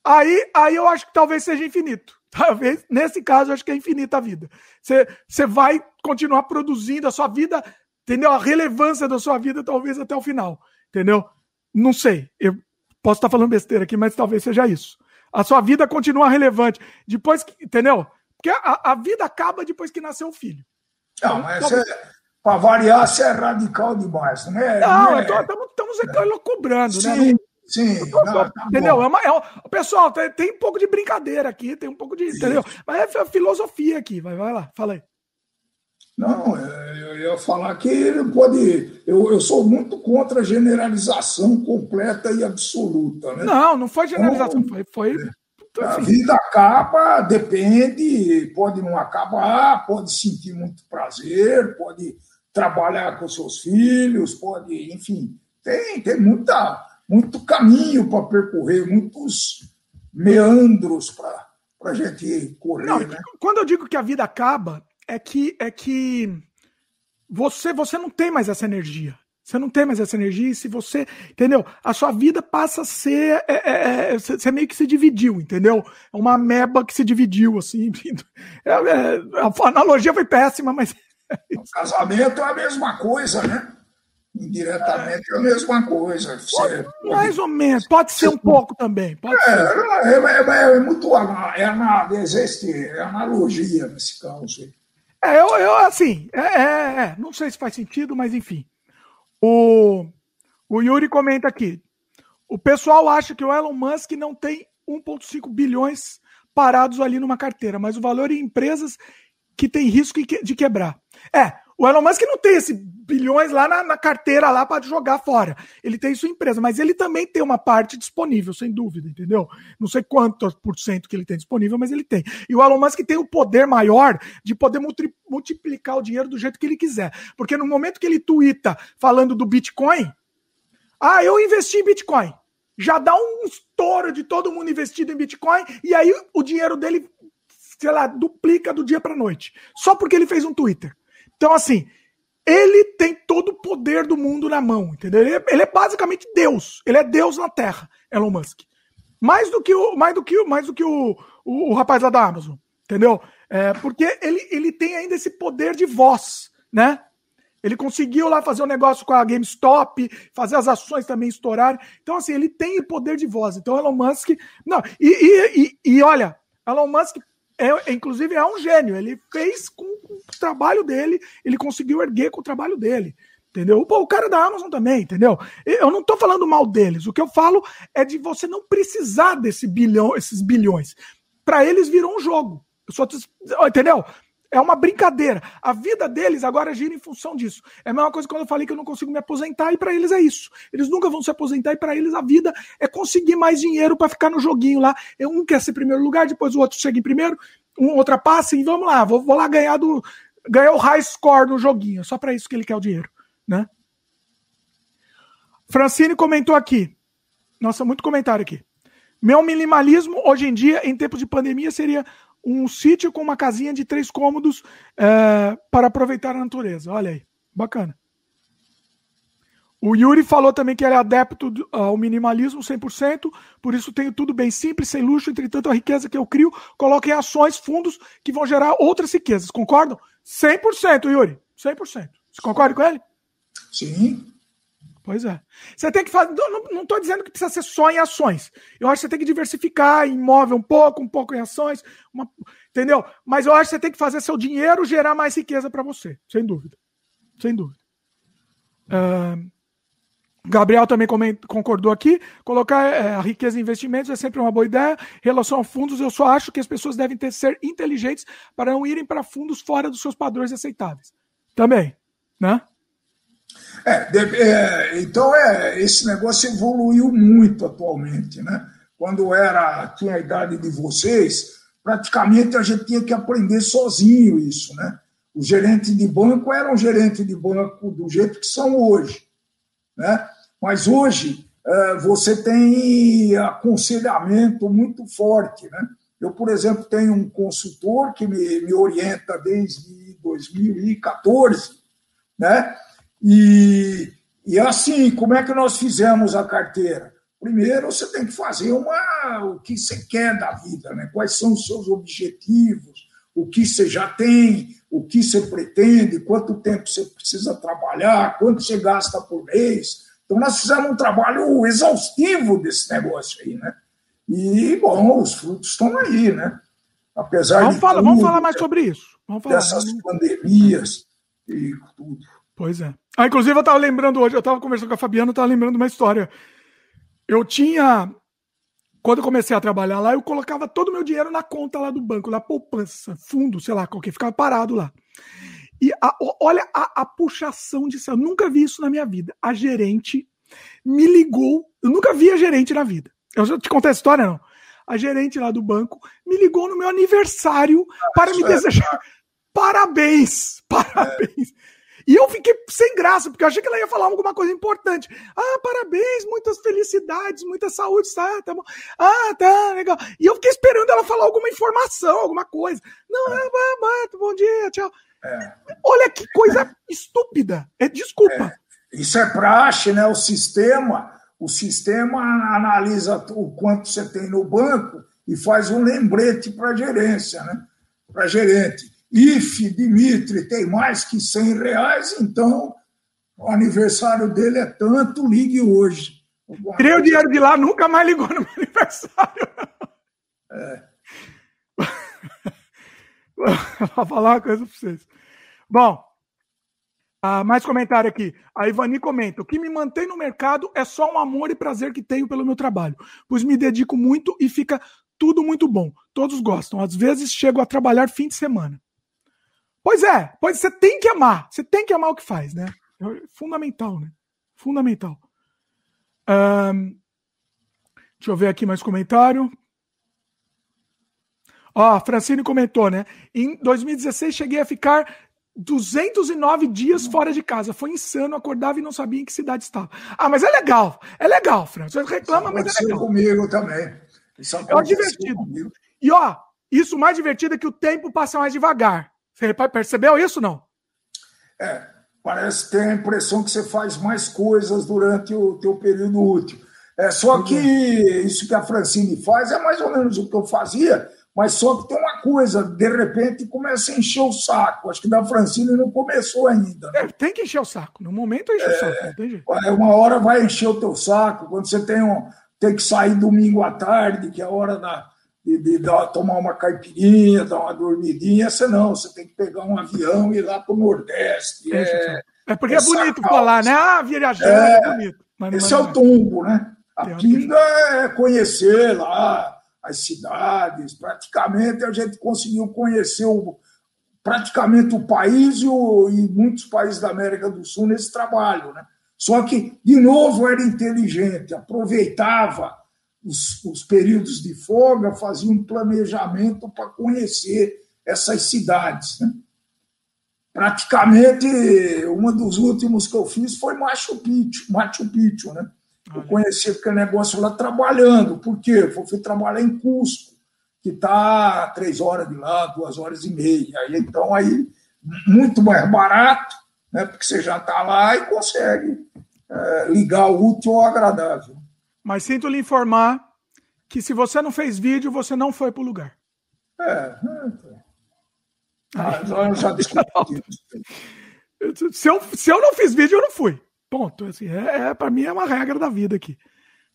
A: Aí, aí eu acho que talvez seja infinito. Talvez, nesse caso, eu acho que é infinita a vida. Você, você vai continuar produzindo a sua vida, entendeu? A relevância da sua vida, talvez até o final. Entendeu? Não sei. Eu posso estar falando besteira aqui, mas talvez seja isso. A sua vida continua relevante. Depois que. Entendeu? Porque a, a vida acaba depois que nasceu o filho.
B: Não, mas então, é, para variar, você é radical demais, né?
A: Não, estamos é, cobrando, sim, né?
B: Sim, tô, não,
A: tá entendeu? É uma, é uma, pessoal, tem, tem, um pouco de brincadeira aqui, tem um pouco de. Sim. Entendeu? Mas é filosofia aqui. Vai, vai lá, fala aí.
B: Não, é, eu ia falar que ele pode. Eu, eu sou muito contra a generalização completa e absoluta. Né?
A: Não, não foi generalização, então, foi. foi...
B: A vida acaba, depende, pode não acabar, pode sentir muito prazer, pode trabalhar com seus filhos, pode, enfim, tem, tem muita, muito caminho para percorrer, muitos meandros para a gente correr. Não, né?
A: Quando eu digo que a vida acaba, é que é que você você não tem mais essa energia. Você não tem mais essa energia, e se você, entendeu? A sua vida passa a ser. É, é, é, você meio que se dividiu, entendeu? É uma meba que se dividiu, assim. É, é, a analogia foi péssima, mas.
B: O casamento é a mesma coisa, né? Indiretamente é a mesma coisa. Você...
A: Mais ou menos, pode ser um pouco também. Pode
B: é, é, é, é, muito. É, existe analogia nesse caso.
A: É, eu, eu assim, é, é, é, não sei se faz sentido, mas enfim. O, o Yuri comenta aqui. O pessoal acha que o Elon Musk não tem 1,5 bilhões parados ali numa carteira, mas o valor em empresas que tem risco de quebrar. É, o Elon Musk não tem esse bilhões lá na, na carteira lá para jogar fora. Ele tem sua empresa, mas ele também tem uma parte disponível, sem dúvida, entendeu? Não sei quanto por cento que ele tem disponível, mas ele tem. E o Elon Musk tem o poder maior de poder multiplicar o dinheiro do jeito que ele quiser. Porque no momento que ele tuita falando do Bitcoin, ah, eu investi em Bitcoin. Já dá um estouro de todo mundo investido em Bitcoin e aí o dinheiro dele, sei lá, duplica do dia para noite. Só porque ele fez um Twitter. Então, assim, ele tem todo o poder do mundo na mão, entendeu? Ele é, ele é, basicamente Deus. Ele é Deus na Terra, Elon Musk. Mais do que o, mais do que, mais do que o, o, o rapaz lá da Amazon, entendeu? É, porque ele, ele tem ainda esse poder de voz, né? Ele conseguiu lá fazer um negócio com a GameStop, fazer as ações também estourarem. Então, assim, ele tem poder de voz. Então, Elon Musk. Não, e, e, e, e olha, Elon Musk é, inclusive é um gênio. Ele fez com, com, o trabalho dele, ele conseguiu erguer com o trabalho dele. Entendeu? Pô, o cara da Amazon também, entendeu? Eu não estou falando mal deles. O que eu falo é de você não precisar desse bilhão, esses bilhões. Para eles virou um jogo. Eu só, entendeu? É uma brincadeira. A vida deles agora gira em função disso. É a mesma coisa quando eu falei que eu não consigo me aposentar, e para eles é isso. Eles nunca vão se aposentar, e para eles a vida é conseguir mais dinheiro para ficar no joguinho lá. Um quer ser primeiro lugar, depois o outro chega em primeiro, um ultrapassa, e vamos lá, vou, vou lá ganhar do ganhar o high score no joguinho. Só para isso que ele quer o dinheiro, né? Francine comentou aqui. Nossa, muito comentário aqui. Meu minimalismo hoje em dia, em tempos de pandemia, seria um sítio com uma casinha de três cômodos é, para aproveitar a natureza. Olha aí, bacana. O Yuri falou também que ele é adepto ao minimalismo 100%, por isso tenho tudo bem simples, sem luxo, entretanto a riqueza que eu crio coloco em ações, fundos que vão gerar outras riquezas. Concordam? 100%, Yuri. 100%. Você concorda com ele?
B: Sim.
A: Pois é. Você tem que fazer. Não estou dizendo que precisa ser só em ações. Eu acho que você tem que diversificar imóvel um pouco, um pouco em ações, uma, entendeu? Mas eu acho que você tem que fazer seu dinheiro gerar mais riqueza para você, sem dúvida. Sem dúvida. Uh, Gabriel também concordou aqui. Colocar é, a riqueza em investimentos é sempre uma boa ideia. Em relação a fundos, eu só acho que as pessoas devem ter ser inteligentes para não irem para fundos fora dos seus padrões aceitáveis. Também, né?
B: É, é, então é, esse negócio evoluiu muito atualmente, né? Quando era tinha a idade de vocês, praticamente a gente tinha que aprender sozinho isso, né? Os gerentes de banco eram gerentes de banco do jeito que são hoje. Né? Mas hoje é, você tem aconselhamento muito forte. Né? Eu, por exemplo, tenho um consultor que me, me orienta desde 2014, né? E, e assim, como é que nós fizemos a carteira? Primeiro, você tem que fazer uma, o que você quer da vida, né? quais são os seus objetivos, o que você já tem, o que você pretende, quanto tempo você precisa trabalhar, quanto você gasta por mês. Então, nós fizemos um trabalho exaustivo desse negócio aí, né? E, bom, os frutos estão aí, né?
A: Apesar vamos de. Falar, tudo, vamos falar mais sobre isso. Vamos falar.
B: Dessas pandemias e tudo.
A: Pois é. Ah, inclusive, eu estava lembrando hoje, eu estava conversando com a Fabiana, eu estava lembrando uma história. Eu tinha. Quando eu comecei a trabalhar lá, eu colocava todo o meu dinheiro na conta lá do banco, na poupança, fundo, sei lá, qualquer, ficava parado lá. E a, olha a, a puxação disso. Eu nunca vi isso na minha vida. A gerente me ligou. Eu nunca vi a gerente na vida. Eu já te contei a história, não. A gerente lá do banco me ligou no meu aniversário para me desejar parabéns. Parabéns. É. E eu fiquei sem graça, porque eu achei que ela ia falar alguma coisa importante. Ah, parabéns, muitas felicidades, muita saúde, tá, tá bom. Ah, tá, legal. E eu fiquei esperando ela falar alguma informação, alguma coisa. Não, é. ah, bom dia, tchau. É. Olha que coisa estúpida. É desculpa.
B: É. Isso é praxe, né? O sistema, o sistema analisa o quanto você tem no banco e faz um lembrete para a gerência, né? Para gerente. If Dimitri tem mais que 100 reais, então o aniversário dele é tanto, ligue hoje.
A: Tirei o dinheiro de lá, nunca mais ligou no meu aniversário. É. Vou falar uma coisa para vocês. Bom, uh, mais comentário aqui. A Ivani comenta: o que me mantém no mercado é só um amor e prazer que tenho pelo meu trabalho, pois me dedico muito e fica tudo muito bom. Todos gostam. Às vezes chego a trabalhar fim de semana. Pois é, pois você tem que amar, você tem que amar o que faz, né? É fundamental, né? Fundamental. Um, deixa eu ver aqui mais comentário. Ó, Francine comentou, né? Em 2016 cheguei a ficar 209 dias fora de casa. Foi insano, acordava e não sabia em que cidade estava. Ah, mas é legal. É legal, Fran. Você reclama, mas é legal.
B: comigo também.
A: Isso é divertido. Comigo. E ó, isso mais divertido é que o tempo passa mais devagar. Você percebeu isso não?
B: É, parece ter a impressão que você faz mais coisas durante o teu período útil. É só que isso que a Francine faz é mais ou menos o que eu fazia, mas só que tem uma coisa, de repente começa a encher o saco. Acho que da Francine não começou ainda.
A: Né? É, tem que encher o saco. No momento enche é, o saco, não tem jeito.
B: É, uma hora vai encher o teu saco, quando você tem, um, tem que sair domingo à tarde, que é a hora da, de, de dar, tomar uma caipirinha, dar uma dormidinha, você não, você tem que pegar um avião e ir lá para o Nordeste.
A: É, é porque é, é bonito falar, né? Ah, viajar é, é bonito.
B: esse é o tombo, né? A pinga é conhecer lá as cidades, praticamente a gente conseguiu conhecer o, praticamente o país e, o, e muitos países da América do Sul nesse trabalho, né? Só que, de novo, era inteligente, aproveitava os, os períodos de folga, fazia um planejamento para conhecer essas cidades. Né? Praticamente, um dos últimos que eu fiz foi Machu Picchu, Machu Picchu né? Eu conheci aquele negócio lá trabalhando. Por quê? Eu fui trabalhar em Cusco, que está três horas de lá, duas horas e meia. Aí, então, aí, muito mais barato, né? porque você já está lá e consegue é, ligar o útil ao agradável.
A: Mas sinto lhe informar que se você não fez vídeo, você não foi para o lugar.
B: É. é. Ah, eu já
A: se, eu, se eu não fiz vídeo, eu não fui. Ponto. Assim, é, é para mim é uma regra da vida aqui,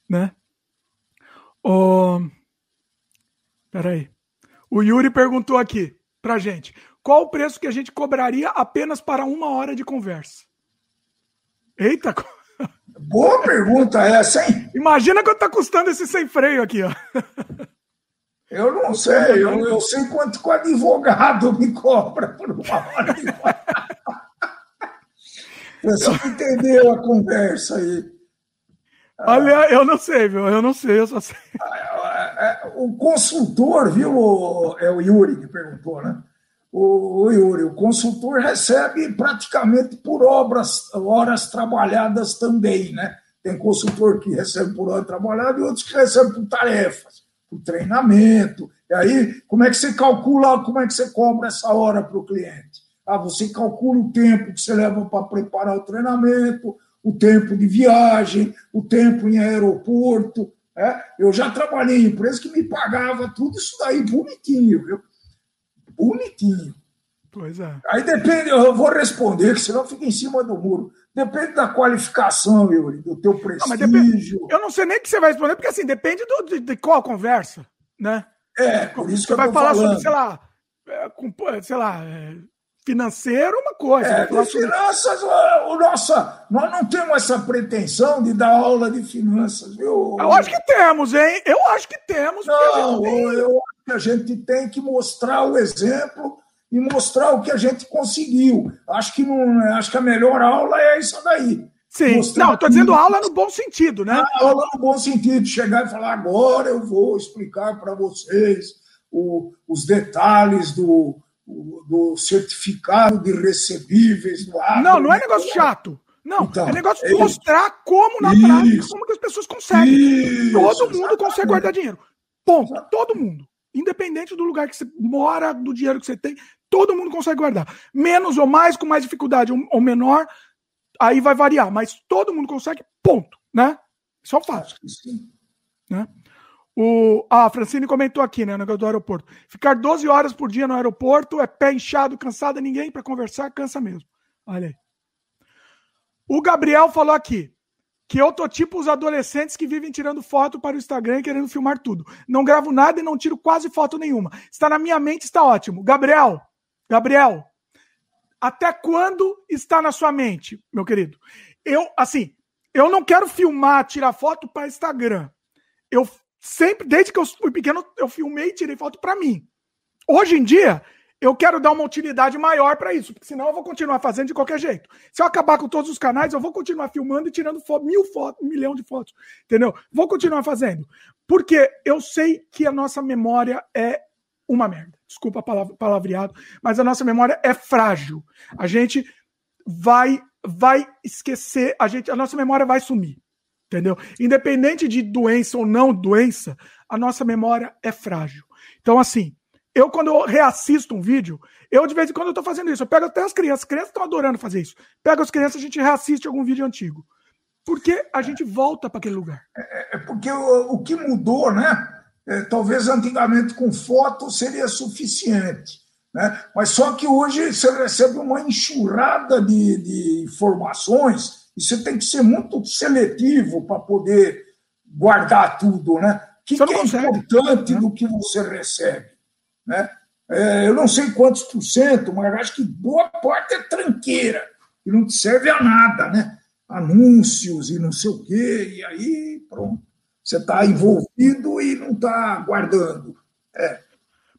A: né? Oh, peraí. O Yuri perguntou aqui pra gente: qual o preço que a gente cobraria apenas para uma hora de conversa? Eita!
B: Boa pergunta essa, hein?
A: Imagina quanto tá custando esse sem freio aqui, ó.
B: Eu não sei, eu, eu sei quanto que o advogado me cobra por uma hora Você entendeu a conversa aí.
A: Olha, eu não sei, viu? Eu não sei, eu só sei.
B: O consultor, viu? É o Yuri que perguntou, né? O, o Yuri, o consultor recebe praticamente por obras, horas trabalhadas também, né? Tem consultor que recebe por hora trabalhada e outros que recebem por tarefas, por treinamento. E aí, como é que você calcula, como é que você cobra essa hora para o cliente? Ah, você calcula o tempo que você leva para preparar o treinamento, o tempo de viagem, o tempo em aeroporto. É? Eu já trabalhei em empresa que me pagava tudo isso daí bonitinho, viu? Bonitinho.
A: Pois é.
B: Aí depende, eu vou responder, que senão fica em cima do muro. Depende da qualificação, Yuri, do teu prestígio. Não,
A: eu não sei nem o que você vai responder, porque assim, depende do, de, de qual conversa, né?
B: É, por isso que
A: você vai falar falando. sobre, sei lá, é, com, sei lá, é, financeiro uma coisa.
B: É, de finanças, o nossa, nós não temos essa pretensão de dar aula de finanças, viu?
A: Eu acho que temos, hein? Eu acho que temos.
B: Não, tem... eu acho que a gente tem que mostrar o exemplo e mostrar o que a gente conseguiu. Acho que não, acho que a melhor aula é isso daí.
A: Sim, mostrar não, estou dizendo aula no bom sentido, né?
B: A aula no bom sentido, chegar e falar agora eu vou explicar para vocês o, os detalhes do, do certificado de recebíveis
A: do Não, não é negócio chato. Não, então, é negócio de é mostrar como na isso, prática, como que as pessoas conseguem. Isso, Todo mundo exatamente. consegue guardar dinheiro. Ponto. Todo mundo. Independente do lugar que você mora, do dinheiro que você tem, todo mundo consegue guardar. Menos ou mais, com mais dificuldade ou menor, aí vai variar. Mas todo mundo consegue, ponto. Né? Só fácil. Né? O, a Francine comentou aqui, né, no negócio do aeroporto. Ficar 12 horas por dia no aeroporto é pé inchado, cansado, ninguém para conversar, cansa mesmo. Olha aí. O Gabriel falou aqui que eu tô tipo os adolescentes que vivem tirando foto para o Instagram e querendo filmar tudo. Não gravo nada e não tiro quase foto nenhuma. Está na minha mente, está ótimo. Gabriel, Gabriel, até quando está na sua mente, meu querido? Eu, assim, eu não quero filmar, tirar foto para Instagram. Eu sempre, desde que eu fui pequeno, eu filmei e tirei foto para mim. Hoje em dia, eu quero dar uma utilidade maior para isso, porque senão eu vou continuar fazendo de qualquer jeito. Se eu acabar com todos os canais, eu vou continuar filmando e tirando mil fotos, um milhão de fotos, entendeu? Vou continuar fazendo. Porque eu sei que a nossa memória é uma merda. Desculpa palavra, palavreado, mas a nossa memória é frágil. A gente vai vai esquecer, a gente a nossa memória vai sumir. Entendeu? Independente de doença ou não doença, a nossa memória é frágil. Então, assim, eu quando eu reassisto um vídeo, eu de vez em quando eu tô fazendo isso. Eu pego até as crianças, as crianças estão adorando fazer isso. Pego as crianças, a gente reassiste algum vídeo antigo. Porque a gente volta para aquele lugar.
B: É, é, é porque o, o, que mudou, né? É, talvez antigamente com foto seria suficiente. Né? Mas só que hoje você recebe uma enxurrada de, de informações e você tem que ser muito seletivo para poder guardar tudo, né? O que, que é importante do que você recebe, né? É, eu não sei quantos por cento, mas acho que boa parte é tranqueira e não te serve a nada, né? Anúncios e não sei o quê, e aí pronto. Você está envolvido e não está guardando. É.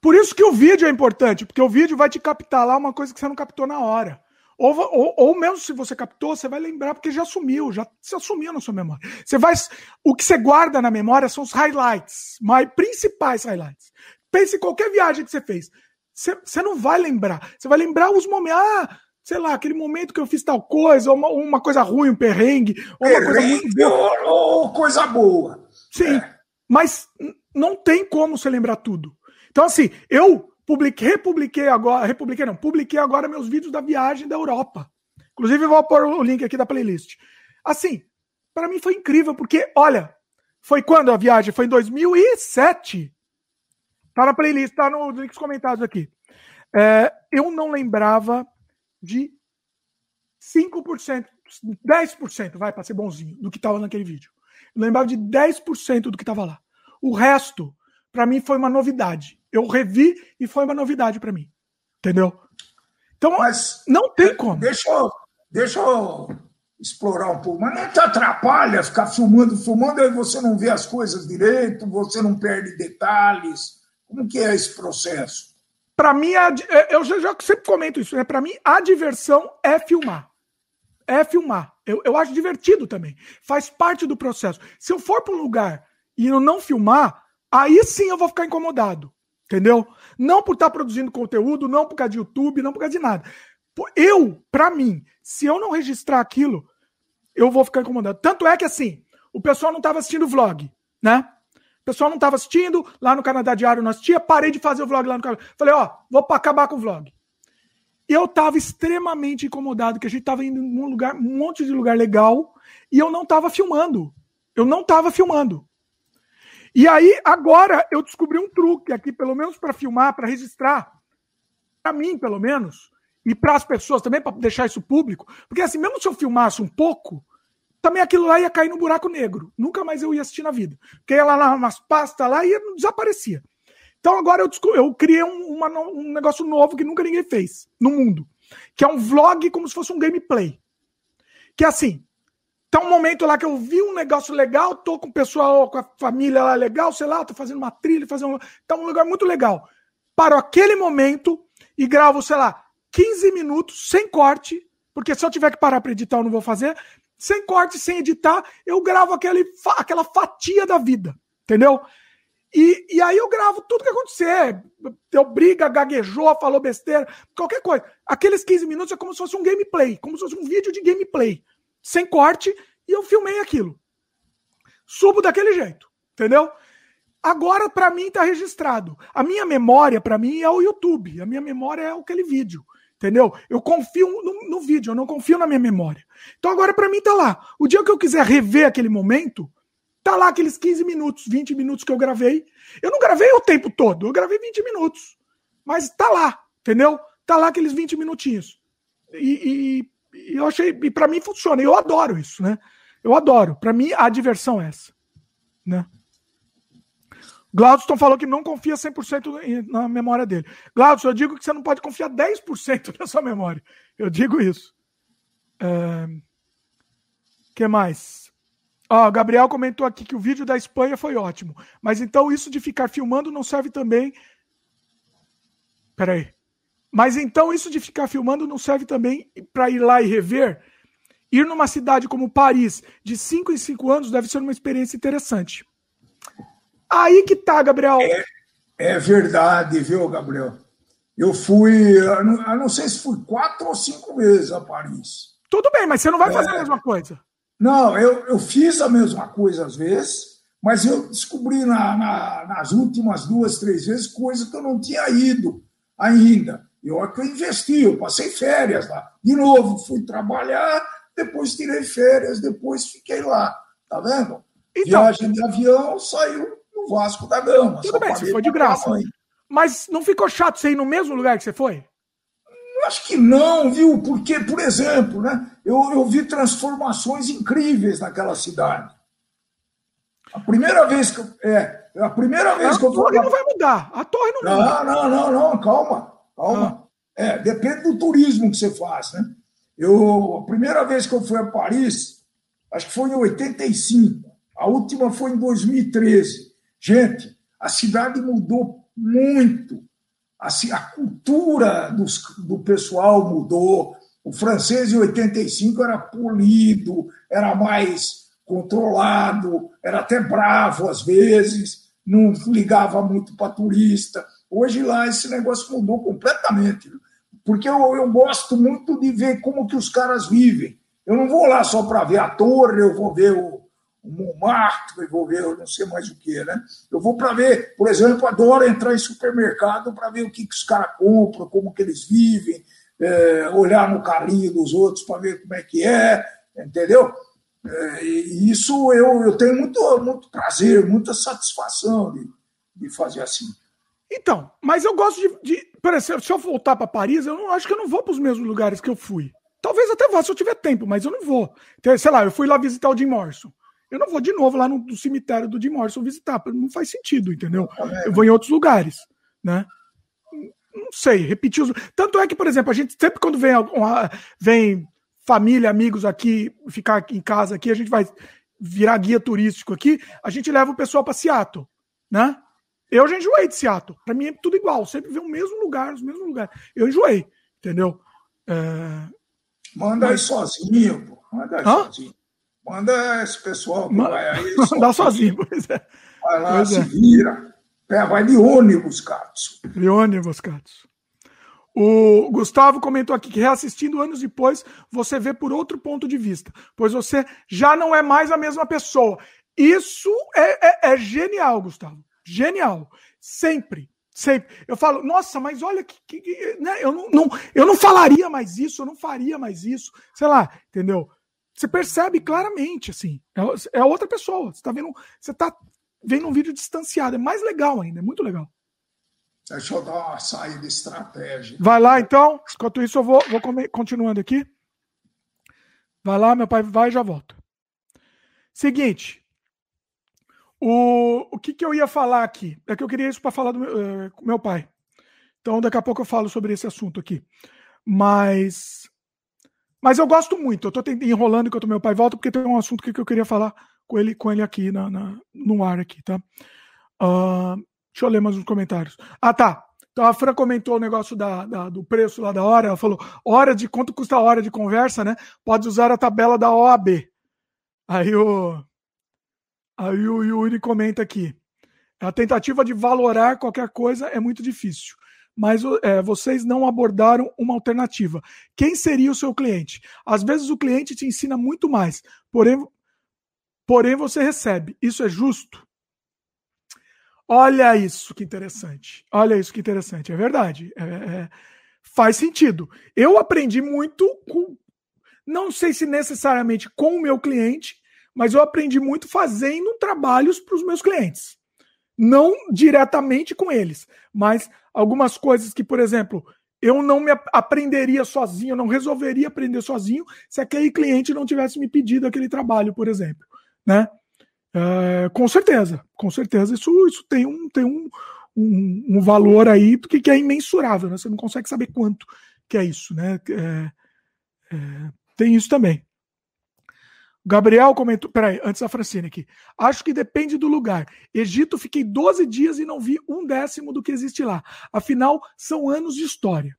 A: Por isso que o vídeo é importante, porque o vídeo vai te captar lá uma coisa que você não captou na hora. Ou, ou, ou, mesmo se você captou, você vai lembrar porque já sumiu, já se assumiu na sua memória. Você vai, o que você guarda na memória são os highlights, mais principais highlights. Pense em qualquer viagem que você fez. Você, você não vai lembrar. Você vai lembrar os momentos. Ah, sei lá, aquele momento que eu fiz tal coisa, ou uma, uma coisa ruim, um perrengue, ou uma coisa muito
B: boa. Ou coisa boa.
A: Sim, é. mas não tem como você lembrar tudo. Então, assim, eu Publiquei, republiquei agora, republiquei não, publiquei agora meus vídeos da viagem da Europa. Inclusive, vou pôr o link aqui da playlist. Assim, para mim foi incrível, porque, olha, foi quando a viagem? Foi em 2007. Tá na playlist, tá nos links comentados aqui. É, eu não lembrava de 5%, 10%, vai, para ser bonzinho, do que estava naquele vídeo. Eu lembrava de 10% do que estava lá. O resto, para mim, foi uma novidade. Eu revi e foi uma novidade para mim. Entendeu? Então, Mas, não tem como.
B: Deixa eu, deixa eu explorar um pouco. Mas não te atrapalha ficar filmando, filmando, aí você não vê as coisas direito, você não perde detalhes. Como que é esse processo?
A: Para mim, é, eu já, já sempre comento isso, né? Para mim, a diversão é filmar. É filmar. Eu, eu acho divertido também. Faz parte do processo. Se eu for para um lugar e eu não filmar, aí sim eu vou ficar incomodado. Entendeu? Não por estar tá produzindo conteúdo, não por causa de YouTube, não por causa de nada. Eu, para mim, se eu não registrar aquilo, eu vou ficar incomodado. Tanto é que assim, o pessoal não estava assistindo o vlog, né? O pessoal não estava assistindo, lá no Canadá Diário nós tinha, parei de fazer o vlog lá no Canadá. Falei, ó, vou acabar com o vlog. Eu estava extremamente incomodado, que a gente estava indo num lugar, um monte de lugar legal, e eu não estava filmando. Eu não estava filmando. E aí, agora, eu descobri um truque aqui, pelo menos para filmar, para registrar, para mim, pelo menos, e para as pessoas também, para deixar isso público, porque assim, mesmo se eu filmasse um pouco, também aquilo lá ia cair no buraco negro. Nunca mais eu ia assistir na vida. Porque ia lá nas pastas lá e desaparecia. Então agora eu, eu criei um, uma, um negócio novo que nunca ninguém fez no mundo. Que é um vlog como se fosse um gameplay. Que é assim. Tá um momento lá que eu vi um negócio legal, tô com o pessoal, com a família lá legal, sei lá, tô fazendo uma trilha, fazendo. Tá um lugar muito legal. Paro aquele momento e gravo, sei lá, 15 minutos sem corte, porque se eu tiver que parar para editar, eu não vou fazer. Sem corte, sem editar, eu gravo aquele, aquela fatia da vida, entendeu? E, e aí eu gravo tudo que acontecer. Deu briga, gaguejou, falou besteira, qualquer coisa. Aqueles 15 minutos é como se fosse um gameplay, como se fosse um vídeo de gameplay. Sem corte, e eu filmei aquilo. Subo daquele jeito, entendeu? Agora, para mim, está registrado. A minha memória, para mim, é o YouTube. A minha memória é aquele vídeo. Entendeu? Eu confio no, no, vídeo, eu não confio na minha memória. Então agora para mim tá lá. O dia que eu quiser rever aquele momento, tá lá aqueles 15 minutos, 20 minutos que eu gravei. Eu não gravei o tempo todo, eu gravei 20 minutos. Mas tá lá, entendeu? Tá lá aqueles 20 minutinhos. E, e eu achei, e para mim funciona. Eu adoro isso, né? Eu adoro. Para mim a diversão é essa, né? Glaudston falou que não confia 100% na memória dele. Glaudston, eu digo que você não pode confiar 10% na sua memória. Eu digo isso. É... que mais? Ó, o Gabriel comentou aqui que o vídeo da Espanha foi ótimo. Mas então isso de ficar filmando não serve também. Peraí. Mas então isso de ficar filmando não serve também para ir lá e rever? Ir numa cidade como Paris, de 5 em 5 anos, deve ser uma experiência interessante. Aí que tá, Gabriel.
B: É, é verdade, viu, Gabriel? Eu fui, eu não, eu não, sei se fui quatro ou cinco vezes a Paris.
A: Tudo bem, mas você não vai é, fazer a mesma coisa.
B: Não, eu, eu fiz a mesma coisa às vezes, mas eu descobri na, na, nas últimas duas, três vezes coisas que eu não tinha ido ainda. Eu que eu investi, eu passei férias lá. De novo, fui trabalhar, depois tirei férias, depois fiquei lá. Tá vendo? Então, Viagem de avião, saiu no Vasco da Gama.
A: Tudo bem, você foi de graça. Mas não ficou chato você ir no mesmo lugar que você foi?
B: Acho que não, viu? Porque, por exemplo, né, eu, eu vi transformações incríveis naquela cidade. A primeira vez que é, a primeira vez a que eu
A: fui. A torre não vai mudar. A torre não,
B: não muda. Não, não, não, calma, calma. Ah. É, depende do turismo que você faz, né? Eu, a primeira vez que eu fui a Paris, acho que foi em 85. A última foi em 2013. Gente, a cidade mudou muito. A, a cultura dos, do pessoal mudou. O francês em 85 era polido, era mais controlado, era até bravo às vezes, não ligava muito para turista. Hoje lá esse negócio mudou completamente, porque eu, eu gosto muito de ver como que os caras vivem. Eu não vou lá só para ver a torre, eu vou ver o, o Montmartre, vou ver, eu não sei mais o que, né? Eu vou para ver, por exemplo, adoro entrar em supermercado para ver o que, que os caras compram, como que eles vivem, é, olhar no carrinho dos outros para ver como é que é, entendeu? É, e isso eu, eu tenho muito, muito prazer, muita satisfação de, de fazer assim.
A: Então, mas eu gosto de, de por exemplo, se eu voltar para Paris, eu não acho que eu não vou para os mesmos lugares que eu fui. Talvez até vá se eu tiver tempo, mas eu não vou. Então, sei lá, eu fui lá visitar o Jim Morrison. Eu não vou de novo lá no, no cemitério do Jim Morrison visitar, não faz sentido, entendeu? Eu vou em outros lugares, né? Não sei, repetir os. Tanto é que, por exemplo, a gente sempre quando vem, vem família, amigos aqui, ficar em casa aqui, a gente vai virar guia turístico aqui, a gente leva o pessoal para Seattle, né? Eu já enjoei de Seattle. Para mim é tudo igual, sempre vê o mesmo lugar, os mesmos lugares. Eu enjoei, entendeu? É...
B: Manda aí sozinho, pô. Manda aí Hã? sozinho. Manda esse pessoal que
A: vai aí. Mandar sozinho, pois é.
B: Vai lá, pois se é. vira. É, vai de ônibus, Katsu.
A: De ônibus, Katsu. O Gustavo comentou aqui que reassistindo anos depois, você vê por outro ponto de vista, pois você já não é mais a mesma pessoa. Isso é, é, é genial, Gustavo. Genial. Sempre. Sempre. Eu falo, nossa, mas olha que. que né? eu, não, não, eu não falaria mais isso, eu não faria mais isso. Sei lá, entendeu? Você percebe claramente, assim. É, é outra pessoa. Você tá vendo. Você tá vendo um vídeo distanciado. É mais legal ainda, é muito legal.
B: Deixa eu dar uma saída estratégica.
A: Vai lá, então. Enquanto isso, eu vou, vou continuando aqui. Vai lá, meu pai vai e já volta. Seguinte. O, o que, que eu ia falar aqui? É que eu queria isso para falar do meu, uh, meu pai. Então, daqui a pouco eu falo sobre esse assunto aqui. Mas. Mas eu gosto muito. Eu tô enrolando enquanto meu pai volta, porque tem um assunto que eu queria falar com ele, com ele aqui na, na no ar aqui, tá? Uh, Deixa eu ler mais uns comentários. Ah, tá. Então a Fran comentou o negócio da, da, do preço lá da hora. Ela falou: hora de quanto custa a hora de conversa, né? Pode usar a tabela da OAB. Aí o, aí o Yuri comenta aqui: a tentativa de valorar qualquer coisa é muito difícil. Mas é, vocês não abordaram uma alternativa. Quem seria o seu cliente? Às vezes o cliente te ensina muito mais, porém, porém você recebe. Isso é justo? Olha isso que interessante. Olha isso que interessante. É verdade. É, é, faz sentido. Eu aprendi muito com. Não sei se necessariamente com o meu cliente, mas eu aprendi muito fazendo trabalhos para os meus clientes. Não diretamente com eles, mas algumas coisas que, por exemplo, eu não me aprenderia sozinho, eu não resolveria aprender sozinho se aquele cliente não tivesse me pedido aquele trabalho, por exemplo, né? É, com certeza, com certeza. Isso, isso tem, um, tem um, um, um valor aí que, que, é imensurável, né? Você não consegue saber quanto que é isso, né? É, é, tem isso também. Gabriel comentou. Peraí, antes da Francine aqui. Acho que depende do lugar. Egito, fiquei 12 dias e não vi um décimo do que existe lá. Afinal, são anos de história.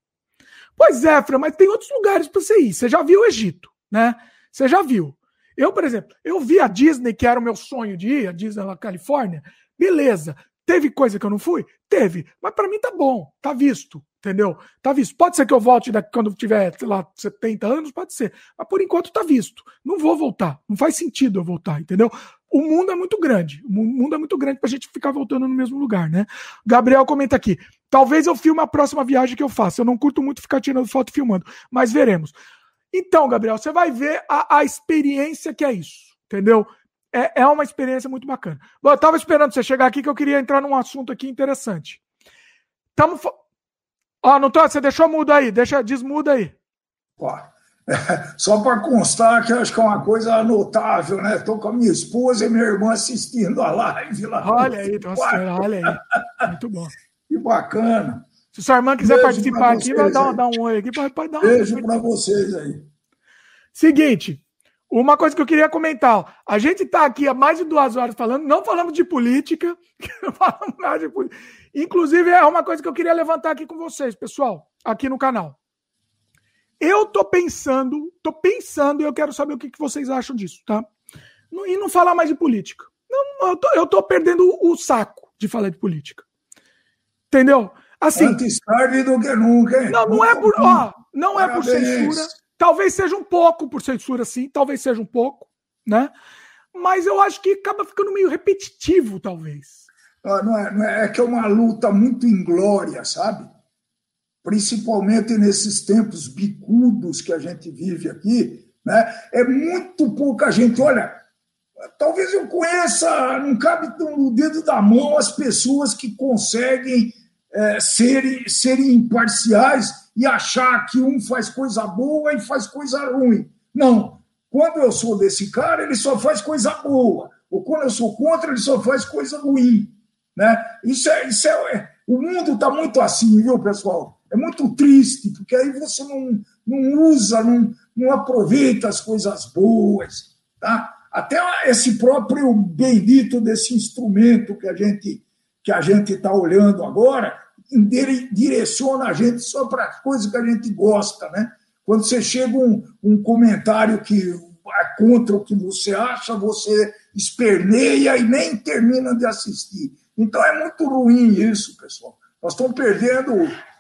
A: Pois é, Fran, mas tem outros lugares para você ir. Você já viu o Egito, né? Você já viu. Eu, por exemplo, eu vi a Disney, que era o meu sonho de ir, a Disney na Califórnia. Beleza. Teve coisa que eu não fui? Teve. Mas para mim tá bom, tá visto, entendeu? Tá visto. Pode ser que eu volte daqui, quando tiver, sei lá, 70 anos, pode ser. Mas por enquanto tá visto. Não vou voltar. Não faz sentido eu voltar, entendeu? O mundo é muito grande. O mundo é muito grande pra gente ficar voltando no mesmo lugar, né? Gabriel comenta aqui. Talvez eu filme a próxima viagem que eu faça. Eu não curto muito ficar tirando foto e filmando, mas veremos. Então, Gabriel, você vai ver a, a experiência que é isso, entendeu? É, é uma experiência muito bacana. Bom, eu estava esperando você chegar aqui que eu queria entrar num assunto aqui interessante. Tamo. Ó, não tô, você deixou mudo aí, deixa, desmuda aí.
B: Ó, só para constar que eu acho que é uma coisa notável, né? Estou com a minha esposa e minha irmã assistindo a live lá.
A: Olha aí, nossa, olha aí. Muito bom.
B: Que bacana.
A: Se sua irmã quiser Beijo participar aqui, vai dar, dar, um oi aqui, pode, pode dar um
B: Beijo para vocês aí.
A: Seguinte, uma coisa que eu queria comentar. A gente está aqui há mais de duas horas falando, não falamos de política, não falamos nada de política. Inclusive, é uma coisa que eu queria levantar aqui com vocês, pessoal, aqui no canal. Eu tô pensando, tô pensando e eu quero saber o que, que vocês acham disso, tá? E não falar mais de política. Não, eu, tô, eu tô perdendo o saco de falar de política. Entendeu? Assim,
B: Antes tarde do que nunca.
A: Não, não é por, ó, não é por censura. Talvez seja um pouco por censura, sim. Talvez seja um pouco, né? Mas eu acho que acaba ficando meio repetitivo, talvez.
B: Não, é, não é, é que é uma luta muito inglória, sabe? Principalmente nesses tempos bicudos que a gente vive aqui, né? É muito pouca gente. Olha, talvez eu conheça, não cabe no dedo da mão as pessoas que conseguem é, serem, serem imparciais e achar que um faz coisa boa e faz coisa ruim. Não. Quando eu sou desse cara, ele só faz coisa boa. Ou quando eu sou contra, ele só faz coisa ruim. Né? Isso é, isso é, é o mundo está muito assim, viu, pessoal? É muito triste, porque aí você não, não usa, não, não aproveita as coisas boas. Tá? Até esse próprio bendito desse instrumento que a gente que a gente está olhando agora, direciona a gente só para coisas que a gente gosta, né? Quando você chega um, um comentário que é contra o que você acha, você esperneia e nem termina de assistir. Então é muito ruim isso, pessoal. Nós estamos perdendo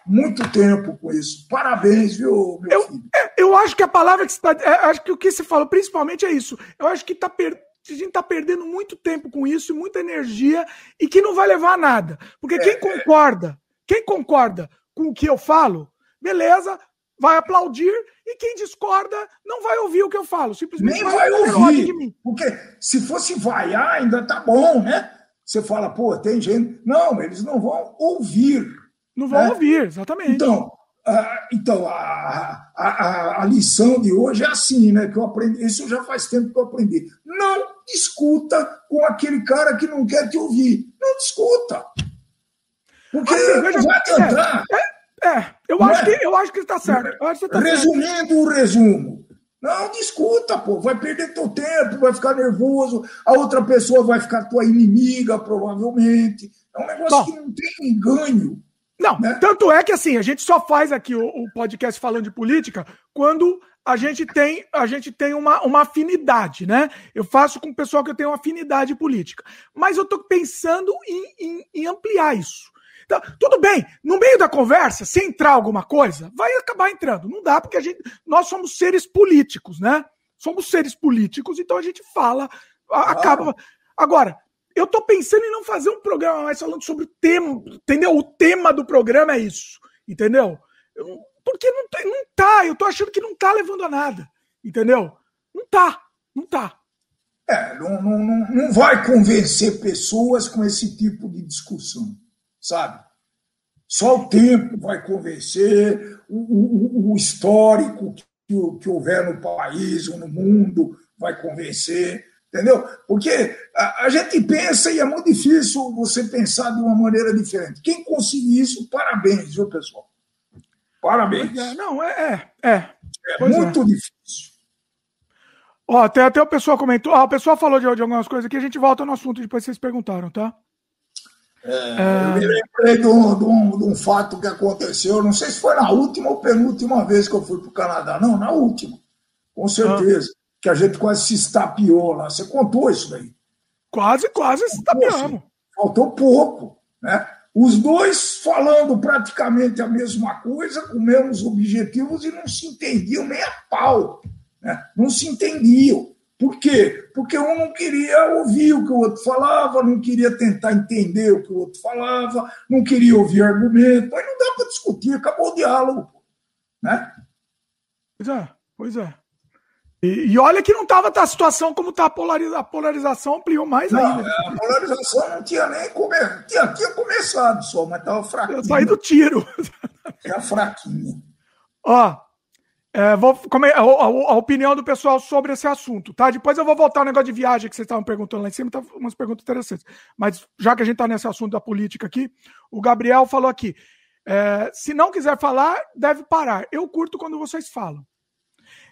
B: muito tempo com isso. Parabéns, viu,
A: meu eu, filho? É, eu acho que a palavra que você está. É, acho que o que se fala principalmente é isso. Eu acho que tá per, a gente está perdendo muito tempo com isso e muita energia e que não vai levar a nada. Porque quem é, é. concorda, quem concorda com o que eu falo, beleza, vai aplaudir e quem discorda não vai ouvir o que eu falo. Simplesmente
B: Nem vai, vai ouvir. Porque se fosse vaiar, ainda tá bom, né? Você fala, pô, tem gente. Não, eles não vão ouvir.
A: Não vão né? ouvir, exatamente.
B: Então, uh, então a, a, a, lição de hoje é assim, né? Que eu aprendi, isso já faz tempo que eu aprendi. Não discuta com aquele cara que não quer te ouvir. Não discuta. Porque assim, veja, vai adiantar.
A: É, é, é eu, acho é? que, eu acho que está certo.
B: Tá Resumindo certo. o resumo. Não discuta, pô. Vai perder teu tempo, vai ficar nervoso, a outra pessoa vai ficar tua inimiga, provavelmente. É um negócio Bom, que não tem ganho.
A: Não, né? tanto é que assim, a gente só faz aqui o, o, podcast falando de política quando a gente tem, a gente tem uma, uma afinidade, né? Eu faço com o pessoal que eu tenho uma afinidade política. Mas eu estou pensando em, em, em, ampliar isso. Então, tudo bem, no meio da conversa, se entrar alguma coisa, vai acabar entrando. Não dá, porque a gente, nós somos seres políticos, né? Somos seres políticos, então a gente fala, acaba. Agora, eu tô pensando em não fazer um programa mais falando sobre o tema, entendeu? O tema do programa é isso, entendeu? Eu, porque não, não tá, eu tô achando que não tá levando a nada, entendeu? Não tá, não tá.
B: É, não, não, não vai convencer pessoas com esse tipo de discussão, sabe? Só o tempo vai convencer, o, o, o histórico que, que houver no país ou no mundo vai convencer entendeu? Porque a, a, gente pensa e é muito difícil você pensar de uma maneira diferente. Quem conseguir isso, parabéns, viu, pessoal? Parabéns.
A: É, não, é. É, é.
B: é muito é. difícil.
A: Ó, até, até o pessoal comentou. Ó, o pessoal falou de, de algumas coisas aqui, a gente volta no assunto depois vocês perguntaram, tá?
B: É. Eu me lembrei de um, de, um, de um, fato que aconteceu, não sei se foi na última ou penúltima vez que eu fui para o Canadá. Não, na última, com certeza. Ah que a gente quase se estapeou lá. Você contou isso daí?
A: Quase, quase se estapeamos.
B: Faltou pouco, né? Os dois falando praticamente a mesma coisa, com mesmos objetivos e não se entendiam nem a pau. Né? Não se entendiam. Por quê? Porque um não queria ouvir o que o outro falava, não queria tentar entender o que o outro falava, não queria ouvir argumento. Aí não dá para discutir, acabou o diálogo. Né?
A: Pois é, pois é. E, e, olha que não estava a situação como está a, polariza, a polarização ampliou mais
B: não,
A: ainda.
B: É, a polarização não tinha nem come, tinha, tinha começado só, mas estava fraquinho.
A: Saí do tiro.
B: Era fraquinho.
A: Ó, é, vou, como é, a, a, a, opinião do pessoal sobre esse assunto, tá? Depois eu vou voltar ao negócio de viagem que vocês estavam perguntando lá em cima, tá umas perguntas interessantes. Mas já que a gente está nesse assunto da política aqui, o Gabriel falou aqui: é, se não quiser falar, deve parar. Eu curto quando vocês falam.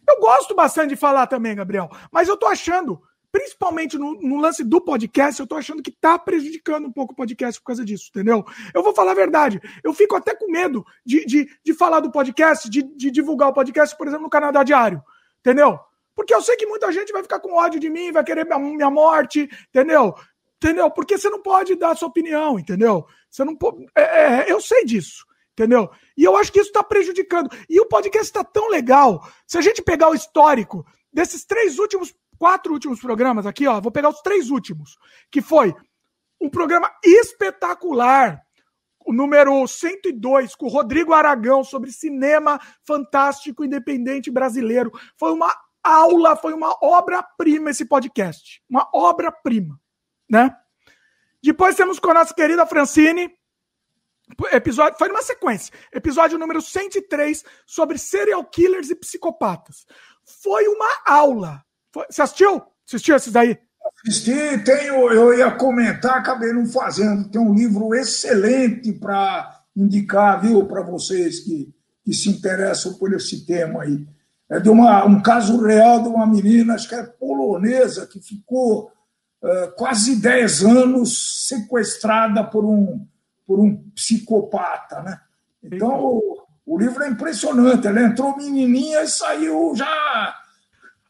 A: Eu gosto bastante de falar também, Gabriel, mas eu tô achando, principalmente no, no lance do podcast, eu tô achando que tá prejudicando um pouco o podcast por causa disso, entendeu? Eu vou falar a verdade. Eu fico até com medo de, de, de falar do podcast, de, de divulgar o podcast, por exemplo, no Canadá Diário, entendeu? Porque eu sei que muita gente vai ficar com ódio de mim, vai querer minha, minha morte, entendeu? Entendeu? Porque você não pode dar sua opinião, entendeu? Você não pode. É, é, eu sei disso entendeu? E eu acho que isso está prejudicando. E o podcast está tão legal. Se a gente pegar o histórico desses três últimos, quatro últimos programas aqui, ó, vou pegar os três últimos, que foi um programa espetacular, o número 102, com o Rodrigo Aragão, sobre cinema fantástico independente brasileiro. Foi uma aula, foi uma obra-prima esse podcast. Uma obra-prima, né? Depois temos com a nossa querida Francine, Episódio, foi numa sequência. Episódio número 103 sobre serial killers e psicopatas. Foi uma aula. Foi, você assistiu? Assistiu esses daí?
B: Assisti, tenho, eu ia comentar, acabei não fazendo. Tem um livro excelente para indicar, viu, para vocês que, que se interessam por esse tema aí. É de uma, um caso real de uma menina, acho que é polonesa, que ficou uh, quase 10 anos sequestrada por um por um psicopata, né? Então, o, o livro é impressionante. Ela entrou menininha e saiu já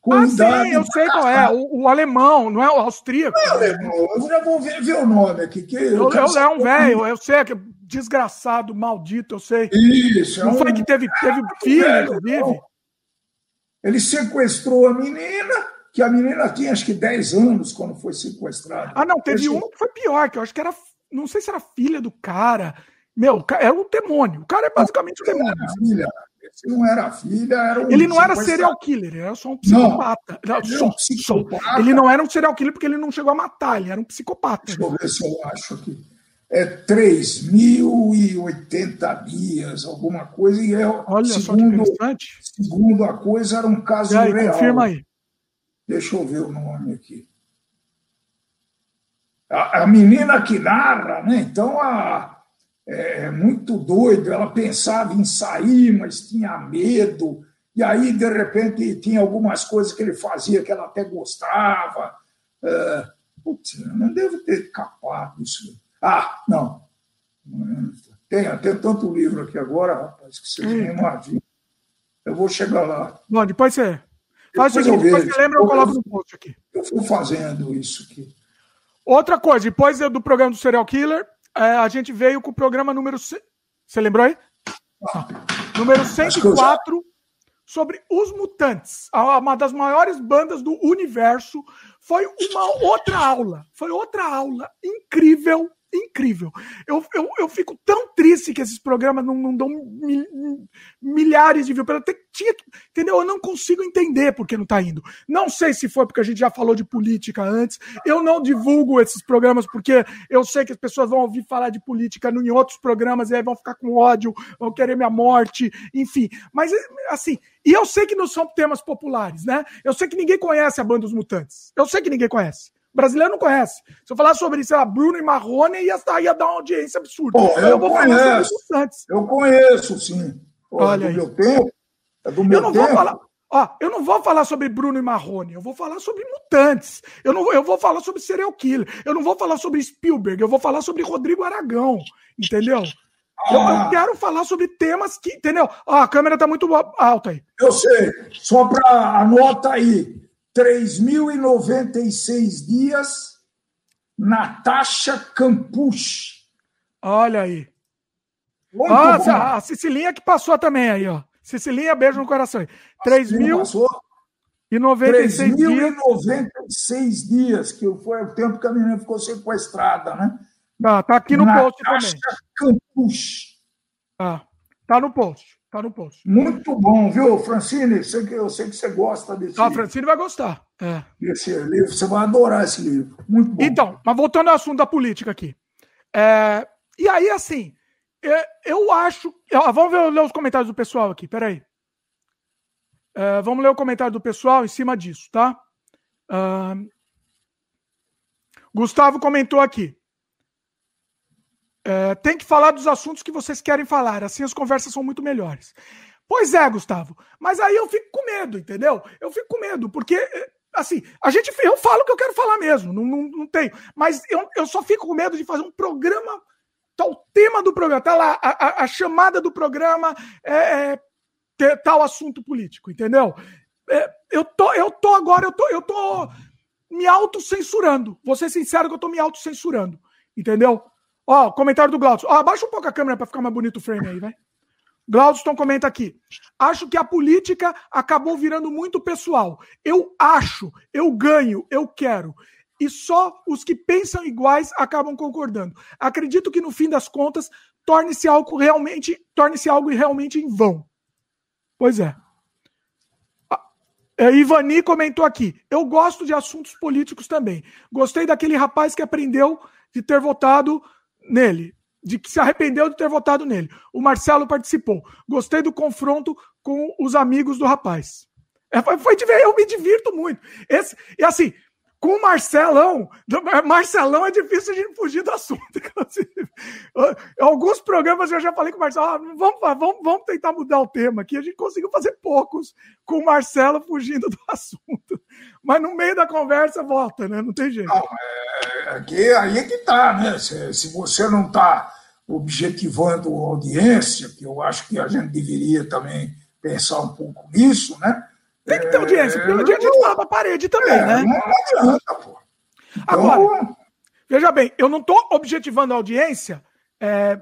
A: ah. Sim, eu sei qual é. O, o, alemão, não é o austríaco. Não é alemão,
B: eu já vou ver, ver o nome aqui. Que eu,
A: eu, eu é um velho, eu sei que é desgraçado, maldito, eu sei.
B: Isso.
A: Não é um... foi que teve, teve é, filho, velho, inclusive?
B: Ele sequestrou a menina, que a menina tinha acho que 10 anos quando foi sequestrada.
A: Ah, não, teve um que foi pior, que eu acho que era. Não sei se era filha do cara. Meu, era um demônio. O cara é basicamente um demônio.
B: Filha. Se não era filha, era um
A: Ele não era serial killer, ele era só um psicopata. Não, não, só, um psicopata. Ele não era um serial killer porque ele não chegou a matar, ele era um psicopata.
B: Deixa eu ver se eu acho aqui. É 3.080 dias, alguma coisa, e é,
A: Olha segundo, só que interessante.
B: Segundo a coisa, era um caso
A: aí,
B: real.
A: Confirma aí.
B: Deixa eu ver o nome aqui. A, a menina que narra, né? Então a é, é, muito doido. Ela pensava em sair, mas tinha medo. E aí, de repente, tinha algumas coisas que ele fazia que ela até gostava. É, putz, não devo ter capado isso. Ah, não. Tem, tem tanto livro aqui agora, rapaz, que vocês nem imaginam. Eu vou chegar lá.
A: Bom, depois você. Faz depois o seguinte, depois você lembra, eu coloco no post aqui.
B: Eu fui fazendo isso aqui.
A: Outra coisa, depois do programa do Serial Killer, é, a gente veio com o programa número. Você lembrou aí? Ah, número 104 sobre os Mutantes, uma das maiores bandas do universo. Foi uma outra aula, foi outra aula incrível incrível. Eu, eu, eu fico tão triste que esses programas não, não dão mil, milhares de views. Tinha, entendeu? Eu não consigo entender por que não está indo. Não sei se foi porque a gente já falou de política antes. Eu não divulgo esses programas porque eu sei que as pessoas vão ouvir falar de política em outros programas e aí vão ficar com ódio, vão querer minha morte, enfim. Mas, assim, e eu sei que não são temas populares, né? Eu sei que ninguém conhece a Banda dos Mutantes. Eu sei que ninguém conhece. O brasileiro não conhece. Se eu falar sobre, sei lá, Bruno e Marrone, ia, ia dar uma audiência absurda.
B: Pô, eu, eu vou conheço. Eu conheço, sim. Pô,
A: Olha
B: é do aí. meu tempo. É do meu
A: eu não
B: tempo.
A: Vou falar, ó, eu não vou falar sobre Bruno e Marrone, eu vou falar sobre mutantes. Eu, não, eu vou falar sobre serial killer. Eu não vou falar sobre Spielberg, eu vou falar sobre Rodrigo Aragão. Entendeu? Ah. Eu, eu, ah. quero falar sobre temas que, entendeu? Ó, a câmera tá muito alta aí.
B: Eu sei. Só para anota aí. 3.096 dias, Natasha Campuch.
A: Olha aí. Muito bom. a Cecilinha que passou também aí, ó. Cecilinha, beijo no coração. 3.096 dias.
B: 3.096 dias, que foi o tempo que a menina ficou sequestrada, né?
A: Tá, tá aqui no
B: Natasha
A: post também.
B: Campuch.
A: Tá, tá no post. Tá no post.
B: Muito bom, viu, Francine? Eu sei que, eu sei que você gosta desse
A: ah, livro. A Francine vai gostar. É.
B: Esse livro, você vai adorar esse livro. Muito bom.
A: Então, mas voltando ao assunto da política aqui. É, e aí, assim, é, eu acho. Vamos ver, ler os comentários do pessoal aqui, peraí. É, vamos ler o comentário do pessoal em cima disso, tá? Uh, Gustavo comentou aqui. É, tem que falar dos assuntos que vocês querem falar, assim as conversas são muito melhores. Pois é, Gustavo, mas aí eu fico com medo, entendeu? Eu fico com medo, porque, é, assim, a gente, eu falo o que eu quero falar mesmo, não, não, não tenho, mas eu, eu só fico com medo de fazer um programa, tá o tema do programa, tá lá, a, a, a chamada do programa é, é tal assunto político, entendeu? É, eu, tô, eu tô agora, eu tô, eu tô me autocensurando, vou ser sincero que eu tô me autocensurando, entendeu? Ó, comentário do Glaucio. Ó, abaixa um pouco a câmera para ficar mais bonito o frame aí, vai. Glaudston comenta aqui. Acho que a política acabou virando muito pessoal. Eu acho, eu ganho, eu quero. E só os que pensam iguais acabam concordando. Acredito que no fim das contas torne-se algo realmente, torne-se algo realmente em vão. Pois é. é. Ivani comentou aqui. Eu gosto de assuntos políticos também. Gostei daquele rapaz que aprendeu de ter votado nele, de que se arrependeu de ter votado nele. O Marcelo participou. Gostei do confronto com os amigos do rapaz. É, foi, foi, eu me divirto muito. Esse, e assim, com o Marcelão, Marcelão é difícil a gente fugir do assunto. Alguns programas eu já falei com o Marcelo, ah, vamos, vamos, vamos tentar mudar o tema aqui. A gente conseguiu fazer poucos com o Marcelo fugindo do assunto. Mas no meio da conversa volta, né? Não tem jeito. Não,
B: é, aqui, aí é que tá, né? Se, se você não está objetivando a audiência, que eu acho que a gente deveria também pensar um pouco nisso, né?
A: Tem que ter audiência, porque no dia a gente fala pra parede também, é, né? Não adianta, pô. Então... Agora, veja bem, eu não estou objetivando a audiência, é,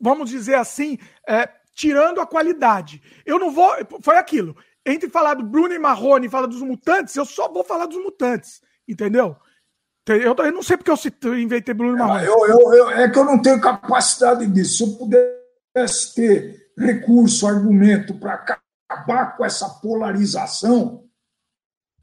A: vamos dizer assim, é, tirando a qualidade. Eu não vou. Foi aquilo. Entre falar do Bruno e Marrone e falar dos mutantes, eu só vou falar dos mutantes. Entendeu? Eu, eu não sei porque eu, eu inventei Bruno e Marrone.
B: Eu, eu, eu, é que eu não tenho capacidade disso. Se eu pudesse ter recurso, argumento para acabar com essa polarização,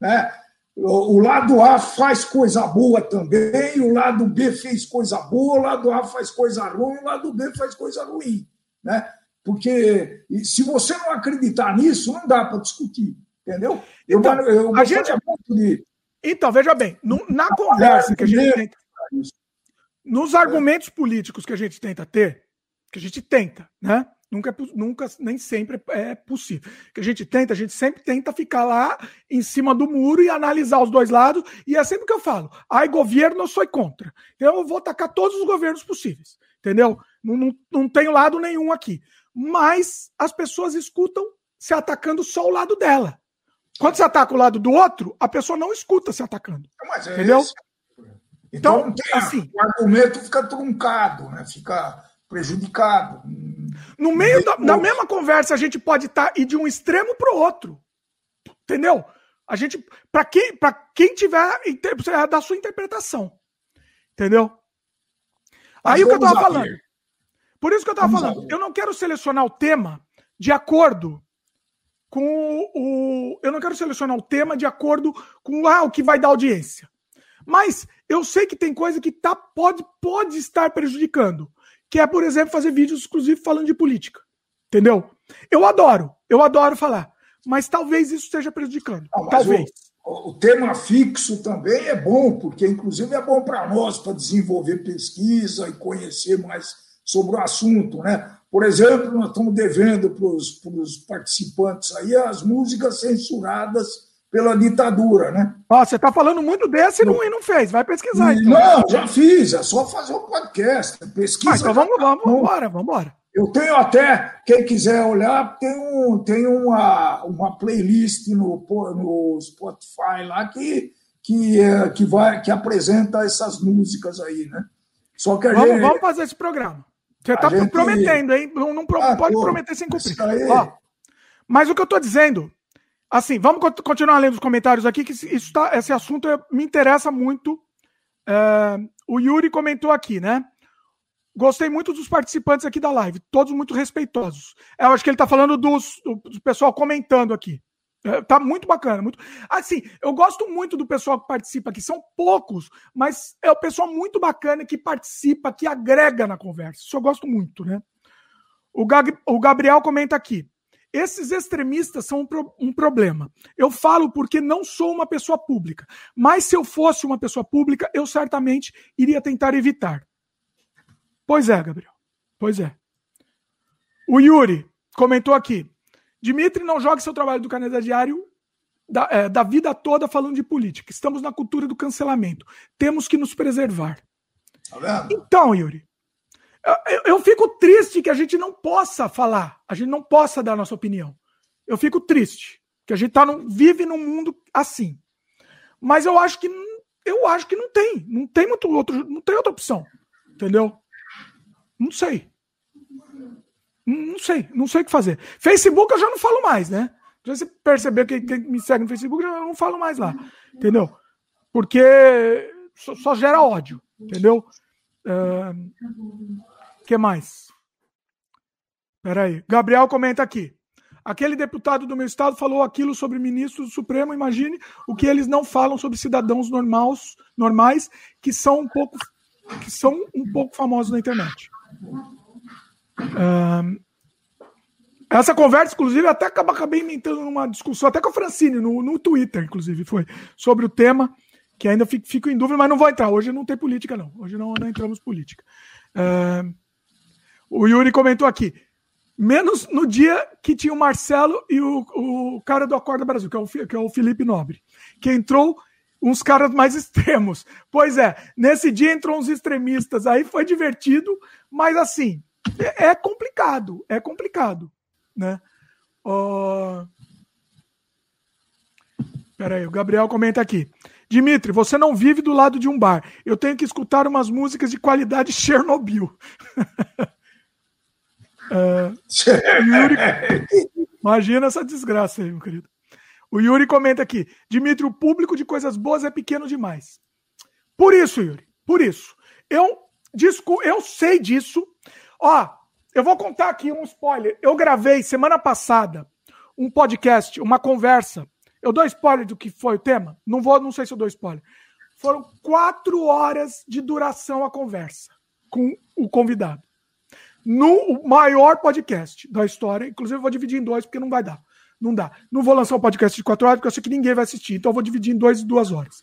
B: né? O lado A faz coisa boa também, o lado B fez coisa boa, o lado A faz coisa ruim, o lado B faz coisa ruim. Né? Porque se você não acreditar nisso, não dá para discutir. Entendeu?
A: Eu, então, eu a gente... muito de. Então, veja bem, na conversa que a gente tenta. Nos argumentos políticos que a gente tenta ter, que a gente tenta, né? Nunca, é, nunca, nem sempre é possível. Que a gente tenta, a gente sempre tenta ficar lá em cima do muro e analisar os dois lados. E é sempre que eu falo: ai, governo, eu sou contra. Então eu vou atacar todos os governos possíveis. Entendeu? Não, não, não tenho lado nenhum aqui. Mas as pessoas escutam se atacando só o lado dela. Quando você ataca o lado do outro, a pessoa não escuta se atacando. Mas é entendeu? Esse.
B: Então, então assim, o argumento fica truncado, né? fica prejudicado.
A: No meio da mesma conversa, a gente pode estar tá, ir de um extremo para o outro. Entendeu? A gente, para quem, para quem tiver é da sua interpretação. Entendeu? Aí o que eu estava falando. Por isso que eu estava falando, eu não quero selecionar o tema de acordo com o. Eu não quero selecionar o tema de acordo com ah, o que vai dar audiência. Mas eu sei que tem coisa que tá, pode, pode estar prejudicando que é, por exemplo, fazer vídeos exclusivos falando de política. Entendeu? Eu adoro, eu adoro falar, mas talvez isso esteja prejudicando. Não, talvez.
B: O, o, tema fixo também é bom, porque inclusive é bom para nós para desenvolver pesquisa e conhecer mais sobre o assunto, né? Por exemplo, nós estamos devendo para os participantes aí as músicas censuradas pela ditadura, né?
A: Ó, você está falando muito desse e não, e não fez, vai pesquisar.
B: Então. Não, já fiz, é só fazer um podcast, pesquisa. Ah,
A: então vamos, vamos, vamos embora, vamos embora.
B: Eu tenho até, quem quiser olhar, tem, um, tem uma, uma playlist no, no Spotify lá que, que, é, que, vai, que apresenta essas músicas aí, né?
A: Só que vamos, gente, vamos fazer esse programa. Você está gente... prometendo, hein? Não, não ah, pode pô, prometer sem cumprir. Ó, mas o que eu estou dizendo Assim, vamos continuar lendo os comentários aqui, que isso tá, esse assunto me interessa muito. É, o Yuri comentou aqui, né? Gostei muito dos participantes aqui da live, todos muito respeitosos. Eu acho que ele está falando dos, do pessoal comentando aqui. É, tá muito bacana. Muito... Assim, eu gosto muito do pessoal que participa aqui. São poucos, mas é o pessoal muito bacana que participa, que agrega na conversa. Isso eu gosto muito, né? O, Gag... o Gabriel comenta aqui. Esses extremistas são um, pro, um, problema. Eu falo porque não sou uma pessoa pública, mas se eu fosse uma pessoa pública, eu certamente iria tentar evitar. Pois é, Gabriel. Pois é. O Yuri comentou aqui. Dimitri, não jogue seu trabalho do Canadá Diário da, é, da vida toda falando de política. Estamos na cultura do cancelamento. Temos que nos preservar. Tá então, Yuri, eu, eu, fico triste que a gente não possa falar, a gente não possa dar nossa opinião. Eu fico triste que a gente tá no, vive num mundo assim. Mas eu acho que eu acho que não tem, não tem muito outro, não tem outra opção, entendeu? Não sei. Não sei, não sei o que fazer. Facebook eu já não falo mais, né? Já você percebeu que quem me segue no Facebook eu já não falo mais lá, entendeu? Porque só, só gera ódio, entendeu? Uh, que mais? Peraí. Gabriel comenta aqui. Aquele deputado do meu estado falou aquilo sobre ministros do Supremo. Imagine o que eles não falam sobre cidadãos normais, normais que são um pouco que são um pouco famosos na internet. Um, essa conversa, inclusive, até acabei inventando uma discussão, até com a Francine, no, no Twitter, inclusive, foi sobre o tema, que ainda fico, fico em dúvida, mas não vou entrar. Hoje não tem política, não. Hoje não, não entramos política. Uh, o Yuri comentou aqui. Menos no dia que tinha o Marcelo e o, o cara do Acorda Brasil, que é, o, que é o Felipe Nobre, que entrou uns caras mais extremos. Pois é, nesse dia entrou uns extremistas, aí foi divertido, mas assim, é, é complicado, é complicado, né? Uh... Peraí, o Gabriel comenta aqui. Dimitri, você não vive do lado de um bar. Eu tenho que escutar umas músicas de qualidade Chernobyl. Uh, Yuri... Imagina essa desgraça aí, meu querido. O Yuri comenta aqui: Dimitri, o público de coisas boas é pequeno demais. Por isso, Yuri, por isso. Eu, disco, eu sei disso. Ó, eu vou contar aqui um spoiler. Eu gravei semana passada um podcast, uma conversa. Eu dou spoiler do que foi o tema? Não vou, não sei se eu dou spoiler. Foram quatro horas de duração a conversa com o convidado. No maior podcast da história. Inclusive, eu vou dividir em dois, porque não vai dar. Não dá. Não vou lançar um podcast de quatro horas, porque eu sei que ninguém vai assistir. Então, eu vou dividir em dois e duas horas.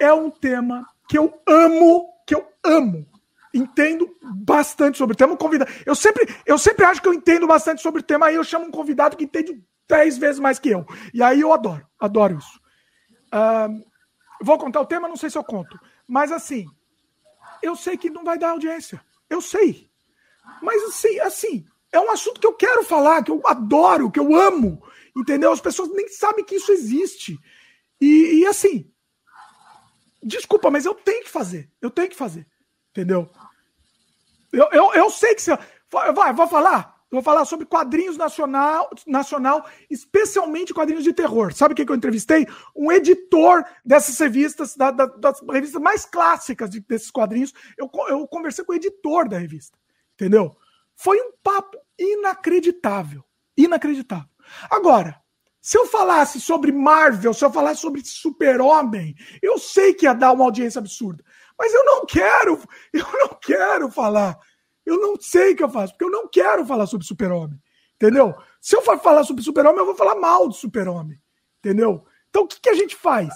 A: É um tema que eu amo, que eu amo. Entendo bastante sobre o tema. Convidado. Eu sempre, eu sempre acho que eu entendo bastante sobre o tema, aí eu chamo um convidado que entende dez vezes mais que eu. E aí eu adoro, adoro isso. Uh, vou contar o tema, não sei se eu conto. Mas assim, eu sei que não vai dar audiência. Eu sei. Mas assim, assim, é um assunto que eu quero falar, que eu adoro, que eu amo. Entendeu? As pessoas nem sabem que isso existe. E, e assim, desculpa, mas eu tenho que fazer. Eu tenho que fazer. Entendeu? Eu, eu, eu sei que você. Vai, vou falar? vou falar sobre quadrinhos nacional, nacional, especialmente quadrinhos de terror. Sabe o que, que eu entrevistei? Um editor dessas revistas, da, da, das revistas mais clássicas de, desses quadrinhos. Eu, eu conversei com o editor da revista. Entendeu? Foi um papo inacreditável. Inacreditável. Agora, se eu falasse sobre Marvel, se eu falasse sobre Super-Homem, eu sei que ia dar uma audiência absurda. Mas eu não quero, eu não quero falar. Eu não sei o que eu faço, porque eu não quero falar sobre Super-Homem. Entendeu? Se eu for falar sobre Super-Homem, eu vou falar mal do Super-Homem. Entendeu? Então o que, que a gente faz?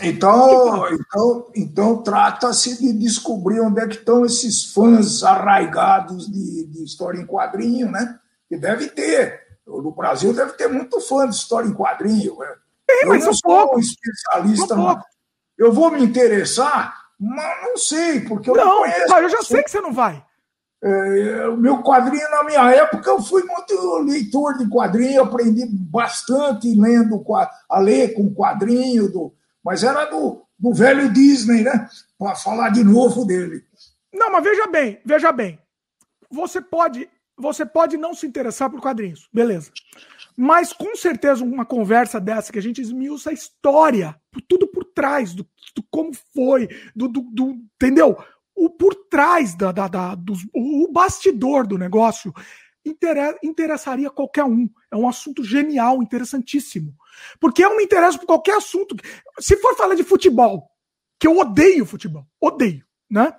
B: Então, então, então trata-se de descobrir onde é que estão esses fãs arraigados de, de história em quadrinho, né? Que deve ter. No Brasil deve ter muito fã de história em quadrinho. Né?
A: Tem, mas eu não sou pouco.
B: um especialista. Eu vou me interessar mas não sei, porque eu
A: não, não conheço. eu já sei que você não vai.
B: É, o meu quadrinho, na minha época, eu fui muito leitor de quadrinho, aprendi bastante lendo a ler com quadrinho, do, mas era do, do velho Disney, né? Para falar de novo dele.
A: Não, mas veja bem, veja bem. Você pode, você pode não se interessar por quadrinhos, beleza. Mas com certeza uma conversa dessa que a gente esmiuça a história, tudo por trás do, do como foi, do, do, do, entendeu? O por trás da, da, da dos, o bastidor do negócio interessaria qualquer um. É um assunto genial, interessantíssimo. Porque eu me interesso por qualquer assunto. Se for falar de futebol, que eu odeio futebol, odeio, né?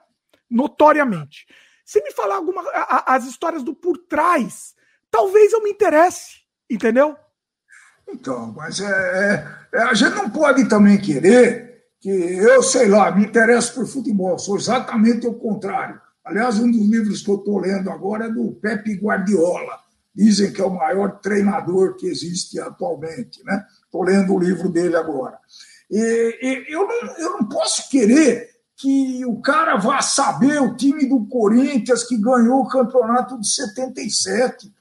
A: Notoriamente. Se me falar alguma as histórias do por trás, talvez eu me interesse. Entendeu?
B: Então, mas é, é, a gente não pode também querer que eu, sei lá, me interesso por futebol, sou exatamente o contrário. Aliás, um dos livros que eu estou lendo agora é do Pepe Guardiola. Dizem que é o maior treinador que existe atualmente. Né? Estou lendo o livro dele agora. E, e eu, não, eu não posso querer que o cara vá saber o time do Corinthians que ganhou o campeonato de 77.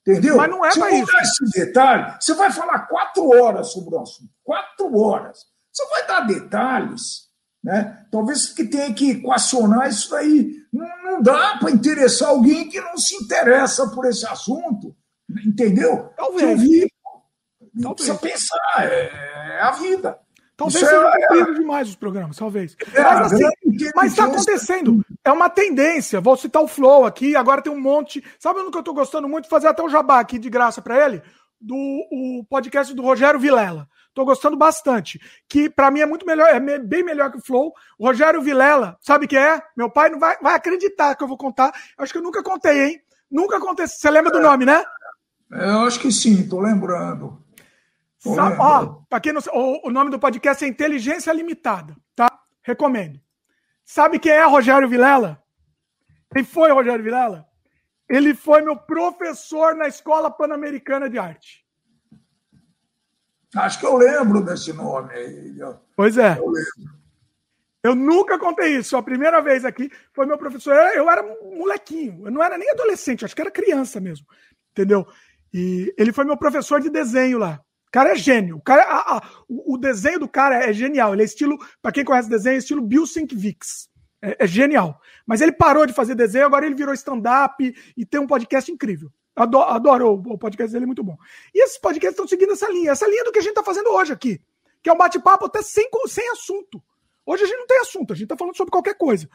B: Entendeu?
A: Mas não é para isso.
B: esse detalhe, você vai falar quatro horas sobre o assunto. Quatro horas. Você vai dar detalhes. Né? Talvez que tenha que equacionar isso daí. Não, não dá para interessar alguém que não se interessa por esse assunto. Entendeu?
A: Talvez.
B: Talvez. Precisa pensar. É, é a vida.
A: Talvez Isso seja é... demais os programas, talvez. É, mas assim, está acontecendo. É uma tendência. Vou citar o Flow aqui, agora tem um monte. Sabe no que eu estou gostando muito? Fazer até o jabá aqui de graça para ele? Do o podcast do Rogério Vilela. Estou gostando bastante. Que para mim é muito melhor, é bem melhor que o Flow. O Rogério Vilela, sabe que é? Meu pai não vai, vai acreditar que eu vou contar. Acho que eu nunca contei, hein? Nunca contei. Você lembra do nome, né?
B: Eu acho que sim, estou lembrando.
A: Sabe, ó, para quem não o, o nome do podcast é Inteligência Limitada, tá? Recomendo. Sabe quem é Rogério Vilela? Quem foi Rogério Vilela? Ele foi meu professor na Escola Pan-Americana de Arte.
B: Acho que eu lembro desse nome aí.
A: Pois é. Eu lembro. Eu nunca contei isso. A primeira vez aqui foi meu professor. Eu era molequinho. Eu não era nem adolescente, acho que era criança mesmo. Entendeu? E ele foi meu professor de desenho lá. cara é gênio. O, cara, a, a, o, o, desenho do cara é genial. Ele é estilo, para quem conhece desenho, é estilo Bill Sienkiewicz. É, é, genial. Mas ele parou de fazer desenho, agora ele virou stand-up e tem um podcast incrível. Adoro, adoro o, podcast dele, é muito bom. E esses podcasts estão seguindo essa linha, essa linha do que a gente está fazendo hoje aqui, que é um bate-papo até sem, sem assunto. Hoje a gente não tem assunto, a gente está falando sobre qualquer coisa.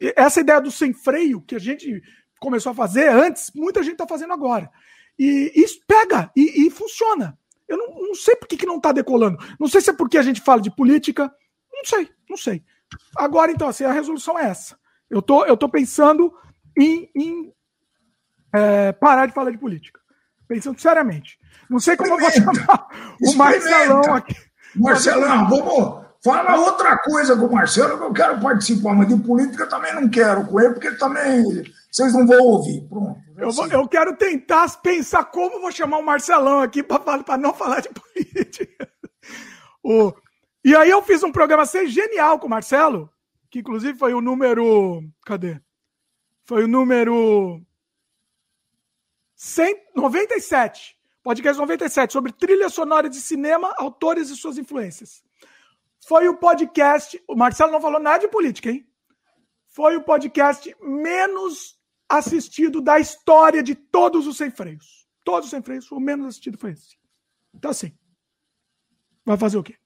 A: E essa ideia do sem freio, que a gente começou a fazer antes, muita gente está fazendo agora. E isso pega e, e funciona. Eu não, não, sei por que, que não está decolando. Não sei se é porque a gente fala de política. Não sei, não sei. Agora, então, assim, a resolução é essa. Eu tô, eu tô pensando em, em é, parar de falar de política. Pensando seriamente. Não sei como eu vou chamar o Marcelão aqui.
B: Marcelão, vamos. Fala outra coisa com o Marcelo, que eu quero participar, mas de política eu também não quero com ele, porque também vocês não vão ouvir. Pronto.
A: Eu, vou, eu quero tentar pensar como vou chamar o Marcelão aqui para não falar de política. o, e aí eu fiz um programa ser genial com o Marcelo, que inclusive foi o número. Cadê? Foi o número 197. Podcast 97, sobre trilha sonora de cinema, autores e suas influências. Foi o podcast. O Marcelo não falou nada de política, hein? Foi o podcast menos assistido da história de todos os sem freios. Todos os sem freios, o menos assistido foi esse. Então, assim. Vai fazer o quê?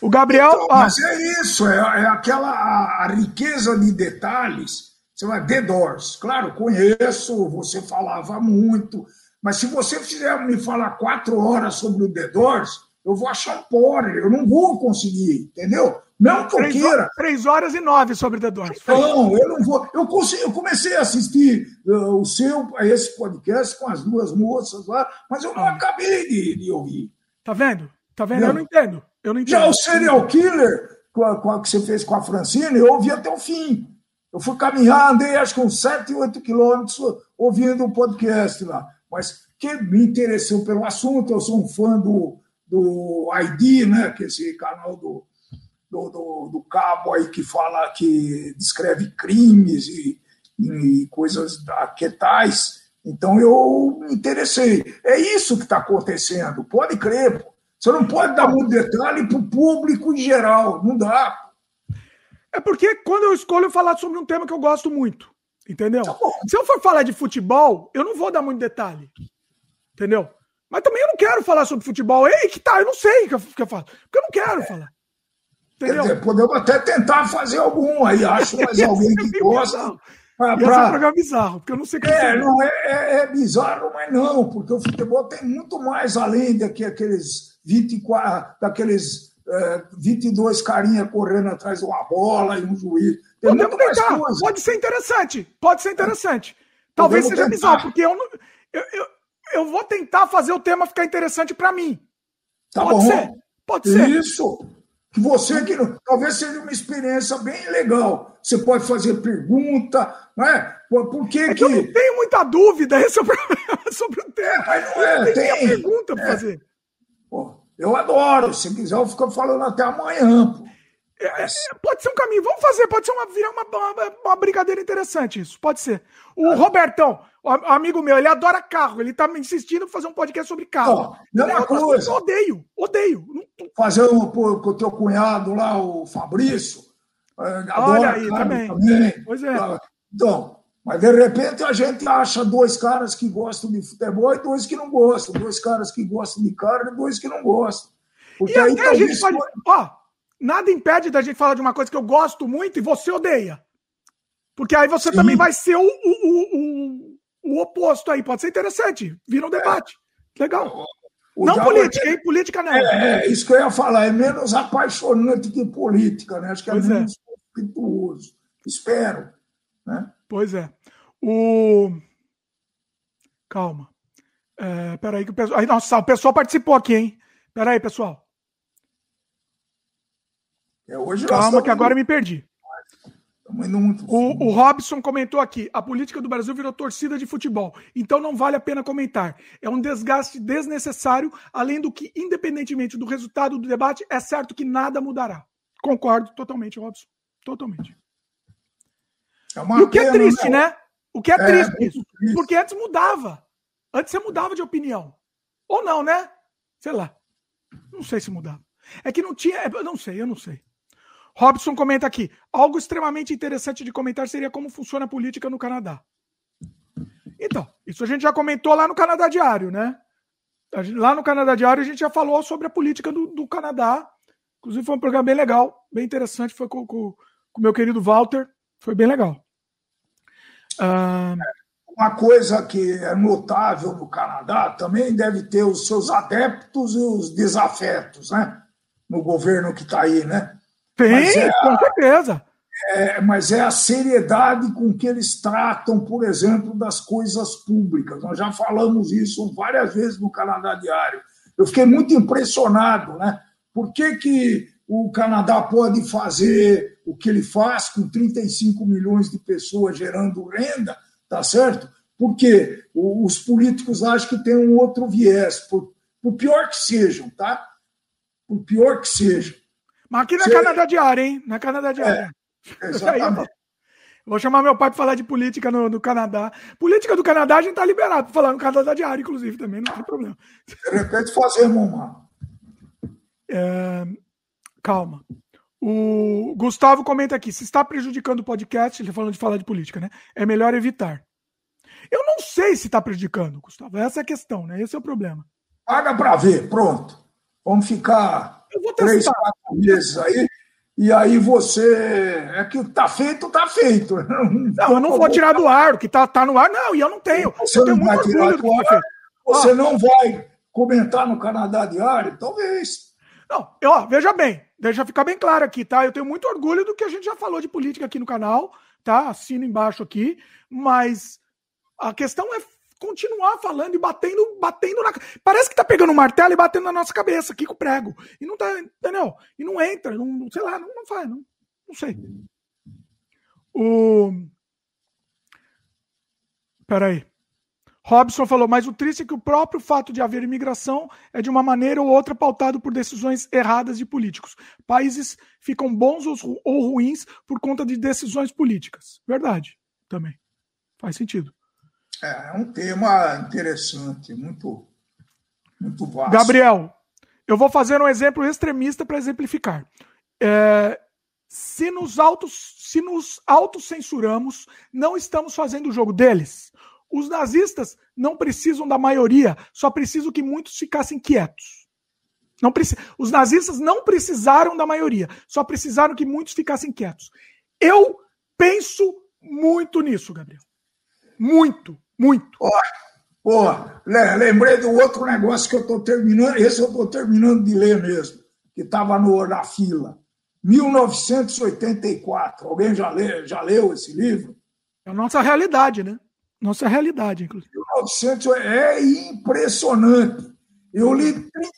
A: O Gabriel. Então,
B: mas é isso, é, é aquela a, a, riqueza de detalhes. Você vai, The Doors. Claro, conheço, você falava muito, mas se você fizer me falar quatro horas sobre o The Doors, eu vou achar um porre, eu não vou conseguir, entendeu? Não que eu queira.
A: três horas e nove sobre The Doors.
B: Não, eu não vou. Eu, consegui, eu comecei a assistir uh, o seu, esse podcast com as duas moças lá, mas eu não ah. acabei de, de ouvir.
A: Tá vendo? Tá vendo? Não. Eu não entendo. Eu não entendo.
B: Já o Serial Killer, com a, com a, que você fez com a Francine, eu ouvi até o fim. Eu fui caminhar, andei acho que uns 7, 8 quilômetros ouvindo um podcast lá. Mas que me interessou pelo assunto, eu sou um fã do, do ID, né, que é esse canal do, do, do, do cabo aí que fala, que descreve crimes e, e coisas que tais. Então eu me interessei. É isso que está acontecendo, pode crer. Pô. Você não pode dar muito detalhe para o público em geral, não dá.
A: É porque quando eu escolho falar sobre um tema que eu gosto muito, entendeu? Tá Se eu for falar de futebol, eu não vou dar muito detalhe, entendeu? Mas também eu não quero falar sobre futebol. Ei, que tá, eu não sei o que eu, que eu faço, porque eu não quero é. falar.
B: Entendeu? Dizer, podemos até tentar fazer algum aí, acho mais alguém que gosta.
A: Pra, pra... um programa bizarro, porque eu não sei o que
B: é. Não, é, é, é, bizarro, mas não, porque o futebol tem muito mais além daqueles 24, daqueles é, 22 carinha correndo atrás de uma bola e um juiz.
A: Tem Podemos tentar. Pode ser interessante. Pode ser interessante. Talvez Podemos seja tentar. bizarro, porque eu, não, eu, eu, eu, vou tentar fazer o tema ficar interessante para mim.
B: Tá Pode bom. ser. Pode ser. Isso. Você que talvez seja uma experiência bem legal. Você pode fazer pergunta, né? Por que, é que...
A: Eu não tenho muita dúvida é problema sobre o tema. É, mas não é, tem, pergunta para é. fazer.
B: Pô, eu adoro. Se quiser, eu fico falando até amanhã. Pô.
A: É, é, pode ser um caminho. Vamos fazer, pode ser uma, virar uma, uma, uma brincadeira interessante isso. Pode ser. O ah. Robertão, o amigo meu, ele adora carro. Ele tá me insistindo em fazer um podcast sobre carro.
B: Não é coisa.
A: Eu odeio, odeio.
B: Fazer o, com o teu cunhado lá, o Fabrício.
A: É, Olha aí, também. também. Pois é.
B: Então, mas de repente a gente acha dois caras que gostam de futebol e dois que não gostam, dois caras que gostam de carne e dois que não gostam.
A: Porque e aí a gente pode. Ó, nada impede da gente falar de uma coisa que eu gosto muito e você odeia. Porque aí você Sim. também vai ser o, o, o, o, oposto aí. Pode ser interessante. Vira um debate. É. Legal. O não política, é... hein? Política não.
B: É, é, isso que eu ia falar. É menos apaixonante que política, né? Acho que é pois é. menos conflituoso. Espero. Né?
A: Pois é. O. Calma. É, peraí, que o pessoal. Aí, nossa, o pessoal participou aqui, hein? Peraí, pessoal. É, hoje Calma, que agora eu me perdi. O, o, Robson comentou aqui: a política do Brasil virou torcida de futebol, então não vale a pena comentar. É um desgaste desnecessário, além do que, independentemente do resultado do debate, é certo que nada mudará. Concordo totalmente, Robson. Totalmente. É e o que é triste, né? né? O que é, é triste, isso. Porque antes mudava. Antes você mudava de opinião. Ou não, né? Sei lá. Não sei se mudava. É que não tinha. Eu não sei, eu não sei. Robson comenta aqui: algo extremamente interessante de comentar seria como funciona a política no Canadá. Então, isso a gente já comentou lá no Canadá Diário, né? Lá no Canadá Diário a gente já falou sobre a política do, do Canadá. Inclusive foi um programa bem legal, bem interessante. Foi com o meu querido Walter. Foi bem legal.
B: Uh... Uma coisa que é notável no Canadá também deve ter os seus adeptos e os desafetos, né? No governo que está aí, né?
A: Tem, é com certeza.
B: É, mas é a seriedade com que eles tratam, por exemplo, das coisas públicas. Nós já falamos isso várias vezes no Canadá Diário. Eu fiquei muito impressionado, né? Por que, que o Canadá pode fazer o que ele faz com 35 milhões de pessoas gerando renda, tá certo? Porque os políticos acham que tem um outro viés, por, por pior que sejam, tá? Por pior que sejam.
A: Mas aqui na é Canadá Diário, hein? Na Canadá Diário. É, exatamente. Vou chamar meu pai para falar de política no, no, Canadá. Política do Canadá a gente tá liberado para falar no Canadá Diário, inclusive, também, não tem problema.
B: De repente fazer, mamãe.
A: É, calma. O Gustavo comenta aqui: se está prejudicando o podcast, ele tá falando de falar de política, né? É melhor evitar. Eu não sei se está prejudicando, Gustavo. Essa é a questão, né? Esse é o problema.
B: Paga para ver, pronto. Vamos ficar três, quatro meses aí e aí você. É que tá feito, tá feito.
A: Não, eu não vou tirar do ar, o que tá, tá no ar, não, e eu não tenho.
B: Você
A: eu tenho
B: não vai tirar do ar. Você ah. não vai comentar no Canadá Diário? Talvez.
A: Não, ó, veja bem, deixa ficar bem claro aqui, tá? Eu tenho muito orgulho do que a gente já falou de política aqui no canal, tá? Assino embaixo aqui, mas a questão é continuar falando e batendo, batendo na. Parece que tá pegando um martelo e batendo na nossa cabeça aqui com o prego. E não tá, entendeu? E não entra, não, sei lá, não, não faz, não, não sei. O. Peraí. Robson falou, mas o triste é que o próprio fato de haver imigração é de uma maneira ou outra pautado por decisões erradas de políticos. Países ficam bons ou ruins por conta de decisões políticas. Verdade, também. Faz sentido.
B: É, é um tema interessante, muito, muito vasto.
A: Gabriel, eu vou fazer um exemplo extremista para exemplificar. É, se nos autos, se nos autocensuramos, não estamos fazendo o jogo deles. Os nazistas não precisam da maioria, só precisam que muitos ficassem quietos. Não preci... Os nazistas não precisaram da maioria, só precisaram que muitos ficassem quietos. Eu penso muito nisso, Gabriel. Muito. Muito.
B: Pô, lembrei do outro negócio que eu estou terminando, esse eu estou terminando de ler mesmo, que estava na fila. 1984. Alguém já, lê, já leu esse livro?
A: É a nossa realidade, né? Nossa realidade, inclusive.
B: 1900 é impressionante. Eu li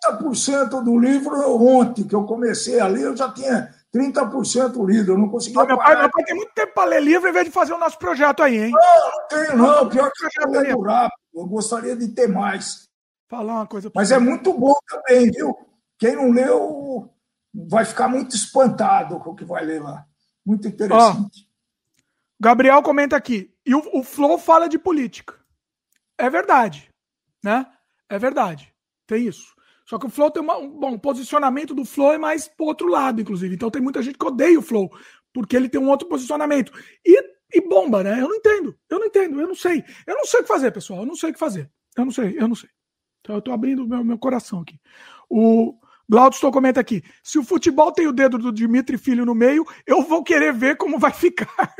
B: 30% do livro ontem, que eu comecei a ler, eu já tinha 30% lido, eu não conseguia. Ah,
A: meu, pai, meu pai tem muito tempo para ler livro em vez de fazer o nosso projeto aí, hein?
B: Não, não tenho, não. Pior que eu leio rápido. Eu gostaria de ter mais.
A: Falar uma coisa.
B: Mas é muito bom também, viu? Quem não leu vai ficar muito espantado com o que vai ler lá. Muito interessante. Ó,
A: Gabriel comenta aqui. E o, o Flow fala de política. É verdade, né? É verdade. Tem isso. Só que o Flow tem uma, um bom posicionamento do Flow é mais pro outro lado, inclusive. Então tem muita gente que odeia o Flow, porque ele tem um outro posicionamento. E, e bomba, né? Eu não entendo. Eu não entendo, eu não sei. Eu não sei o que fazer, pessoal. Eu não sei o que fazer. Eu não sei, eu não sei. Então eu tô abrindo meu, meu coração aqui. O Glaudston comenta aqui: se o futebol tem o dedo do Dimitri Filho no meio, eu vou querer ver como vai ficar.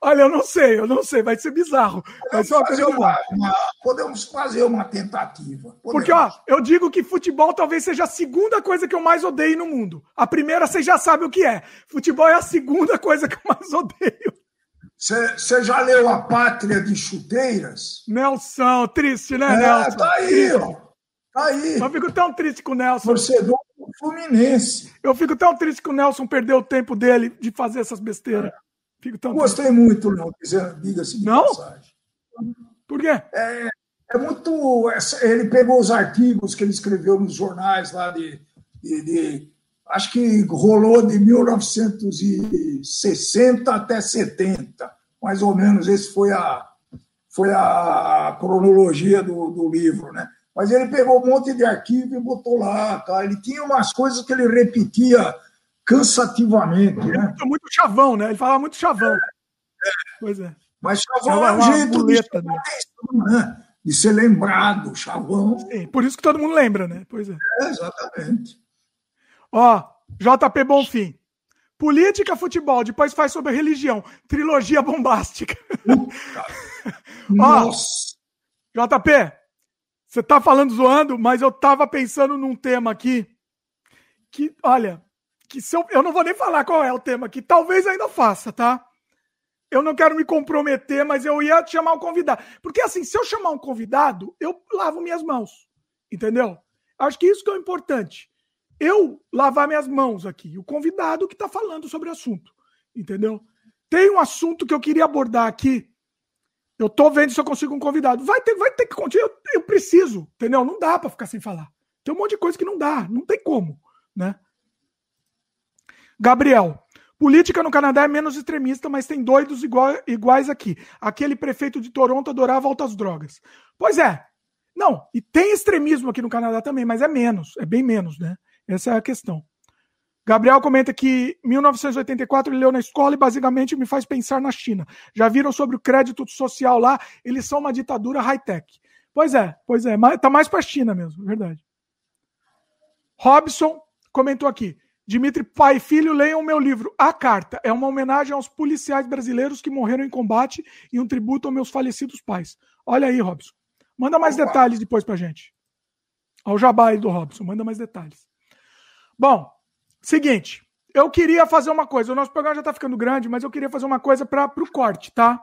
A: Olha, eu não sei, eu não sei, vai ser bizarro. Vai ser uma
B: fazer uma, uma, podemos fazer uma tentativa. Podemos.
A: Porque, ó, eu digo que futebol talvez seja a segunda coisa que eu mais odeio no mundo. A primeira você já sabe o que é. Futebol é a segunda coisa que eu mais odeio.
B: Você já leu A Pátria de Chuteiras?
A: Nelson, triste, né, é, Nelson?
B: Tá aí, ó. Tá aí.
A: Eu fico tão triste com o Nelson.
B: Torcedor do Fluminense.
A: Eu fico tão triste que o Nelson perdeu o tempo dele de fazer essas besteiras. É.
B: Fico tão Gostei muito, não, diga-se de
A: não? passagem. Por quê?
B: É, é muito. Ele pegou os artigos que ele escreveu nos jornais lá de, de, de acho que rolou de 1960 até 70, mais ou menos. Esse foi a, foi a cronologia do, do livro, né? mas ele pegou um monte de arquivo e botou lá. Tá? Ele tinha umas coisas que ele repetia cansativamente. Né?
A: muito chavão, né? Ele falava muito chavão. É.
B: Pois é. Mas chavão é um jeito boleta, de, né? né? de ser lembrado, chavão.
A: Sim, por isso que todo mundo lembra, né? Pois é.
B: é exatamente.
A: Ó, JP Bonfim. Política, futebol, depois faz sobre religião. Trilogia bombástica.
B: Nossa.
A: Ó, JP, você tá falando zoando, mas eu tava pensando num tema aqui que, olha, que se eu, eu não vou nem falar qual é o tema aqui, talvez ainda faça, tá? Eu não quero me comprometer, mas eu ia chamar um convidado. Porque assim, se eu chamar um convidado, eu lavo minhas mãos. Entendeu? Acho que isso que é o importante. Eu lavar minhas mãos aqui. O convidado que está falando sobre o assunto. Entendeu? Tem um assunto que eu queria abordar aqui. Eu tô vendo se eu consigo um convidado. Vai ter, vai ter que continuar. Eu, eu preciso, entendeu? Não dá para ficar sem falar. Tem um monte de coisa que não dá. Não tem como, né? Gabriel, Política no Canadá é menos extremista, mas tem doidos igual, iguais aqui. Aquele prefeito de Toronto adorava altas drogas. Pois é. Não, e tem extremismo aqui no Canadá também, mas é menos, é bem menos, né? Essa é a questão. Gabriel comenta que 1984 ele leu na escola e basicamente me faz pensar na China. Já viram sobre o crédito social lá? Eles são uma ditadura high-tech. Pois é, pois é, tá mais para a China mesmo, verdade. Robson comentou aqui. Dimitri Pai e Filho, leiam meu livro. A Carta é uma homenagem aos policiais brasileiros que morreram em combate e um tributo aos meus falecidos pais. Olha aí, Robson. Manda mais Opa. detalhes depois pra gente. Ao jabá aí do Robson, manda mais detalhes. Bom, seguinte. Eu queria fazer uma coisa. O nosso programa já tá ficando grande, mas eu queria fazer uma coisa para o corte, tá?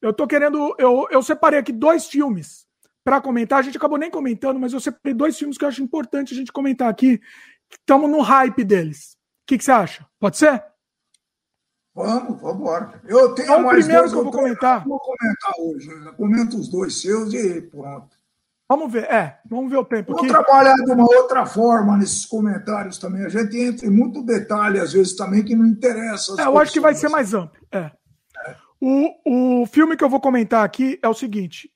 A: Eu tô querendo. Eu, eu separei aqui dois filmes para comentar. A gente acabou nem comentando, mas eu separei dois filmes que eu acho importante a gente comentar aqui, estamos no hype deles. O que, que, você acha? Pode ser?
B: Vamos, vamos embora. Eu tenho
A: então, mais primeiro que eu vou comentar.
B: vou comentar hoje. Né? Comento os dois seus e pronto.
A: Vamos ver, é, vamos ver o tempo.
B: Vamos trabalhar de uma outra forma nesses comentários também. A gente entra em muito detalhe, às vezes, também, que não interessa.
A: É, eu acho que vai ser mais amplo. É. é. O, o filme que eu vou comentar aqui é o seguinte.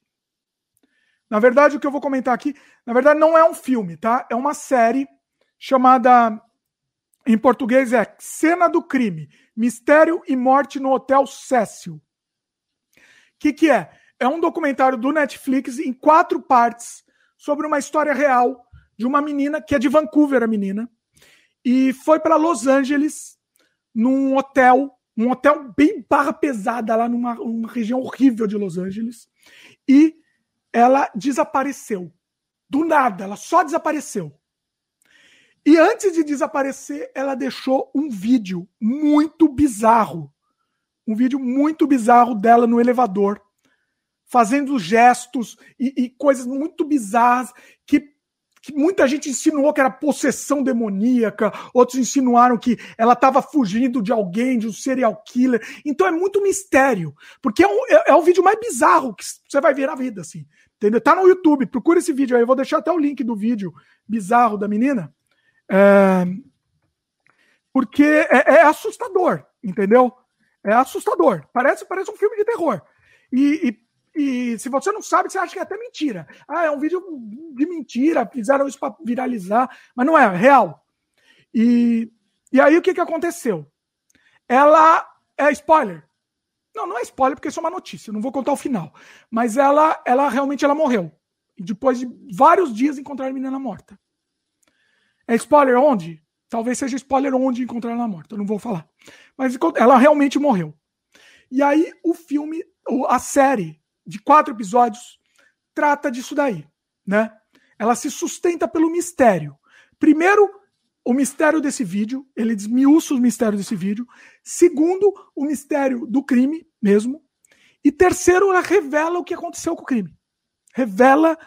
A: Na verdade, o que eu vou comentar aqui, na verdade, não é um filme, tá? É uma série chamada em português é Cena do Crime: Mistério e Morte no Hotel Cécil. O que, que é? É um documentário do Netflix em quatro partes sobre uma história real de uma menina que é de Vancouver, a menina, e foi para Los Angeles num hotel, um hotel bem barra pesada lá numa, numa região horrível de Los Angeles, e ela desapareceu. Do nada, ela só desapareceu. E antes de desaparecer, ela deixou um vídeo muito bizarro. Um vídeo muito bizarro dela no elevador, fazendo gestos e, e coisas muito bizarras que, que, muita gente insinuou que era possessão demoníaca, outros insinuaram que ela estava fugindo de alguém, de um serial killer. Então é muito mistério, porque é, um, é, é o vídeo mais bizarro que você vai ver na vida, assim. Entendeu? Tá no YouTube, procura esse vídeo aí. Eu vou deixar até o link do vídeo bizarro da menina. É, porque é, é, assustador, entendeu? É assustador. Parece, parece um filme de terror. E, e, e, se você não sabe, você acha que é até mentira. Ah, é um vídeo de mentira, fizeram isso para viralizar, mas não é, é real. E, e aí o que, que aconteceu? Ela. É spoiler. Não, não é spoiler, porque isso é uma notícia, não vou contar o final. Mas ela, ela realmente ela morreu. E depois de vários dias encontraram a menina morta. É spoiler onde? Talvez seja spoiler onde encontrar ela morta, eu não vou falar. Mas ela realmente morreu. E aí o filme, a série de quatro episódios trata disso daí, né? Ela se sustenta pelo mistério. Primeiro, o mistério desse vídeo, ele desmiuça o mistério desse vídeo. Segundo, o mistério do crime mesmo. E terceiro, ela revela o que aconteceu com o crime. Revela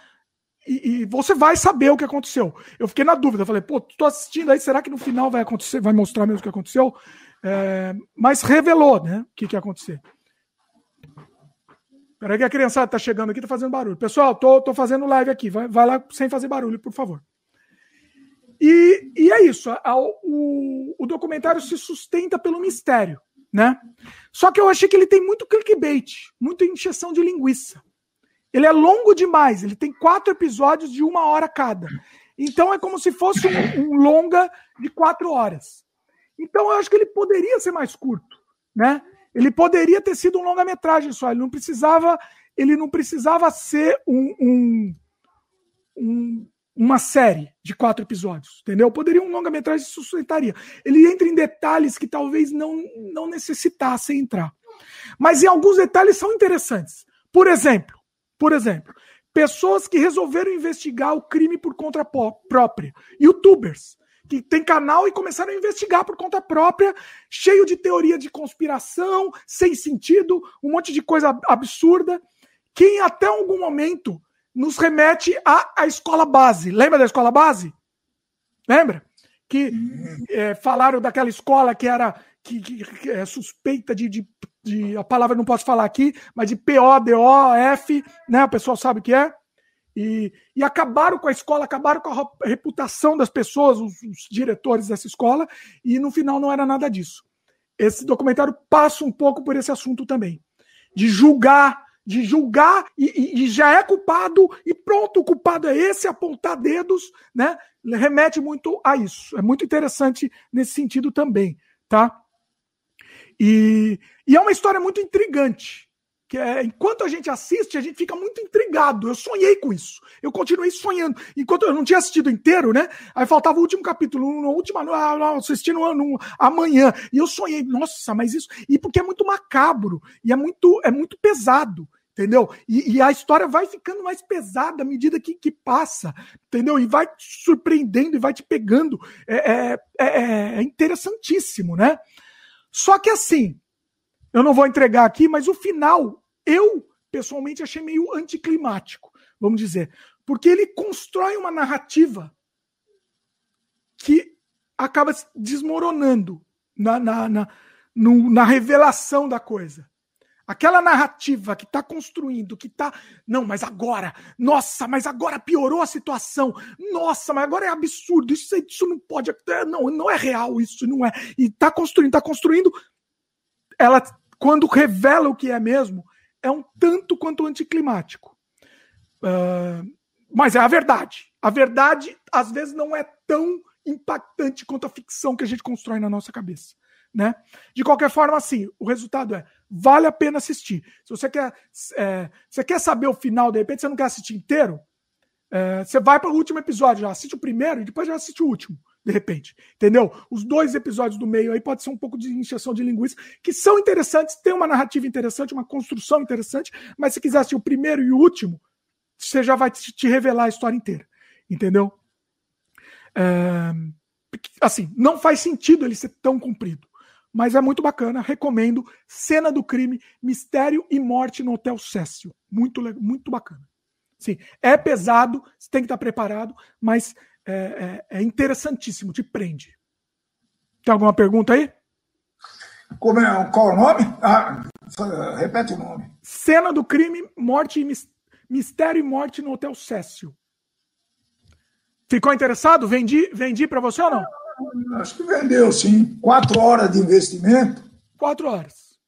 A: e, e, você vai saber o que aconteceu. Eu fiquei na dúvida, falei, pô, tô assistindo aí, será que no final vai acontecer, vai mostrar mesmo o que aconteceu? É, mas revelou, né, o que, que ia acontecer. Peraí que a criançada tá chegando aqui, tá fazendo barulho. Pessoal, tô, tô fazendo live aqui, vai, vai lá sem fazer barulho, por favor. E, e é isso, a, o, o documentário se sustenta pelo mistério, né? Só que eu achei que ele tem muito clickbait, muita injeção de linguiça. Ele é longo demais. Ele tem quatro episódios de uma hora cada. Então é como se fosse um, um longa de quatro horas. Então eu acho que ele poderia ser mais curto, né? Ele poderia ter sido um longa-metragem só. Ele não precisava, ele não precisava ser um, um, um uma série de quatro episódios, entendeu? Poderia um longa-metragem sustentaria. Ele entra em detalhes que talvez não, não necessitasse entrar. Mas em alguns detalhes são interessantes. Por exemplo, por exemplo, pessoas que resolveram investigar o crime por conta própria, youtubers que tem canal e começaram a investigar por conta própria, cheio de teoria de conspiração, sem sentido, um monte de coisa absurda, que em até algum momento nos remete à, à escola base. Lembra da escola base? Lembra? Que é, falaram daquela escola que era que, que, que é suspeita de, de, de, A palavra não posso falar aqui, mas de P-O-D-O-F, né? O pessoal sabe o que é. E, e, acabaram com a escola, acabaram com a reputação das pessoas, os, os, diretores dessa escola, e no final não era nada disso. Esse documentário passa um pouco por esse assunto também, de julgar de julgar e, e, já é culpado e pronto, o culpado é esse, apontar dedos, né? Remete muito a isso. É muito interessante nesse sentido também, tá? E, e é uma história muito intrigante. Que é, enquanto a gente assiste, a gente fica muito intrigado. Eu sonhei com isso. Eu continuei sonhando. Enquanto eu não tinha assistido inteiro, né? Aí faltava o último capítulo, no último, ah, não, assistindo no, no, amanhã. E eu sonhei, nossa, mas isso. E porque é muito macabro e é muito, é muito pesado entendeu? E, e, a história vai ficando mais pesada à medida que, que passa, entendeu? E vai te surpreendendo e vai te pegando. É, é, é, é, interessantíssimo, né? Só que assim, eu não vou entregar aqui, mas o final, eu pessoalmente achei meio anticlimático, vamos dizer. Porque ele constrói uma narrativa que acaba desmoronando na, na, na, no, na revelação da coisa. Aquela narrativa que está construindo, que está. Não, mas agora, nossa, mas agora piorou a situação. Nossa, mas agora é absurdo. Isso, isso não pode. Não, não é real, isso não é. E está construindo, está construindo. Ela, quando revela o que é mesmo, é um tanto quanto anticlimático. Uh, mas é a verdade. A verdade, às vezes, não é tão impactante quanto a ficção que a gente constrói na nossa cabeça. Né? De qualquer forma, assim, o resultado é vale a pena assistir. Se você quer, é, você quer saber o final, de repente você não quer assistir inteiro, é, você vai para o último episódio, já assiste o primeiro e depois já assiste o último, de repente. Entendeu? Os dois episódios do meio aí pode ser um pouco de injeção de linguiça, que são interessantes, tem uma narrativa interessante, uma construção interessante, mas se quiser assistir o primeiro e o último, você já vai te, revelar a história inteira. Entendeu? É, assim, não faz sentido ele ser tão comprido mas é muito bacana, recomendo. Cena do crime, mistério e morte no Hotel Cécio. Muito, muito bacana. Sim, é pesado, você tem que estar preparado, mas é, é, é interessantíssimo, te prende. Tem alguma pergunta aí?
B: Como é, qual o nome? Ah, repete o nome.
A: Cena do crime, morte e mistério e morte no Hotel Cécio. Ficou interessado? Vendi, vendi para você ou não?
B: Acho que vendeu, sim. Quatro horas de investimento.
A: Quatro horas.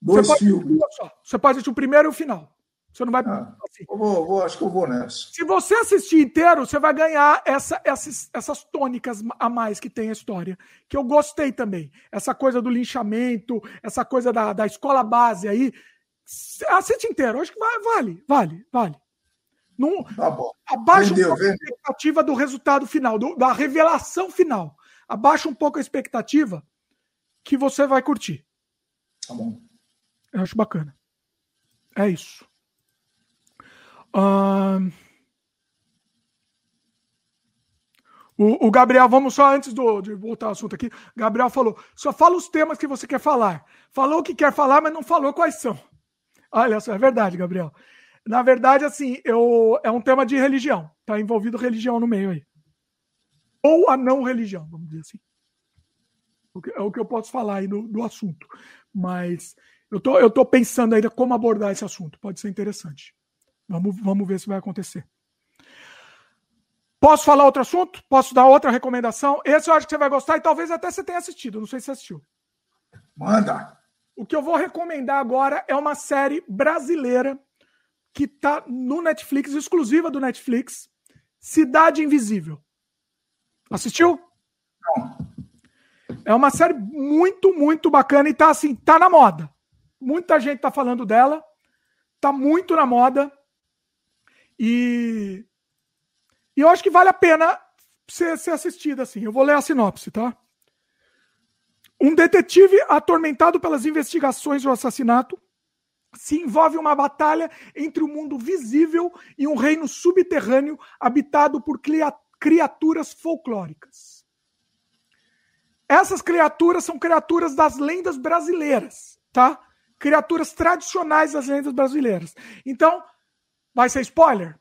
B: Dois você filmes.
A: Pode, você pode assistir o primeiro e o final. Você não vai.
B: Ah, assim. eu vou, vou, acho que eu vou nessa.
A: Se você assistir inteiro, você vai ganhar essa, essas, essas tônicas a mais que tem a história. Que eu gostei também. Essa coisa do linchamento, essa coisa da, da escola base aí. Assiste inteiro. Acho que vai, vale, vale, vale. Num,
B: tá.
A: Abaixa um pouco a expectativa do resultado final, do, da revelação final. Abaixa um pouco a expectativa que você vai curtir.
B: Tá bom.
A: Eu acho bacana. É isso. Uh... O, o, Gabriel, vamos só antes do, de voltar ao assunto aqui. Gabriel falou: só fala os temas que você quer falar. Falou o que quer falar, mas não falou quais são. Olha só, é verdade, Gabriel. Na verdade, assim, eu, é um tema de religião. Tá envolvido religião no meio aí. Ou a não religião, vamos dizer assim. É o que eu posso falar aí do, do assunto. Mas eu tô, eu tô pensando ainda como abordar esse assunto. Pode ser interessante. Vamos, vamos ver se vai acontecer. Posso falar outro assunto? Posso dar outra recomendação? Esse eu acho que você vai gostar e talvez até você tenha assistido. Não sei se você assistiu.
B: Manda.
A: O que eu vou recomendar agora é uma série brasileira que tá no Netflix, exclusiva do Netflix, Cidade Invisível. Assistiu? Não. É uma série muito, muito bacana e tá assim, tá na moda. Muita gente tá falando dela. Tá muito na moda. E, e eu acho que vale a pena ser, ser assistida assim. Eu vou ler a sinopse, tá? Um detetive atormentado pelas investigações do assassinato se envolve uma batalha entre o mundo visível e um reino subterrâneo habitado por criaturas folclóricas. Essas criaturas são criaturas das lendas brasileiras, tá? Criaturas tradicionais das lendas brasileiras. Então, vai ser spoiler?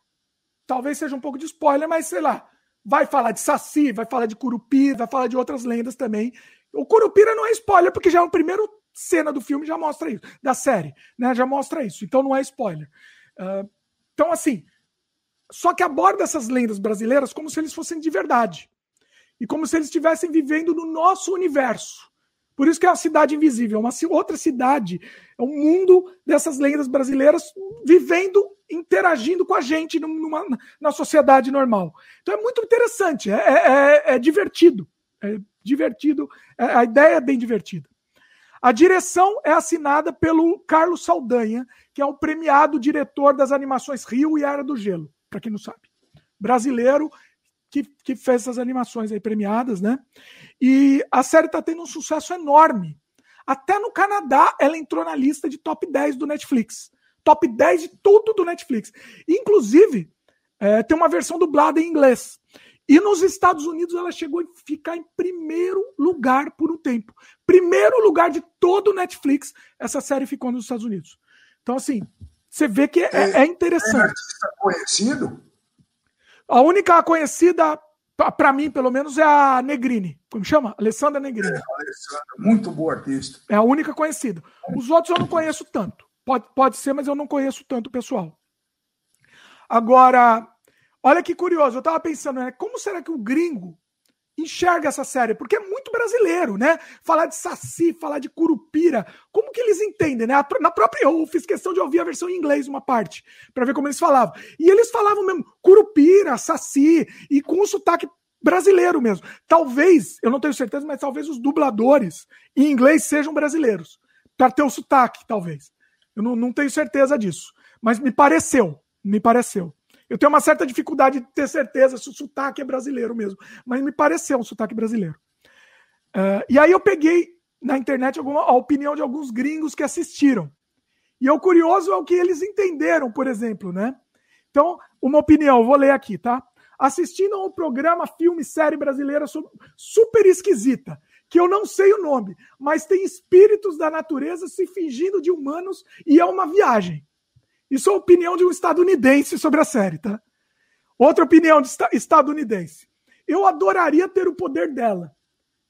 A: Talvez seja um pouco de spoiler, mas sei lá. Vai falar de Saci, vai falar de Curupira, vai falar de outras lendas também. O Curupira não é spoiler, porque já é o primeiro cena do filme já mostra isso, da série, né? Já mostra isso, então não é spoiler. Uh, então, assim, só que aborda essas lendas brasileiras como se eles fossem de verdade. E como se eles estivessem vivendo no nosso universo. Por isso que é uma cidade invisível, é uma outra cidade, é um mundo dessas lendas brasileiras vivendo, interagindo com a gente numa, na sociedade normal. Então é muito interessante, é, é, é, é divertido. É divertido, é, a ideia é bem divertida. A direção é assinada pelo Carlos Saldanha, que é o premiado diretor das animações Rio e Era do Gelo, para quem não sabe. Brasileiro que, que fez essas animações aí premiadas, né? E a série está tendo um sucesso enorme. Até no Canadá ela entrou na lista de top 10 do Netflix. Top 10 de tudo do Netflix. Inclusive, é, tem uma versão dublada em inglês. E nos Estados Unidos ela chegou a ficar em primeiro lugar por um tempo. Primeiro lugar de todo o Netflix, essa série ficou nos Estados Unidos. Então, assim, você vê que é, é, é interessante. É artista
B: conhecido?
A: A única conhecida, para mim, pelo menos, é a Negrini. Como chama? Alessandra Negrini. É, Alessandra,
B: muito boa artista.
A: É a única conhecida. Os outros eu não conheço tanto. Pode, pode ser, mas eu não conheço tanto o pessoal. Agora, Olha que curioso, eu tava pensando, né? Como será que o gringo enxerga essa série? Porque é muito brasileiro, né? Falar de Saci, falar de Curupira, como que eles entendem, né? Na própria, eu fiz questão de ouvir a versão em inglês, uma parte, para ver como eles falavam. E eles falavam mesmo Curupira, Saci, e com o sotaque brasileiro mesmo. Talvez, eu não tenho certeza, mas talvez os dubladores em inglês sejam brasileiros, para ter o sotaque, talvez. Eu não, não tenho certeza disso, mas me pareceu, me pareceu. Eu tenho uma certa dificuldade de ter certeza se o sotaque é brasileiro mesmo, mas me pareceu um sotaque brasileiro. Uh, e aí eu peguei na internet alguma, a opinião de alguns gringos que assistiram. E o curioso é o que eles entenderam, por exemplo, né? Então, uma opinião, vou ler aqui, tá? Assistindo ao programa filme série brasileira super esquisita, que eu não sei o nome, mas tem espíritos da natureza se fingindo de humanos e é uma viagem. Isso é a opinião de um estadunidense sobre a série, tá? Outra opinião de estadunidense. Eu adoraria ter o poder dela.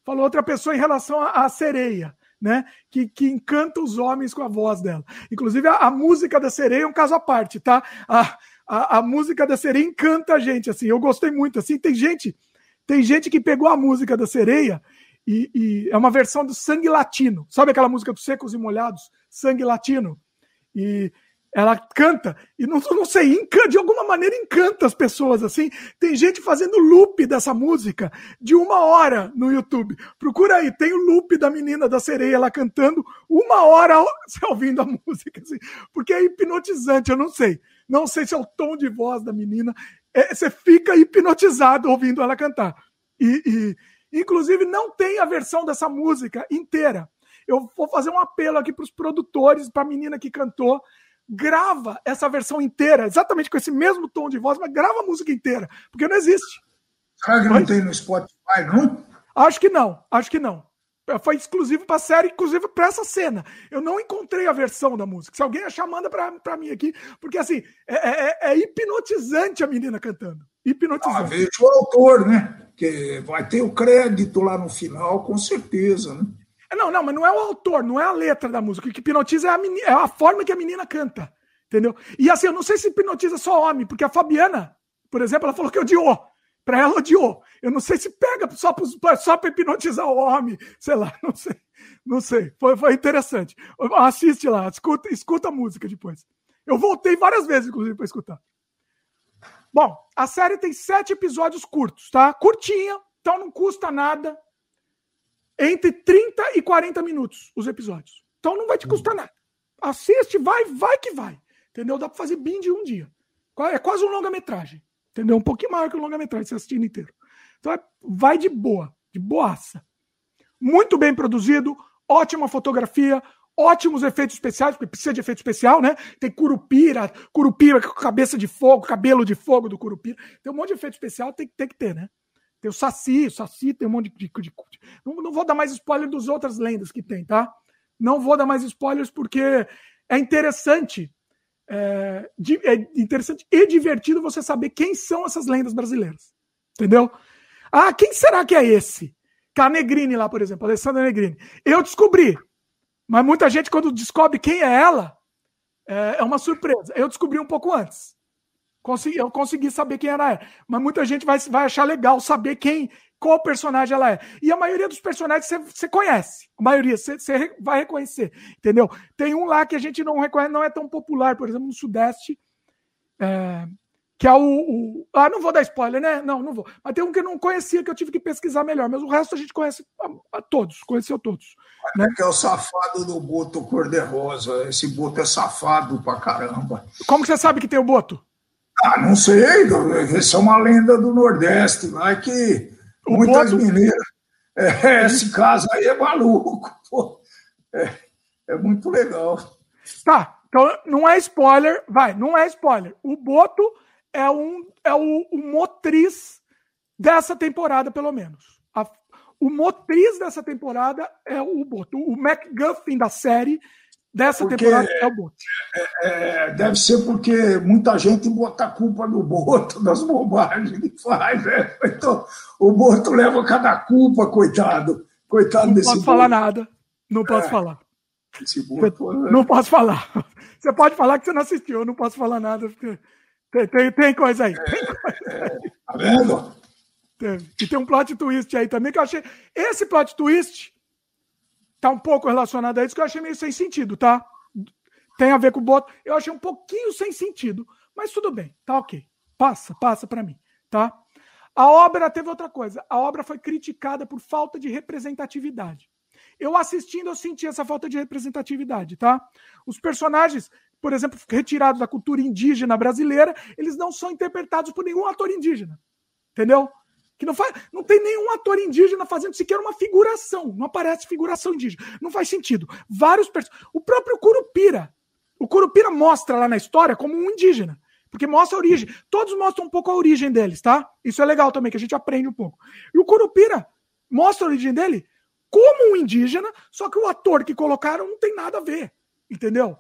A: Falou outra pessoa em relação à sereia, né? Que, que encanta os homens com a voz dela. Inclusive, a, a música da sereia é um caso à parte, tá? A, a, a, música da sereia encanta a gente, assim. Eu gostei muito, assim. Tem gente, tem gente que pegou a música da sereia e, e é uma versão do Sangue Latino. Sabe aquela música dos Secos e Molhados? Sangue Latino. E ela canta e não, não sei, encanta, de alguma maneira encanta as pessoas assim. Tem gente fazendo loop dessa música de uma hora no YouTube. Procura aí, tem o loop da menina da sereia lá cantando uma hora ouvindo a música, assim, porque é hipnotizante. Eu não sei, não sei se é o tom de voz da menina. É, você fica hipnotizado ouvindo ela cantar. E, e, inclusive, não tem a versão dessa música inteira. Eu vou fazer um apelo aqui para os produtores, para a menina que cantou grava essa versão inteira, exatamente com esse mesmo tom de voz, mas grava a música inteira, porque não existe.
B: Será que não tem no Spotify, não?
A: Acho que não, acho que não. Foi exclusivo para a série, inclusive para essa cena. Eu não encontrei a versão da música. Se alguém achar, manda para mim aqui, porque assim, é, é, é, é, hipnotizante a menina cantando. Hipnotizante. Ah,
B: veja o autor, né? Que vai ter o crédito lá no final, com certeza, né?
A: Não, não, mas não é o autor, não é a letra da música. O que hipnotiza é a, é a forma que a menina canta. Entendeu? E assim, eu não sei se hipnotiza só homem, porque a Fabiana, por exemplo, ela falou que odiou. Pra ela odiou. Eu não sei se pega só para só pra hipnotizar o homem. Sei lá, não sei. Não sei. Foi, foi interessante. Assiste lá, escuta, escuta a música depois. Eu voltei várias vezes, inclusive, para escutar. Bom, a série tem sete episódios curtos, tá? Curtinha, então não custa nada. Entre 30 e 40 minutos os episódios. Então não vai te custar nada. Assiste, vai, vai que vai. Entendeu? Dá para fazer binge um dia. É quase um longa-metragem. Entendeu? Um pouquinho maior que um longa-metragem, você assistindo inteiro. Então é, vai de boa, de boaça. Muito bem produzido, ótima fotografia, ótimos efeitos especiais, porque precisa de efeito especial, né? Tem curupira, curupira com cabeça de fogo, cabelo de fogo do curupira. Tem um monte de efeito especial, tem, tem que ter, né? Tem o Saci, o Saci tem um monte de. de, de não, não, vou dar mais spoiler dos outras lendas que tem, tá? Não vou dar mais spoilers porque é interessante. É, é interessante e divertido você saber quem são essas lendas brasileiras. Entendeu? Ah, quem será que é esse? Que a Negrini lá, por exemplo, Alessandra Negrini. Eu descobri. Mas muita gente, quando descobre quem é ela, é, é uma surpresa. Eu descobri um pouco antes. Consegui, eu consegui saber quem ela é. Mas muita gente vai, vai achar legal saber quem, qual personagem ela é. E a maioria dos personagens você, conhece. A maioria, você, vai reconhecer. Entendeu? Tem um lá que a gente não reconhece, não é tão popular, por exemplo, no Sudeste. É, que é o, o, Ah, não vou dar spoiler, né? Não, não vou. Mas tem um que eu não conhecia, que eu tive que pesquisar melhor. Mas o resto a gente conhece a, a todos, conheceu todos.
B: Né? Que é o safado do Boto Cor-de-Rosa. Esse Boto é safado pra caramba.
A: Como que você sabe que tem o Boto?
B: Ah, não sei. Essa é uma lenda do Nordeste. Vai que o muitas Boto... mineiras. É, esse caso aí é maluco. Pô. É, é muito legal.
A: Tá, então não é spoiler. Vai, não é spoiler. O Boto é, um, é o, o motriz dessa temporada, pelo menos. A, o motriz dessa temporada é o Boto. O MacGuffin da série dessa porque temporada é o Boto.
B: É, é, deve ser porque muita gente bota a culpa no Boto, das bobagens que faz. Né? Então, o Boto leva cada culpa, coitado. Coitado
A: não
B: desse
A: posso falar nada. Não posso é. falar. Boto, né? não posso falar. Você pode falar que você não assistiu, eu não posso falar nada, porque tem, tem, tem coisa aí. Tem coisa aí. Tá vendo? Tem. E tem um plot twist aí também que eu achei. Esse plot twist tá um pouco relacionado a isso que eu achei meio sem sentido, tá? Tem a ver com o boto. Eu achei um pouquinho sem sentido, mas tudo bem, tá ok. Passa, passa para mim, tá? A obra teve outra coisa. A obra foi criticada por falta de representatividade. Eu assistindo, eu senti essa falta de representatividade, tá? Os personagens por exemplo, retirados da cultura indígena brasileira, eles não são interpretados por nenhum ator indígena. Entendeu? Que não, faz, não tem nenhum ator indígena fazendo sequer uma figuração. Não aparece figuração indígena. Não faz sentido. Vários O próprio Curupira. O Curupira mostra lá na história como um indígena. Porque mostra a origem. Todos mostram um pouco a origem deles, tá? Isso é legal também, que a gente aprende um pouco. E o Curupira mostra a origem dele como um indígena, só que o ator que colocaram não tem nada a ver. Entendeu?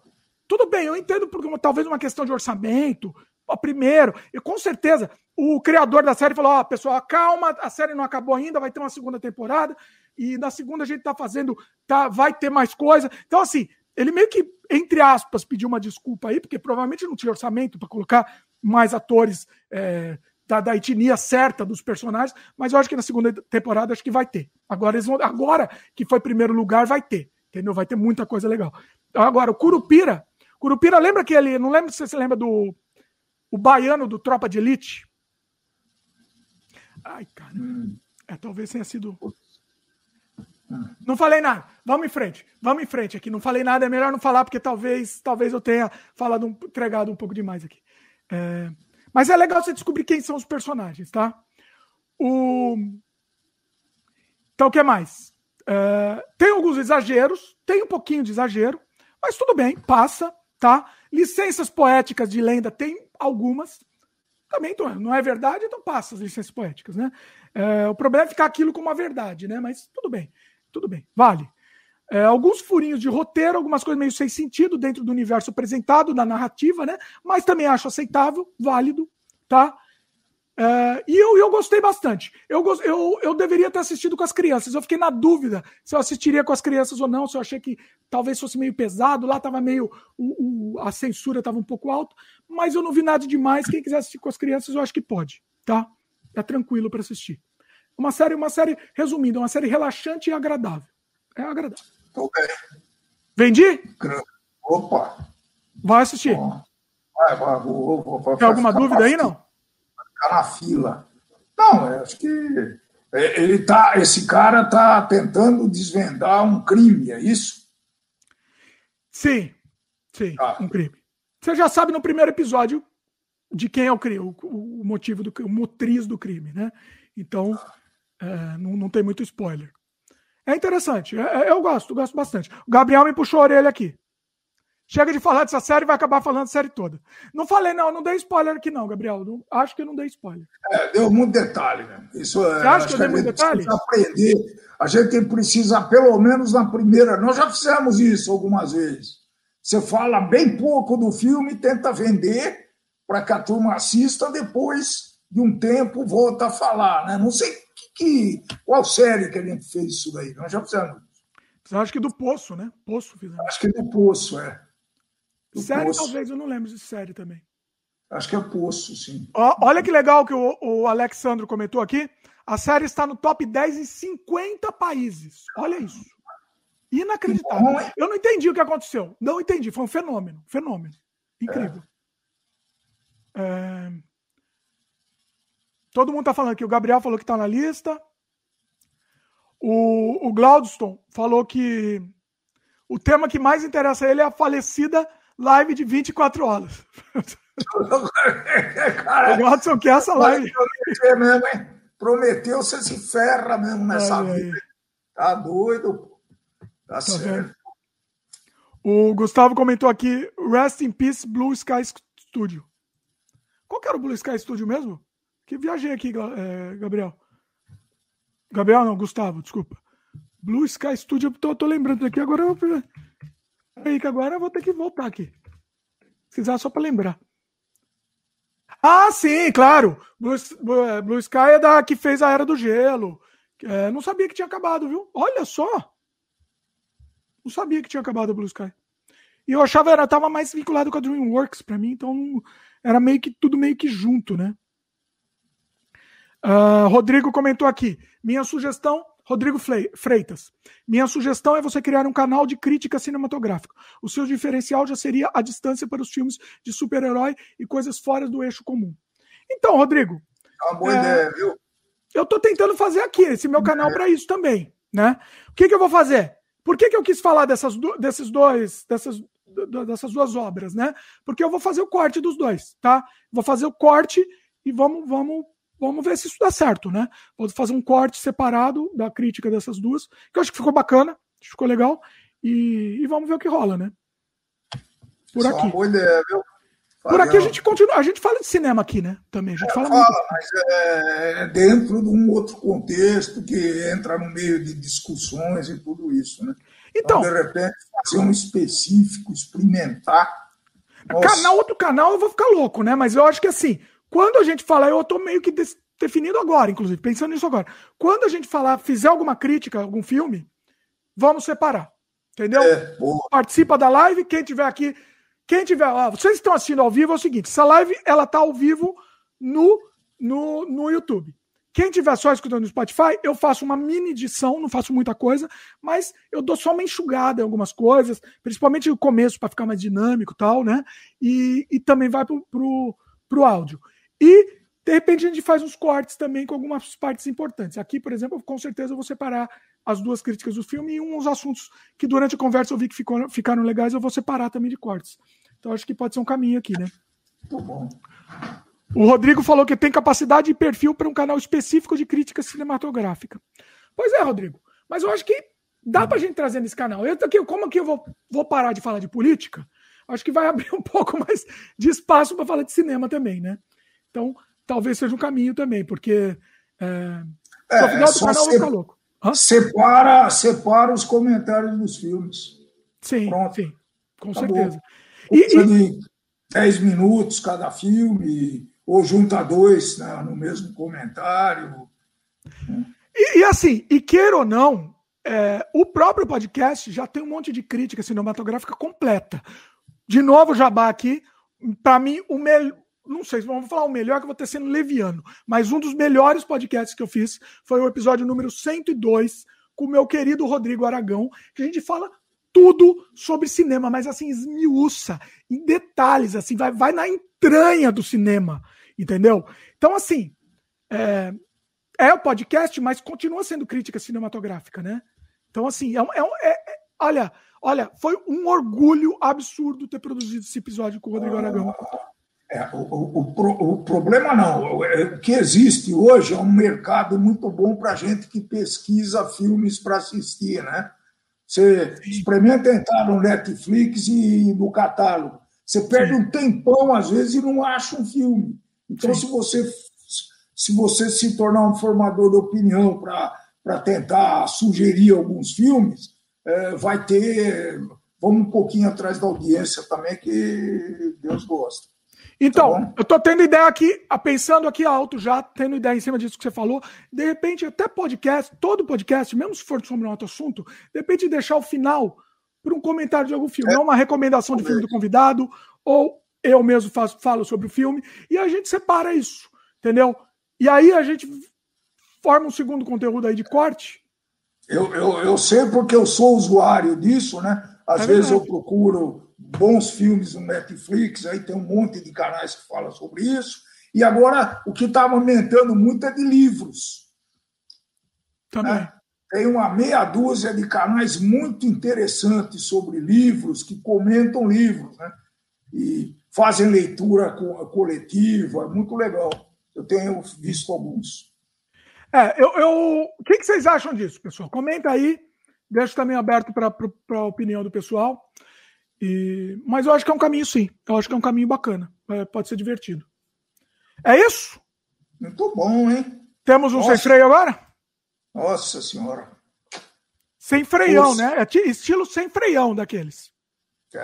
A: Tudo bem, eu entendo porque talvez uma questão de orçamento. Primeiro, e com certeza, o criador da série falou: Ó, pessoal, calma, a série não acabou ainda, vai ter uma segunda temporada, e na segunda a gente tá fazendo, tá, vai ter mais coisa. Então, assim, ele meio que, entre aspas, pediu uma desculpa aí, porque provavelmente não tinha orçamento para colocar mais atores é, da, da, etnia certa dos personagens, mas eu acho que na segunda temporada acho que vai ter. Agora, eles vão, agora que foi primeiro lugar, vai ter. Entendeu? Vai ter muita coisa legal. Agora, o Curupira Curupira, lembra que ele. Não lembro se você lembra do. O baiano do Tropa de Elite? Ai, cara. É, talvez tenha sido. Não falei nada. Vamos em frente. Vamos em frente aqui. Não falei nada. É melhor não falar, porque talvez, talvez eu tenha falado, entregado um pouco demais aqui. É... Mas é legal você descobrir quem são os personagens, tá? O... Então, o que mais? É... Tem alguns exageros, tem um pouquinho de exagero, mas tudo bem, passa tá? Licenças poéticas de lenda tem algumas. Também não é verdade, então passa as licenças poéticas, né? É, o problema é ficar aquilo como uma verdade, né? Mas tudo bem, tudo bem, vale. É, alguns furinhos de roteiro, algumas coisas meio sem sentido dentro do universo apresentado, da narrativa, né? Mas também acho aceitável, válido, tá? É, e eu, eu gostei bastante. Eu, eu, eu deveria ter assistido com as crianças. Eu fiquei na dúvida se eu assistiria com as crianças ou não, se eu achei que talvez fosse meio pesado. Lá estava meio. O, o, a censura estava um pouco alta, mas eu não vi nada demais. Quem quiser assistir com as crianças, eu acho que pode. Tá? É tranquilo para assistir. Uma série, uma série, resumindo, uma série relaxante e agradável. É agradável.
B: Okay.
A: Vendi?
B: Opa!
A: Vai assistir. Vai, vai, vou, vou, vou, Tem alguma dúvida aí, não?
B: Ficar na fila. Não, eu acho que é, ele tá, esse cara está tentando desvendar um crime, é isso?
A: Sim, sim, ah. um crime. Você já sabe no primeiro episódio de quem é o crime, o, o motivo do o motriz do crime, né? Então, é, não, não tem muito spoiler. É interessante, é, é eu gosto, gosto bastante. O Gabriel me puxou a orelha aqui. Chega de falar dessa série e vai acabar falando a série toda. Não falei, não, não dei spoiler aqui, não, Gabriel. Não, acho que não dei spoiler.
B: É, deu muito detalhe, né? Isso
A: é, Você acha que eu dei muito detalhe?
B: aprender. A gente precisa, pelo menos na primeira. Nós já fizemos isso algumas vezes. Você fala bem pouco do filme, tenta vender para que a turma assista, depois de um tempo volta a falar. Né? Não sei que, que, qual série que a gente fez isso daí. Nós já fizemos.
A: Você acha que do Poço, né? Poço
B: fizemos. Acho que do Poço, é.
A: Do série, Poço. talvez, eu não lembro de série também.
B: Acho que é Poço, sim.
A: olha que legal que o, o Alexandro comentou aqui. A série está no top 10 em 50 países. Olha isso. Inacreditável. Bom, eu não entendi o que aconteceu. Não entendi. Foi um fenômeno. Fenômeno. Incrível. É. É... Todo mundo está falando aqui. O Gabriel falou que está na lista. O, o Glaudston falou que o tema que mais interessa a ele é a falecida live de 24 horas.
B: Cara, o Glaudston quer essa live. Prometeu mesmo, hein? Prometeu, você se ferra mesmo nessa aí, vida. Tá doido? Tá, tá certo.
A: O Gustavo comentou aqui: Rest in Peace Blue Sky Studio. Qual que era o Blue Sky Studio mesmo? Que viajei aqui, é, Gabriel. Gabriel, não, Gustavo, desculpa. Blue Sky Studio, eu tô, tô lembrando daqui, agora eu vou. Aí que agora eu vou ter que voltar aqui. Quiser, só para lembrar. Ah, sim, claro. Blue, é, Blue, Sky é da que fez a Era do Gelo. É, não sabia que tinha acabado, viu? Olha só. Não sabia que tinha acabado a Blue Sky. E eu achava era tava mais vinculado com a DreamWorks para mim, então era meio que tudo meio que junto, né? Uh, Rodrigo comentou aqui. Minha sugestão, Rodrigo Freitas. Minha sugestão é você criar um canal de crítica cinematográfica. O seu diferencial já seria a distância para os filmes de super-herói e coisas fora do eixo comum. Então, Rodrigo.
B: É uma boa é, ideia, viu?
A: Eu estou tentando fazer aqui esse meu canal é. para isso também, né? O que, que eu vou fazer? Por que, que eu quis falar dessas, desses dois, dessas, dessas duas obras, né? Porque eu vou fazer o corte dos dois, tá? Vou fazer o corte e vamos, vamos Vamos ver se isso dá certo, né? Vou fazer um corte separado da crítica dessas duas, que eu acho que ficou bacana, ficou legal, e, e vamos ver o que rola, né? Por aqui. Por aqui a gente continua, a gente fala de cinema aqui, né? Também. A gente é, fala, fala muito.
B: mas é, é dentro de um outro contexto que entra no meio de discussões e tudo isso, né? Então, então de repente, fazer um específico, experimentar.
A: Canal, outro canal, eu vou ficar louco, né? Mas eu acho que assim, quando a gente falar, eu estou meio que definido agora, inclusive, pensando nisso agora. Quando a gente falar, fizer alguma crítica, algum filme, vamos separar. Entendeu? É, Participa da live, quem tiver aqui, quem tiver, ó, vocês estão assistindo ao vivo é o seguinte, essa live ela tá ao vivo no no, no YouTube. Quem tiver só escutando no Spotify, eu faço uma mini edição, não faço muita coisa, mas eu dou só uma enxugada em algumas coisas, principalmente no começo para ficar mais dinâmico e tal, né? E, e também vai pro, pro, pro áudio. E, de repente, a gente faz uns cortes também com algumas partes importantes. Aqui, por exemplo, com certeza eu vou separar as duas críticas do filme e uns assuntos que durante a conversa eu vi que ficou, ficaram legais, eu vou separar também de cortes. Então acho que pode ser um caminho aqui, né? Muito bom. O Rodrigo falou que tem capacidade e perfil para um canal específico de crítica cinematográfica. Pois é, Rodrigo. Mas eu acho que dá para a gente trazer nesse canal. Eu aqui, como aqui eu vou, vou parar de falar de política, acho que vai abrir um pouco mais de espaço para falar de cinema também, né? Então, talvez seja um caminho também, porque é,
B: é, no final do canal se, louco. Separa, separa os comentários dos filmes.
A: Sim, Pronto. sim, com Acabou. certeza.
B: E, e... 10 minutos cada filme, ou junta dois né, no mesmo comentário.
A: E, e, assim, e queira ou não, é, o próprio podcast já tem um monte de crítica cinematográfica completa. De novo, Jabá aqui, para mim, o, me, não sei, vamos falar o melhor que eu vou ter sendo leviano, mas um dos melhores podcasts que eu fiz foi o episódio número 102 com o meu querido Rodrigo Aragão, que a gente fala tudo sobre cinema, mas assim, esmiuça, em detalhes, assim, vai, vai na entranha do cinema, entendeu? Então, assim, é, é o podcast, mas continua sendo crítica cinematográfica, né? Então, assim, é, é, é, é olha, olha, foi um orgulho absurdo ter produzido esse episódio com o Rodrigo Aragão.
B: É, o, o, o, problema não. É, o que existe hoje é um mercado muito bom para gente que pesquisa filmes para assistir, né? Você experimenta entrar no Netflix e no catálogo. Você perde Sim. um tempão, às vezes, e não acha um filme. Então, se você, se você se tornar um formador de opinião para tentar sugerir alguns filmes, é, vai ter. Vamos um pouquinho atrás da audiência também, que Deus gosta.
A: Então, tá eu tô tendo ideia aqui, pensando aqui alto já, tendo ideia em cima disso que você falou. De repente, até podcast, todo podcast, mesmo se for sobre um outro assunto, de repente deixar o final para um comentário de algum filme, é. não uma recomendação de filme do convidado, ou eu mesmo faço, falo sobre o filme, e a gente separa isso, entendeu? E aí a gente forma um segundo conteúdo aí de corte.
B: Eu, eu, eu sei porque eu sou usuário disso, né? Às é vezes eu procuro bons filmes no Netflix, aí tem um monte de canais que falam sobre isso. E agora o que está aumentando muito é de livros. Também. Né? Tem uma meia dúzia de canais muito interessantes sobre livros, que comentam livros, né? E fazem leitura coletiva, muito legal. Eu tenho visto alguns.
A: É, eu, eu... O que, que vocês acham disso, pessoal? Comenta aí, deixo também aberto para a opinião do pessoal. E, mas eu acho que é um caminho sim. Eu acho que é um caminho bacana. É, pode ser divertido. É isso?
B: Muito bom, hein?
A: Temos um Nossa. sem freio agora?
B: Nossa senhora.
A: Sem freião, Nossa. né? É estilo sem freião daqueles. É.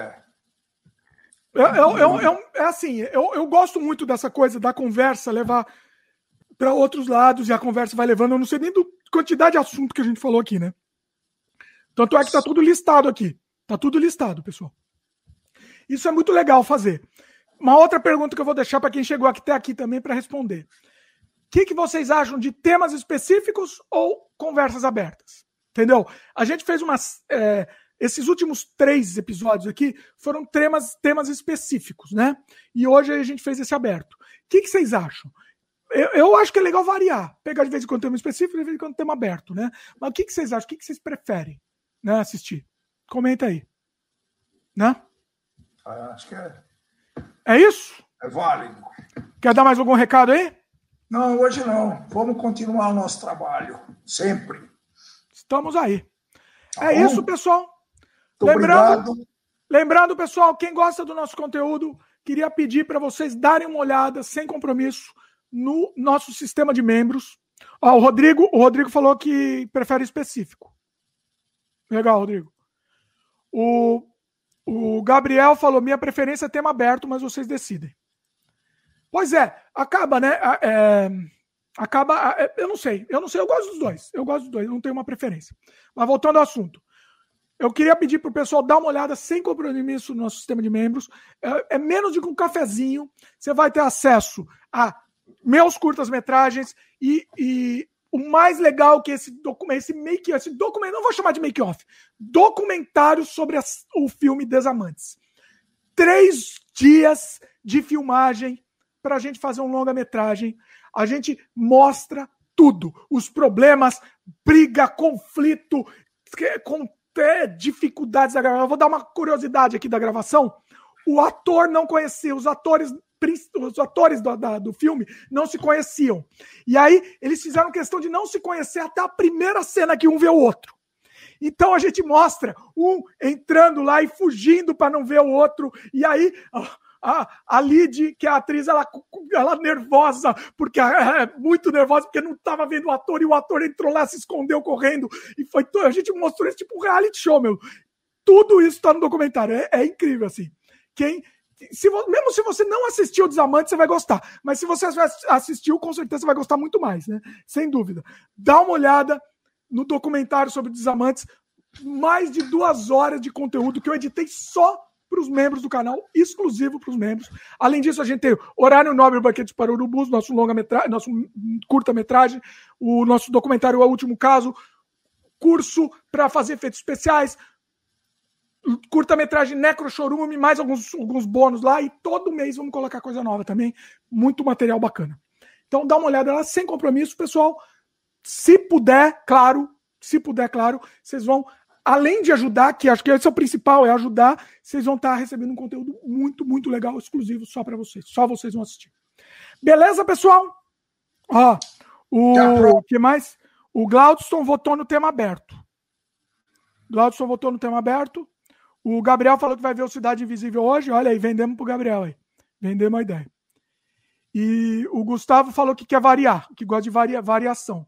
A: É, é, é, assim, eu, eu gosto muito dessa coisa da conversa levar para outros lados e a conversa vai levando. Eu não sei nem do quantidade de assunto que a gente falou aqui, né? Tanto é que tá tudo listado aqui. Tá tudo listado, pessoal. Isso é muito legal fazer. Uma outra pergunta que eu vou deixar para quem chegou até aqui também para responder. O que, que vocês acham de temas específicos ou conversas abertas? Entendeu? A gente fez umas. É, esses últimos três episódios aqui foram temas, temas específicos, né? E hoje a gente fez esse aberto. O que, que vocês acham? Eu, eu, acho que é legal variar. Pegar de vez em quando tema específico, de vez em quando tema aberto, né? Mas o que, que vocês acham? O que, que vocês preferem né, assistir? Comenta aí. Né?
B: Acho que é.
A: É isso?
B: É válido.
A: Quer dar mais algum recado aí?
B: Não, hoje não. Vamos continuar o nosso trabalho. Sempre.
A: Estamos aí. Tá é bom? isso, pessoal. Muito lembrando, obrigado. lembrando, pessoal, quem gosta do nosso conteúdo, queria pedir para vocês darem uma olhada, sem compromisso, no nosso sistema de membros. Ó, o Rodrigo, o Rodrigo falou que prefere específico. Legal, Rodrigo. O o Gabriel falou: minha preferência é tema aberto, mas vocês decidem. Pois é, acaba, né? É, acaba. É, eu não sei, eu não sei, eu gosto dos dois. Eu gosto dos dois, não tenho uma preferência. Mas voltando ao assunto. Eu queria pedir para o pessoal dar uma olhada sem compromisso no nosso sistema de membros. É, é menos de um cafezinho. Você vai ter acesso a meus curtas-metragens e, e o mais legal que esse documento, esse make esse documento, não vou chamar de make off, documentário sobre o filme Desamantes. Três dias de filmagem para a gente fazer um longa-metragem. A gente mostra tudo, os problemas, briga, conflito, com é, dificuldades da gravação. Eu vou dar uma curiosidade aqui da gravação. O ator não conhecia, os atores os atores do, da, do filme não se conheciam. E aí eles fizeram questão de não se conhecer até a primeira cena que um vê o outro. Então a gente mostra um entrando lá e fugindo para não ver o outro. E aí a, a Lid, que é a atriz, ela, ela nervosa, porque é muito nervosa, porque não estava vendo o ator, e o ator entrou lá, se escondeu correndo. E foi. A gente mostrou esse tipo reality show, meu. Tudo isso está no documentário. É, é incrível, assim. Quem se, mesmo se você não assistiu o Desamante, você vai gostar. Mas se você assistiu, com certeza você vai gostar muito mais, né? Sem dúvida. Dá uma olhada no documentário sobre Desamantes. Mais de duas horas de conteúdo que eu editei só para os membros do canal, exclusivo para os membros. Além disso, a gente tem Horário Nobre Banquete para Urubus, nosso longa-metragem, nosso curta-metragem, o nosso documentário O Último Caso, curso para fazer efeitos especiais, curta-metragem Necro Chorume, mais alguns, alguns bônus lá, e todo mês vamos colocar coisa nova também. Muito material bacana. Então dá uma olhada lá, sem compromisso, pessoal. Se puder, claro, se puder, claro, vocês vão, além de ajudar, que acho que esse é o principal, é ajudar, vocês vão estar recebendo um conteúdo muito, muito legal, exclusivo só para vocês. Só vocês vão assistir. Beleza, pessoal? Ó, o que mais? O Glaudston votou no tema aberto. Glaudston votou no tema aberto. O Gabriel falou que vai ver o Cidade Invisível hoje. Olha aí, vendemos pro Gabriel aí. Vendemos a ideia. E o Gustavo falou que quer variar, que gosta de varia, variação.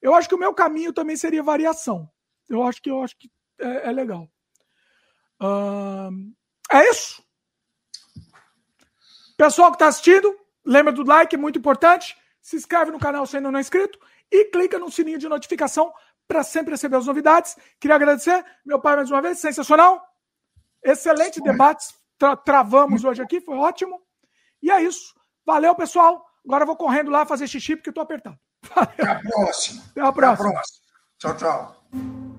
A: Eu acho que o meu caminho também seria variação. Eu acho que eu acho que é, é legal. É isso. Pessoal que está assistindo, lembra do like, muito importante. Se inscreve no canal se ainda não é inscrito e clica no sininho de notificação para sempre receber as novidades. Queria agradecer, meu pai, mais uma vez, sensacional. Excelente debate. Tra travamos hoje aqui, foi ótimo. E é isso. Valeu, pessoal. Agora eu vou correndo lá fazer xixi porque eu tô apertado.
B: Valeu. Até a próxima.
A: Até a próxima. Até a próxima.
B: Tchau, tchau.